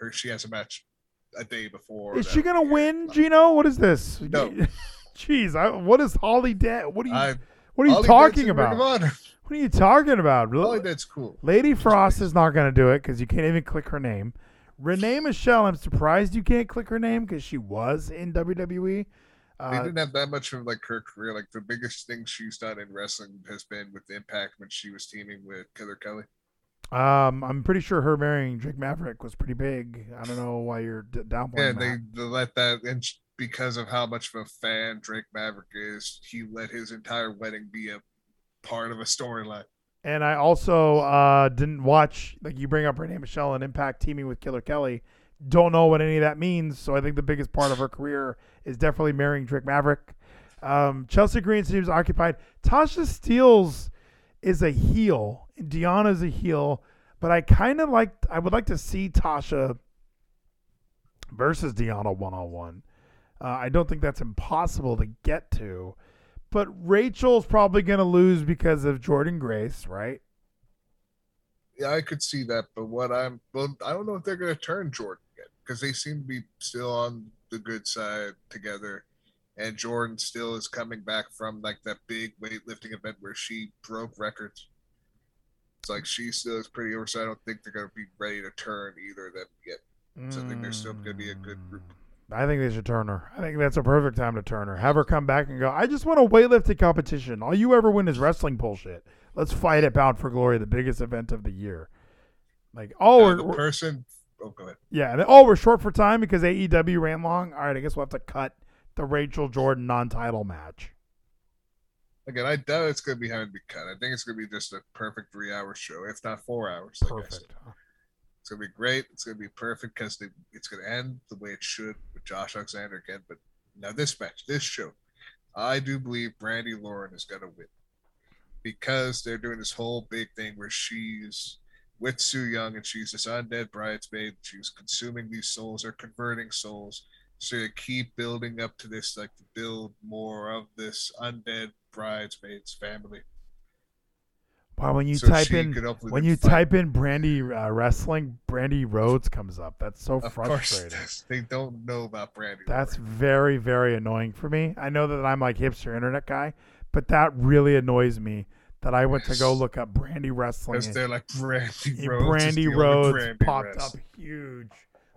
her she has a match a day before. is she gonna win, Gino? What is this? No. Jeez, I, what is Holidead? What are you? I, what are you Holly talking in Ring of about? What are you talking about? Really? Holidead's cool. Lady Frost is not going to do it because you can't even click her name. Renee Michelle, I'm surprised you can't click her name because she was in WWE. They Uh, didn't have that much of like her career. Like the biggest thing she's done in wrestling has been with Impact when she was teaming with Killer Kelly. um, I'm pretty sure her marrying Drake Maverick was pretty big. I don't know why you're d- downplaying Yeah, that. they, they let that and because of how much of a fan Drake Maverick is, he let his entire wedding be a part of a storyline. And I also uh, didn't watch like you bring up Renee Michelle and Impact teaming with Killer Kelly. Don't know what any of that means. So I think the biggest part of her career is definitely marrying Drake Maverick. Um, Chelsea Green seems occupied. Tasha Steelz is a heel. Deonna's a heel, but I kind of like. I would like to see Tasha versus Deonna one on one. I don't think that's impossible to get to. But Rachel's probably going to lose because of Jordan Grace, right? Yeah, I could see that, but what I'm well, I don't know if they're going to turn Jordan yet because they seem to be still on the good side together, and Jordan still is coming back from like that big weightlifting event where she broke records. It's like she still is pretty over, so I don't think they're going to be ready to turn either of them yet. So I think they're still going to be a good group. I think they should turn her. I think that's a perfect time to turn her. Have her come back and go, I just want a weightlifting competition. All you ever win is wrestling bullshit. Let's fight at Bound for Glory, the biggest event of the year. Like, oh, Uh, the person. Oh, go ahead. yeah. And then, oh, we're short for time because AEW ran long. All right, I guess we'll have to cut the Rachel Jordan non title match. Again, I doubt it's going to be having to be cut. I think it's going to be just a perfect three-hour show, if not four hours. Like Perfect. It's gonna be great. It's gonna be perfect because it's gonna end the way it should with Josh Alexander again. But now this match, this show, I do believe Brandi Lauren is gonna win because they're doing this whole big thing where she's with Su Yung and she's this undead bridesmaid. She's consuming these souls or converting souls. So you keep building up to this, like to build more of this undead bridesmaids family. Wow, when you So type in when you fight. type in Brandy uh, wrestling, Brandi Rhodes comes up. That's so Of course, frustrating. they don't know about Brandy. That's Lauren. very, very annoying for me. I know that I'm like hipster internet guy, but that really annoys me that I went to go look up Brandy Wrestling. Because they're like Brandy and Rhodes. Brandi Rhodes Brandy popped up huge,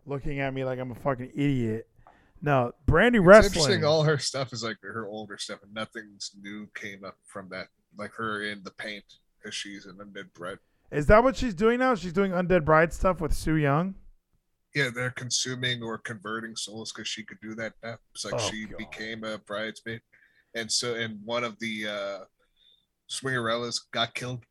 looking at me like I'm a fucking idiot. No, Brandy It's Wrestling. interesting. All her stuff is like her older stuff, and nothing's new came up from that. Like her in the paint, because she's an undead bride. Is that what she's doing now? She's doing Undead Bride stuff with Su Yung. Yeah, they're consuming or converting souls because she could do that now. It's like Oh, she God. became a bridesmaid, and so and one of the uh Swingerellas got killed.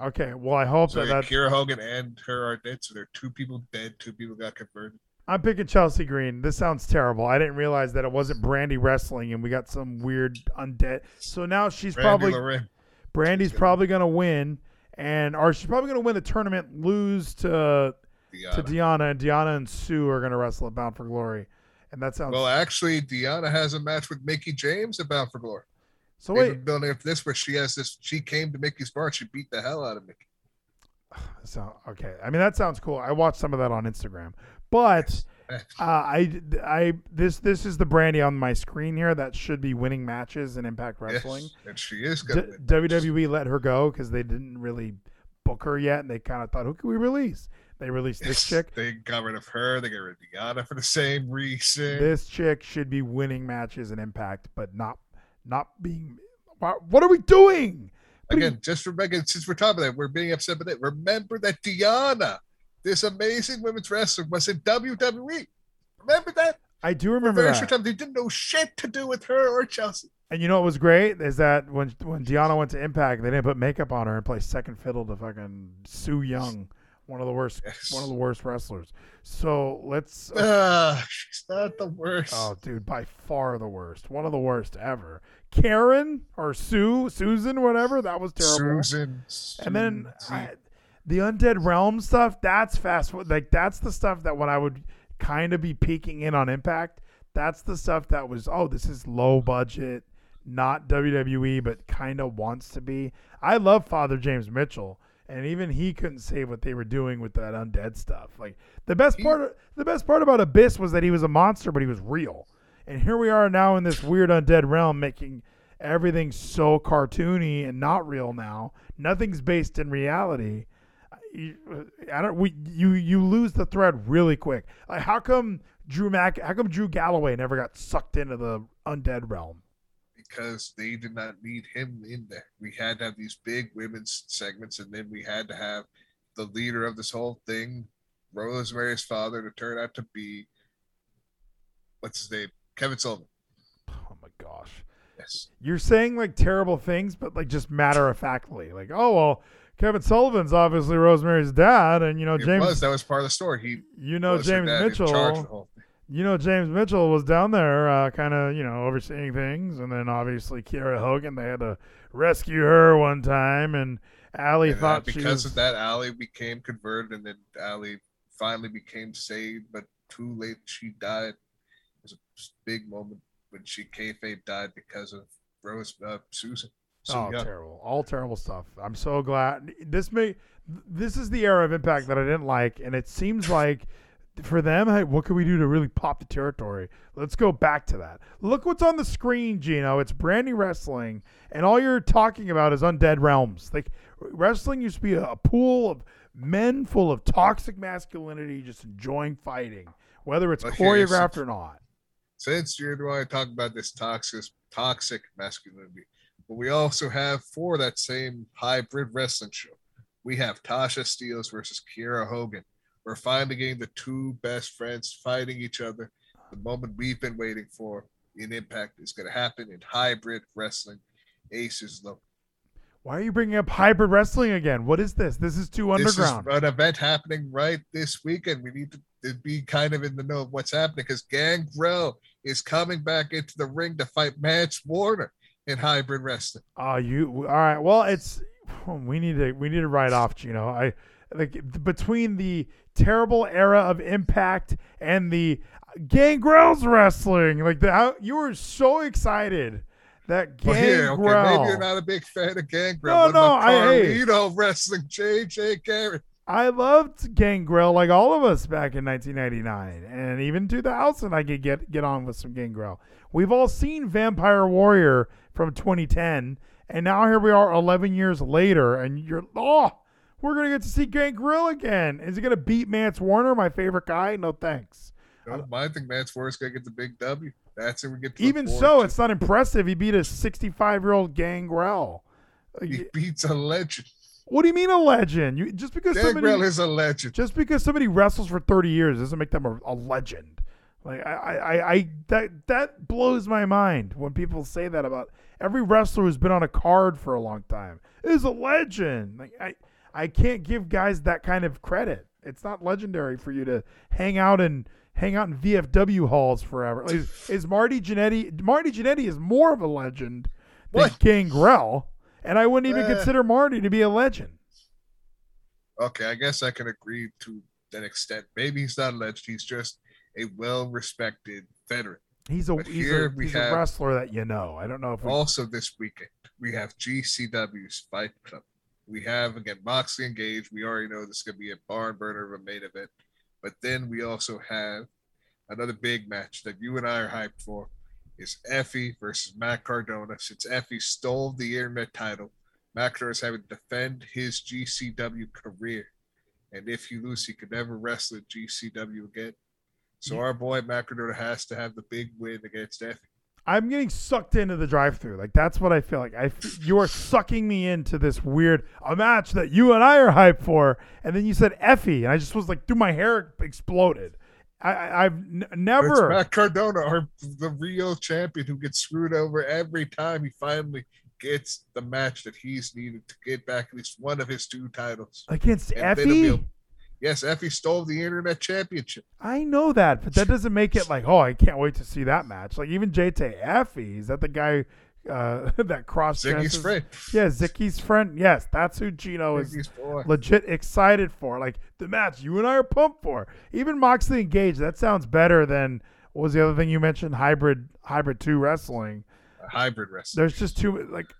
Okay, well I hope So that that's. Kiera Hogan and her are dead. So there are two people dead. Two people got converted. I'm picking Chelsea Green. This sounds terrible. I didn't realize that it wasn't Brandy Wrestling, and we got some weird undead. So now she's Brandy probably. Brandy's She's probably gonna win, and or she's probably gonna win the tournament, lose to to Deonna. Deonna, and Deonna and Sue are gonna wrestle at Bound for Glory, and that sounds. Well, actually, Deonna has a match with Mickie James at Bound for Glory. So They've wait, building up this where she has this. She came to Mickie's bar. and She beat the hell out of Mickie. so okay. I mean that sounds cool. I watched some of that on Instagram, but uh, I I this this is the Brandy on my screen here that should be winning matches in Impact Wrestling. Yes, and she is D- WWE let her go because they didn't really book her yet, and they kind of thought, who can we release? They released this chick. They got rid of her. They got rid of Deonna for the same reason. This chick should be winning matches in Impact, but not not being. What are we doing? What Again, just for again, since we're talking about it, we're being upset about it. Remember that Deonna, this amazing women's wrestler, was in WWE. Remember that? I do remember very that. short time, they didn't know shit to do with her or Chelsea. And you know what was great is that when when Deonna went to Impact, they didn't put makeup on her and play second fiddle to fucking Su Yung, one of the worst Yes. one of the worst wrestlers. So let's. Ah, she's not the worst. Oh, dude, by far the worst. One of the worst ever. Karen or Sue, Susan, whatever. That was terrible. Susan. And then I, the undead realm stuff. That's fast. Like that's the stuff that when I would kind of be peeking in on Impact. That's the stuff that was. Oh, this is low budget, not WWE, but kind of wants to be. I love Father James Mitchell, and even he couldn't say what they were doing with that undead stuff. Like the best part. The best part about Abyss was that he was a monster, but he was real. And here we are now in this weird undead realm, making everything so cartoony and not real now. Nothing's based in reality. Uh, I don't. We you you lose the thread really quick. Like how come Drew Mac? How come Drew Galloway never got sucked into the undead realm? because they did not need him in there. We had to have these big women's segments, and then we had to have the leader of this whole thing, Rosemary's father, to turn out to be what's his name, Kevin Sullivan. Oh my gosh. Yes, You're saying like terrible things, but like just matter of factly, like, oh well, Kevin Sullivan's obviously Rosemary's dad, and you know it James, was that was part of the story. He you know James dad in charge of the Mitchell, you know James Mitchell was down there, uh, kind of you know overseeing things, and then obviously Kiera Hogan, they had to rescue her one time, and Allie And, thought she because was, of that, Allie became converted, and then Allie finally became saved, but too late. She died. Was a big moment when she kayfabe died because of Rose uh, Susan. So oh, young. terrible! All terrible stuff. I'm so glad this may. This is the era of Impact that I didn't like, and it seems like for them, hey, what can we do to really pop the territory? Let's go back to that. Look what's on the screen, Gino. It's brand new wrestling, and all you're talking about is undead realms. Like wrestling used to be a, pool of men full of toxic masculinity, just enjoying fighting, whether it's Well, choreographed or not. Since you're the one to talk about this toxic toxic masculinity, but we also have for that same hybrid wrestling show, we have Tasha Steelz versus Kiera Hogan. We're finally getting the two best friends fighting each other. The moment we've been waiting for in Impact is going to happen in hybrid wrestling. Aces look. Why are you bringing up hybrid wrestling again? What is this? This is too underground. This is an event happening right this weekend. We need to, be kind of in the know of what's happening because Gangrel is coming back into the ring to fight Mance Warner in hybrid wrestling. Oh, you all right? Well, it's we need to we need to write off You know, I like between the terrible era of Impact and the Gangrel's wrestling. Like the how, you were so excited that Well, here, Gangrel. okay, maybe you're not a big fan of Gangrel. No, but no, I- hey. Carlito wrestling JJ Garrett. I loved Gangrel like all of us back in 1999 and even 2000 I could get get on with some Gangrel. We've all seen Vampire Warrior from 2010 and now here we are 11 years later and you're oh we're going to get to see Gangrel again. Is he going to beat Mance Warner, my favorite guy? No thanks. No, I think Mance Warner's gonna get the big W. That's it. We get to Even so, to. it's not impressive. He beat a 65-year-old Gangrel. he beats a legend. What do you mean a legend? You just because somebody Gangrel is a legend. just because somebody wrestles for 30 years doesn't make them a, a legend. Like I, I, I, I that that blows my mind when people say that about every wrestler who's been on a card for a long time is a legend. Like I, I can't give guys that kind of credit. It's not legendary for you to hang out and hang out in VFW halls forever. Is, is Marty Jannetty? Marty Jannetty is more of a legend than What? Gangrel, and I wouldn't even Eh. consider Marty to be a legend. Okay, I guess I can agree to an extent. Maybe he's not a legend. He's just a well-respected veteran. He's a But he's, here a, we he's a wrestler that you know. I don't know if we, Also, this weekend we have GCW's Fight Club. We have again Moxley engaged. We already know this is gonna be a barn burner of a main event. But then we also have another big match that you and I are hyped for. Is Effy versus Matt Cardona. Since Effy stole the internet title, Matt Cardona is having to defend his GCW career. And if he loses, he could never wrestle at GCW again. So our boy Matt Cardona has to have the big win against Effy. I'm getting sucked into the drive-through. Like that's what I feel like. I you are sucking me into this weird a match that you and I are hyped for, and then you said Effy, and I just was like, dude, my hair exploded. I, I've n- It's never. Matt Cardona, our the real champion who gets screwed over every time he finally gets the match that he's needed to get back at least one of his two titles. against And Effy. Yes, Effy stole the internet championship. I know that, but that doesn't make it like, oh, I can't wait to see that match. Like even JT Effy, is that the guy uh, that cross Ziggy's friend. Yeah, Zicky's friend. Yes, that's who Gino is boy. legit excited for. Like the match you and I are pumped for. Even Moxley engaged. That sounds better than what was the other thing you mentioned? Hybrid hybrid two wrestling. Hybrid wrestling. There's just too like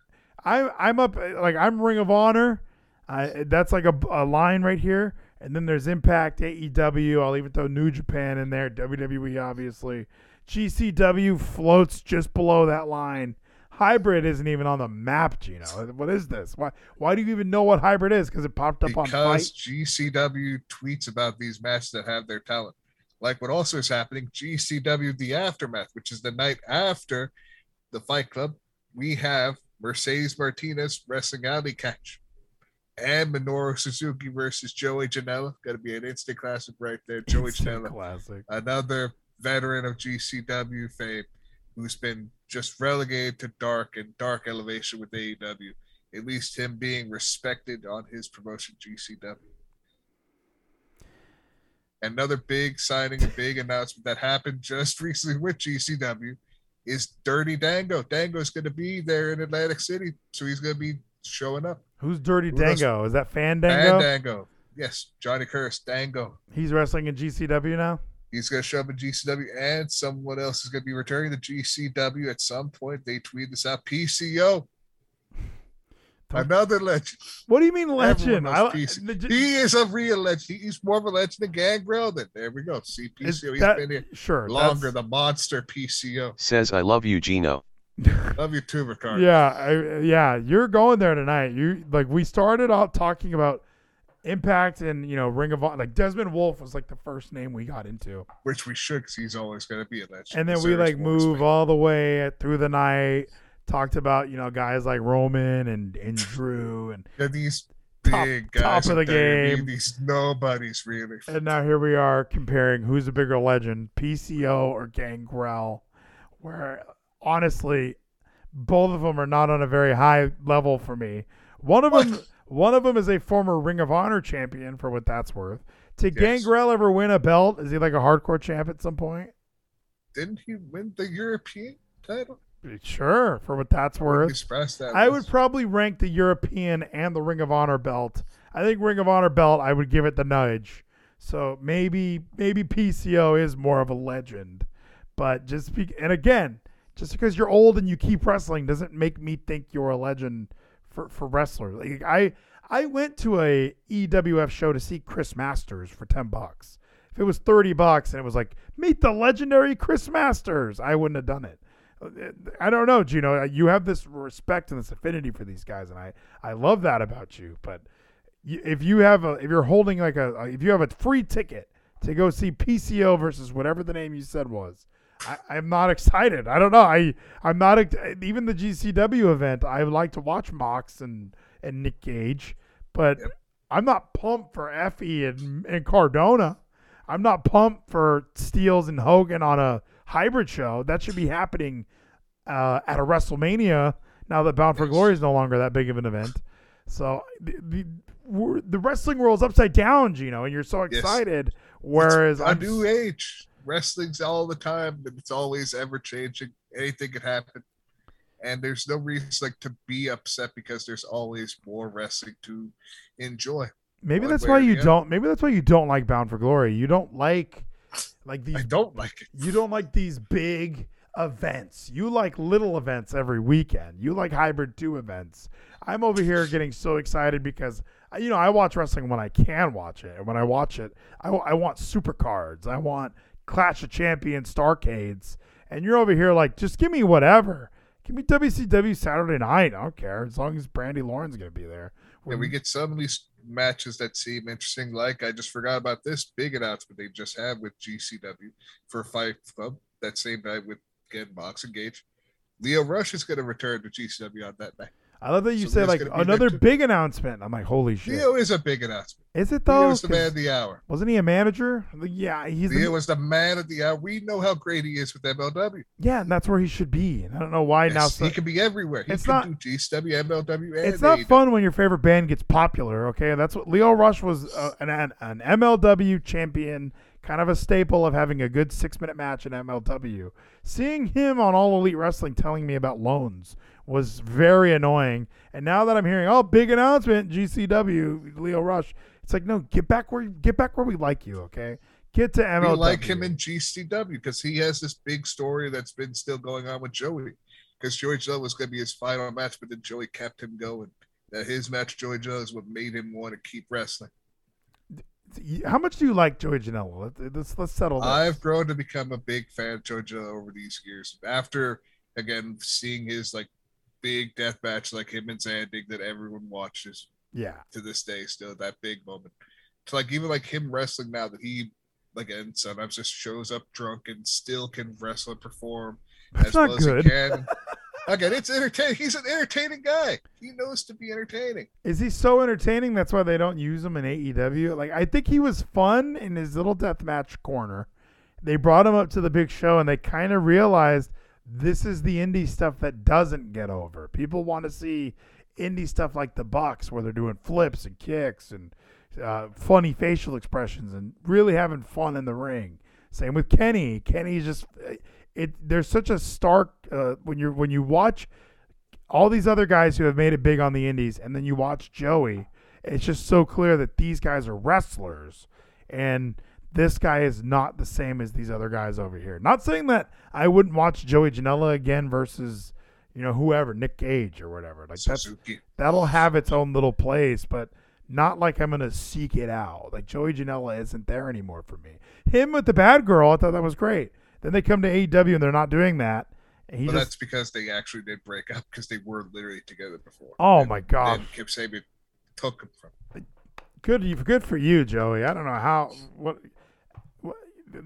I I'm up like I'm Ring of Honor. I that's like a, a line right here. And then there's Impact, AEW. I'll even throw New Japan in there. WWE obviously. GCW floats just below that line. Hybrid isn't even on the map, Gino. What is this? Why why do you even know what hybrid is? Because it popped up on because. GCW tweets about these matches that have their talent. like what also is happening, GCW The Aftermath, which is the night after the Fight Club, we have Mercedes Martinez wrestling Allie Katch and Minoru Suzuki versus Joey Janela. Got to be an instant classic right there. Joey Instant Janela, classic. another veteran of GCW fame who's been just relegated to dark and dark elevation with AEW. At least him being respected on his promotion, GCW. Another big signing, a big announcement that happened just recently with GCW is Dirty Dango. Dango's going to be there in Atlantic City, so he's going to be showing up. Who's Dirty Who knows? Dango? Is that Fandango? And Dango. Yes, Johnny Curtis, Dango. He's wrestling in GCW now. He's going to show up in GCW, and someone else is going to be returning to GCW at some point. They tweet this out. PCO, another legend. What do you mean legend? I- the- He is a real legend. He's more of a legend than Gangrel. Then there we go. See, is PCO. He's that- been here sure longer. that's- The monster PCO. Says I love you, Gino. Love you too, Ricardo. Yeah, I, yeah, you're going there tonight. You like we started out talking about Impact and you know Ring of Honor. Like Desmond Wolfe was like the first name we got into, Which we should, because he's always going to be a legend. and then we like move all the way through the night. Talked about you know guys like Roman and and Drew, and Yeah, these Top- big top guys of the game. These nobodies really. and now here we are comparing who's a bigger legend, PCO or Gangrel. Where honestly, both of them are not on a very high level for me. One of them, one of them is a former Ring of Honor champion, for what that's worth. Did Yes. Gangrel ever win a belt? Is he like a hardcore champ at some point? Didn't he win the European title? Sure, for what that's worth. that I was- would probably rank the European and the Ring of Honor belt. I think Ring of Honor belt, I would give it the nudge. So maybe maybe PCO is more of a legend, but just be, and again, just because you're old and you keep wrestling doesn't make me think you're a legend for for wrestlers. Like I I went to a EWF show to see Chris Masters for ten bucks. If it was thirty bucks and it was like meet the legendary Chris Masters, I wouldn't have done it. Uh, I don't know, Gino. Uh, you have this respect and this affinity for these guys, and I I love that about you. But if you have a if you're holding like a if you have a free ticket to go see PCO versus whatever the name you said was, I, I'm not excited. I don't know. I I'm not even the GCW event. I would like to watch Mox and and Nick Gage, but I'm not pumped for Effy and and Cardona. I'm not pumped for Steelz and Hogan on a hybrid show. That should be happening uh, at a WrestleMania now that Bound for Yes. Glory is no longer that big of an event. So the the, the wrestling world's upside down, Gino, and you're so Yes. excited. Whereas a I'm new age. Wrestling's all the time, and it's always ever changing. Anything could happen, and there's no reason like to be upset because there's always more wrestling to enjoy. maybe that's why you don't. Maybe that's why you don't like Bound for Glory. You don't like like these I don't like it. You don't like these big events. You like little events every weekend. You like hybrid two events. I'm over here getting so excited because you know I watch wrestling when I can watch it, and when I watch it, I, I want super cards. I want Clash of Champions, Starcades, and you're over here like just give me whatever. Give me WCW Saturday night. I don't care as long as Brandi Lauren's gonna be there. Yeah, we get some of these matches that seem interesting. Like I just forgot about this big announcement they just had with GCW for Fight Club that same night with again Mox and Gage. Lio Rush is going to return to GCW on that night. I love that you So said like another big announcement. I'm like, holy shit! Lio is a big announcement. Is it though? Lio is the man of the hour. Wasn't he a manager? Like, yeah, he's the- is the man of the hour. We know how great he is with MLW. Yeah, and that's where he should be. And I don't know why now. So- he can be everywhere. He It's not- do GCW, MLW, it's not AEW. fun when your favorite band gets popular. Okay, that's what Lio Rush was uh, an, an an MLW champion, kind of a staple of having a good six minute match in MLW. Seeing him on All Elite Wrestling telling me about loans was very annoying. And now that I'm hearing, oh, big announcement, GCW, Lio Rush, it's like, no, get back where get back where we like you. Okay, get to MLW. We like him in GCW because he has this big story that's been still going on with Joey. Because Joey Joe was going to be his final match, but then Joey kept him going. That his match, Joey Joe, is what made him want to keep wrestling. How much do you like Joey Janela? Let's let's, settle this. I've grown to become a big fan of Joey Joe over these years. After again seeing his like big death match, like him and Zandig, that everyone watches yeah. to this day, still that big moment. To like even like him wrestling now that he again sometimes just shows up drunk and still can wrestle and perform That's as not well as good. he can. again, it's entertaining. He's an entertaining guy. He knows to be entertaining. Is he so entertaining? That's why they don't use him in AEW. Like I think he was fun in his little death match corner. They brought him up to the big show, and they kind of realized this is the indie stuff that doesn't get over. People want to see indie stuff like the Bucks, where they're doing flips and kicks and uh, funny facial expressions and really having fun in the ring. Same with Kenny. Kenny's just it. There's such a stark uh, when you're when you watch all these other guys who have made it big on the indies, and then you watch Joey, it's just so clear that these guys are wrestlers, and this guy is not the same as these other guys over here. Not saying that I wouldn't watch Joey Janela again versus you know whoever Nick Gage or whatever. Like that's that'll have its own little place, but not like I'm gonna seek it out. Like Joey Janela isn't there anymore for me. Him with the bad girl, I thought that was great. Then they come to AEW and they're not doing that. And he But just that's because they actually did break up because they were literally together before. Oh And my God. then Kip Sabian took him from. good good for you, Joey. I don't know how what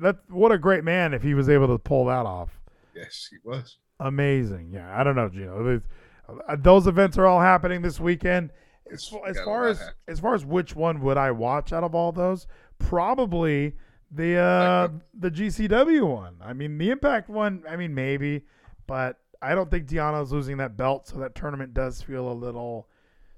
that what a great man if he was able to pull that off. Yes, he was. Amazing. Yeah, I don't know, Geno. Uh, Those events are all happening this weekend. As, It's as far as as far as which one would I watch out of all those, probably the uh, the GCW one. I mean, the Impact one. I mean, maybe, but I don't think Deonna's losing that belt, so that tournament does feel a little.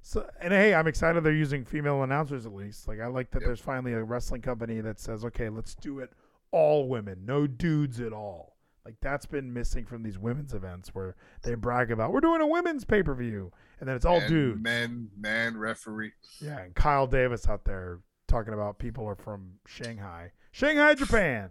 So and hey, I'm excited they're using female announcers at least. Like I like that Yep. there's finally a wrestling company that says, okay, let's do it all women, no dudes at all. Like that's been missing from these women's events where they brag about we're doing a women's pay per view, and then it's all dudes. Men, man, referee. Yeah, and Kyle Davis out there talking about people are from Shanghai, Shanghai, Japan.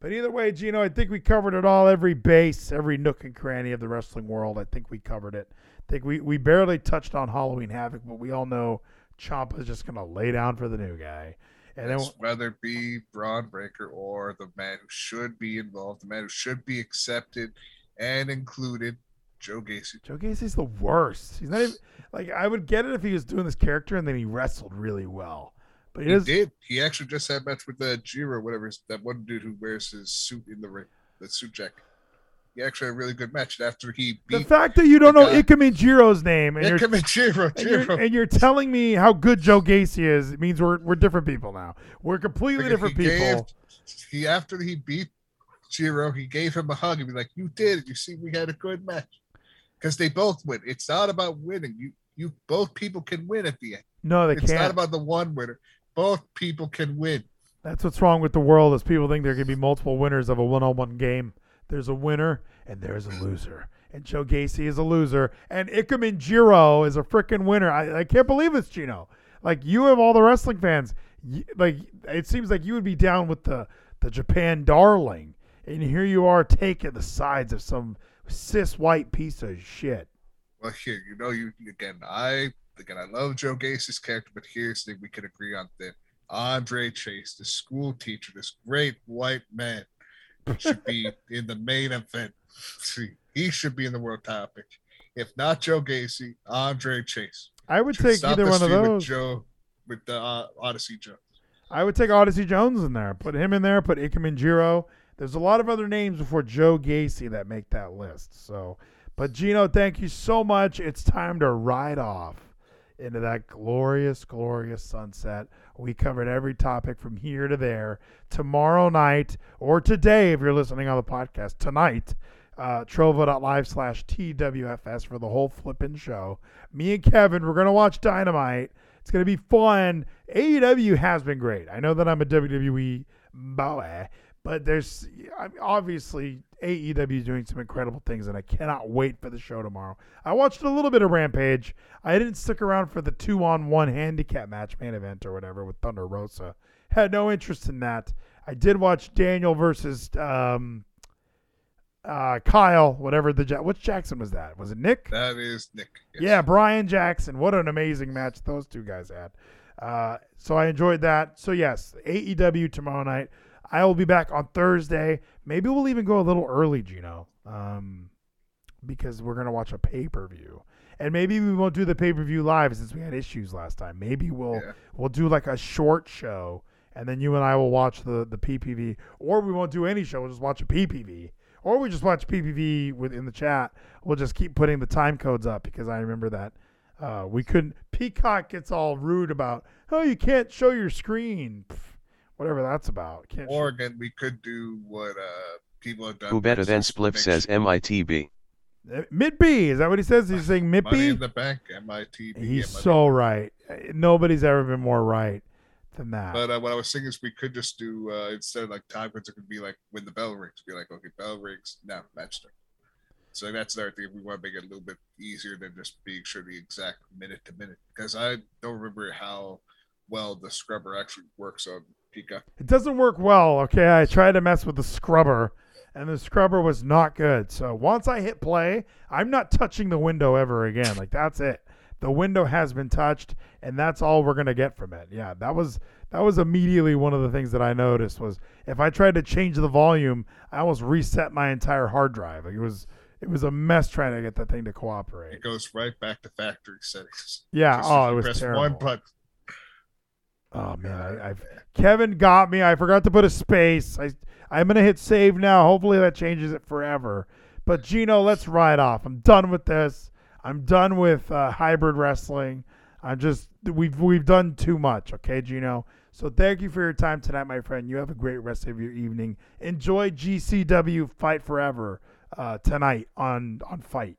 But either way, Geno, I think we covered it all, every base, every nook and cranny of the wrestling world. I think we covered it. I think we, we barely touched on Halloween Havoc, but we all know Ciampa's just going to lay down for the new guy. And then, Yes, whether it be Bron Breakker or the man who should be involved, the man who should be accepted and included, Joe Gacy. Joe Gacy's the worst. He's not even like I would get it if he was doing this character and then he wrestled really well. But he, He did. He actually just had a match with the Jiro, whatever that one dude who wears his suit in the ring, the suit jacket. He actually had a really good match. After he beat the fact that you don't know guy- name and you're Ikemen Jiro, and you're, Jiro. and you're telling me how good Joe Gacy is. It means we're we're different people now. We're completely Freaking different he gave- people. he after he beat Jiro, he gave him a hug and be like, "You did it. You see, we had a good match." Because they both win. It's not about winning. You you both people can win at the end. No, they it's not can't. about the one winner. Both people can win. That's what's wrong with the world. Is people think there can be multiple winners of a one-on-one game. There's a winner and there's a loser. And Joe Gacy is a loser, and Ikemen Jiro is a freaking winner. I, I can't believe this, Geno. Like you have all the wrestling fans. Y- Like it seems like you would be down with the the Japan darling, and here you are taking the sides of some cis white piece of shit. Well, here you know you again. I again I love Joe Gacy's character, but here's the thing we can agree on that Andre Chase, the school teacher, this great white man, should be in the main event. See, he should be in the world topic. If not Joe Gacy, Andre Chase. I would Should take either one of feud with those. Joe with the uh, Odyssey Joe. I would take Odyssey Jones in there. Put him in there. Put Ikemen Jiro. There's a lot of other names before Joe Gacy that make that list. So, but Geno, thank you so much. It's time to ride off into that glorious, glorious sunset. We covered every topic from here to there. Tomorrow night or today, if you're listening on the podcast, tonight, uh, trovo.live slash TWFS for the whole flippin' show. Me and Kevin, we're going to watch Dynamite. It's going to be fun. AEW has been great. I know that I'm a WWE boy, but there's obviously AEW is doing some incredible things, and I cannot wait for the show tomorrow. I watched a little bit of Rampage. I didn't stick around for the two on one handicap match main event or whatever with Thunder Rosa. Had no interest in that. I did watch Daniel versus um, uh, Kyle, whatever the Ja- which Jackson was that? Was it Nick? That is Nick. Yes. Yeah, Brian Jackson. What an amazing match those two guys had. Uh, so I enjoyed that. So yes, AEW tomorrow night. I will be back on Thursday. Maybe we'll even go a little early, Geno, um, because we're gonna watch a pay per view, and maybe we won't do the pay per view live since we had issues last time. Maybe we'll Yeah. we'll do like a short show and then you and I will watch the the PPV, or we won't do any show. We'll just watch a PPV, or we just watch PPV within the chat. We'll just keep putting the time codes up because I remember that uh, we couldn't. Peacock gets all rude about, oh, you can't show your screen, Pff, whatever that's about. Can't show- Or again, we could do what uh, people have done. Who better than Spliff mix says MITB. Uh, Mid B is that what he says? He's saying Mid Money B. in the bank, MITB. He's so right. Nobody's ever been more right than that. But uh, what I was saying is we could just do uh, instead of like time codes, it could be like when the bell rings, be like, okay, bell rings, now match start. So that's another thing. We want to make it a little bit easier than just being sure the exact minute to minute. Because I don't remember how well the scrubber actually works on Peacock. It doesn't work well. Okay, I tried to mess with the scrubber, and the scrubber was not good. So once I hit play, I'm not touching the window ever again. Like that's it. The window has been touched, and that's all we're gonna get from it. Yeah, that was that was immediately one of the things that I noticed was if I tried to change the volume, I almost reset my entire hard drive. Like it was it was a mess trying to get that thing to cooperate. It goes right back to factory settings. Yeah. Just oh, it was press terrible. one button. Oh man, I, I've Kevin got me. I forgot to put a space. I I'm gonna hit save now. Hopefully that changes it forever. But Geno, let's ride off. I'm done with this. I'm done with uh, hybrid wrestling. I'm just we've we've done too much. Okay, Geno. So thank you for your time tonight, my friend. You have a great rest of your evening. Enjoy GCW FITE Forever uh, tonight on on Fight.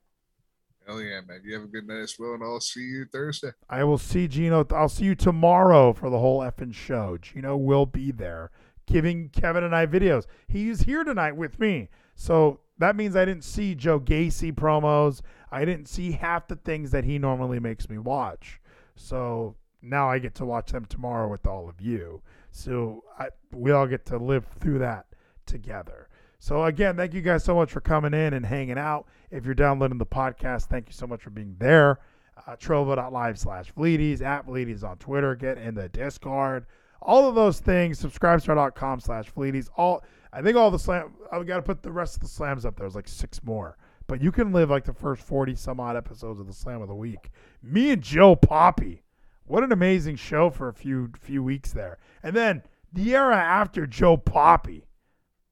Hell yeah, man. You have a good night as well, and I'll see you Thursday. I will see Geno. I'll see you tomorrow for the whole effing show. Geno will be there giving Kevin and I videos. He's here tonight with me. So that means I didn't see Joe Gacy promos. I didn't see half the things that he normally makes me watch. So now I get to watch them tomorrow with all of you. So I, we all get to live through that together. So again, thank you guys so much for coming in and hanging out. If you're downloading the podcast, thank you so much for being there. Uh, Trovo.live slash Vleeties, at Vleeties on Twitter, get in the Discord. All of those things, subscribestar.com slash Vleeties. All I think all the slam I've gotta put the rest of the slams up there. There's like six more. But you can live like the first 40 some odd episodes of the Slam of the Week. Me and Joe Poppy. What an amazing show for a few few weeks there. And then the era after Joe Poppy.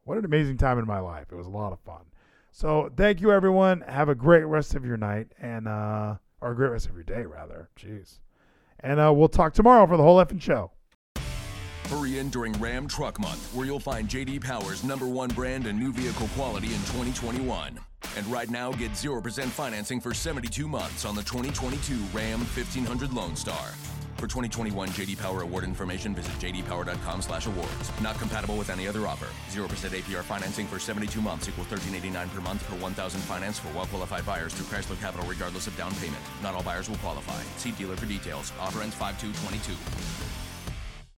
What an amazing time in my life. It was a lot of fun. So thank you everyone. Have a great rest of your night and uh or a great rest of your day rather. Jeez. And uh, we'll talk tomorrow for the whole effing show. Hurry in during Ram Truck Month, where you'll find JD Power's number one brand and new vehicle quality in 2021. And right now, get 0% financing for 72 months on the 2022 Ram 1500 Lone Star. For 2021 JD Power award information, visit jdpower.com/awards. Not compatible with any other offer. 0% APR financing for 72 months equals 1389 per month per 1000 finance for well-qualified buyers through Chrysler Capital regardless of down payment. Not all buyers will qualify. See dealer for details. Offer ends 5/2/22.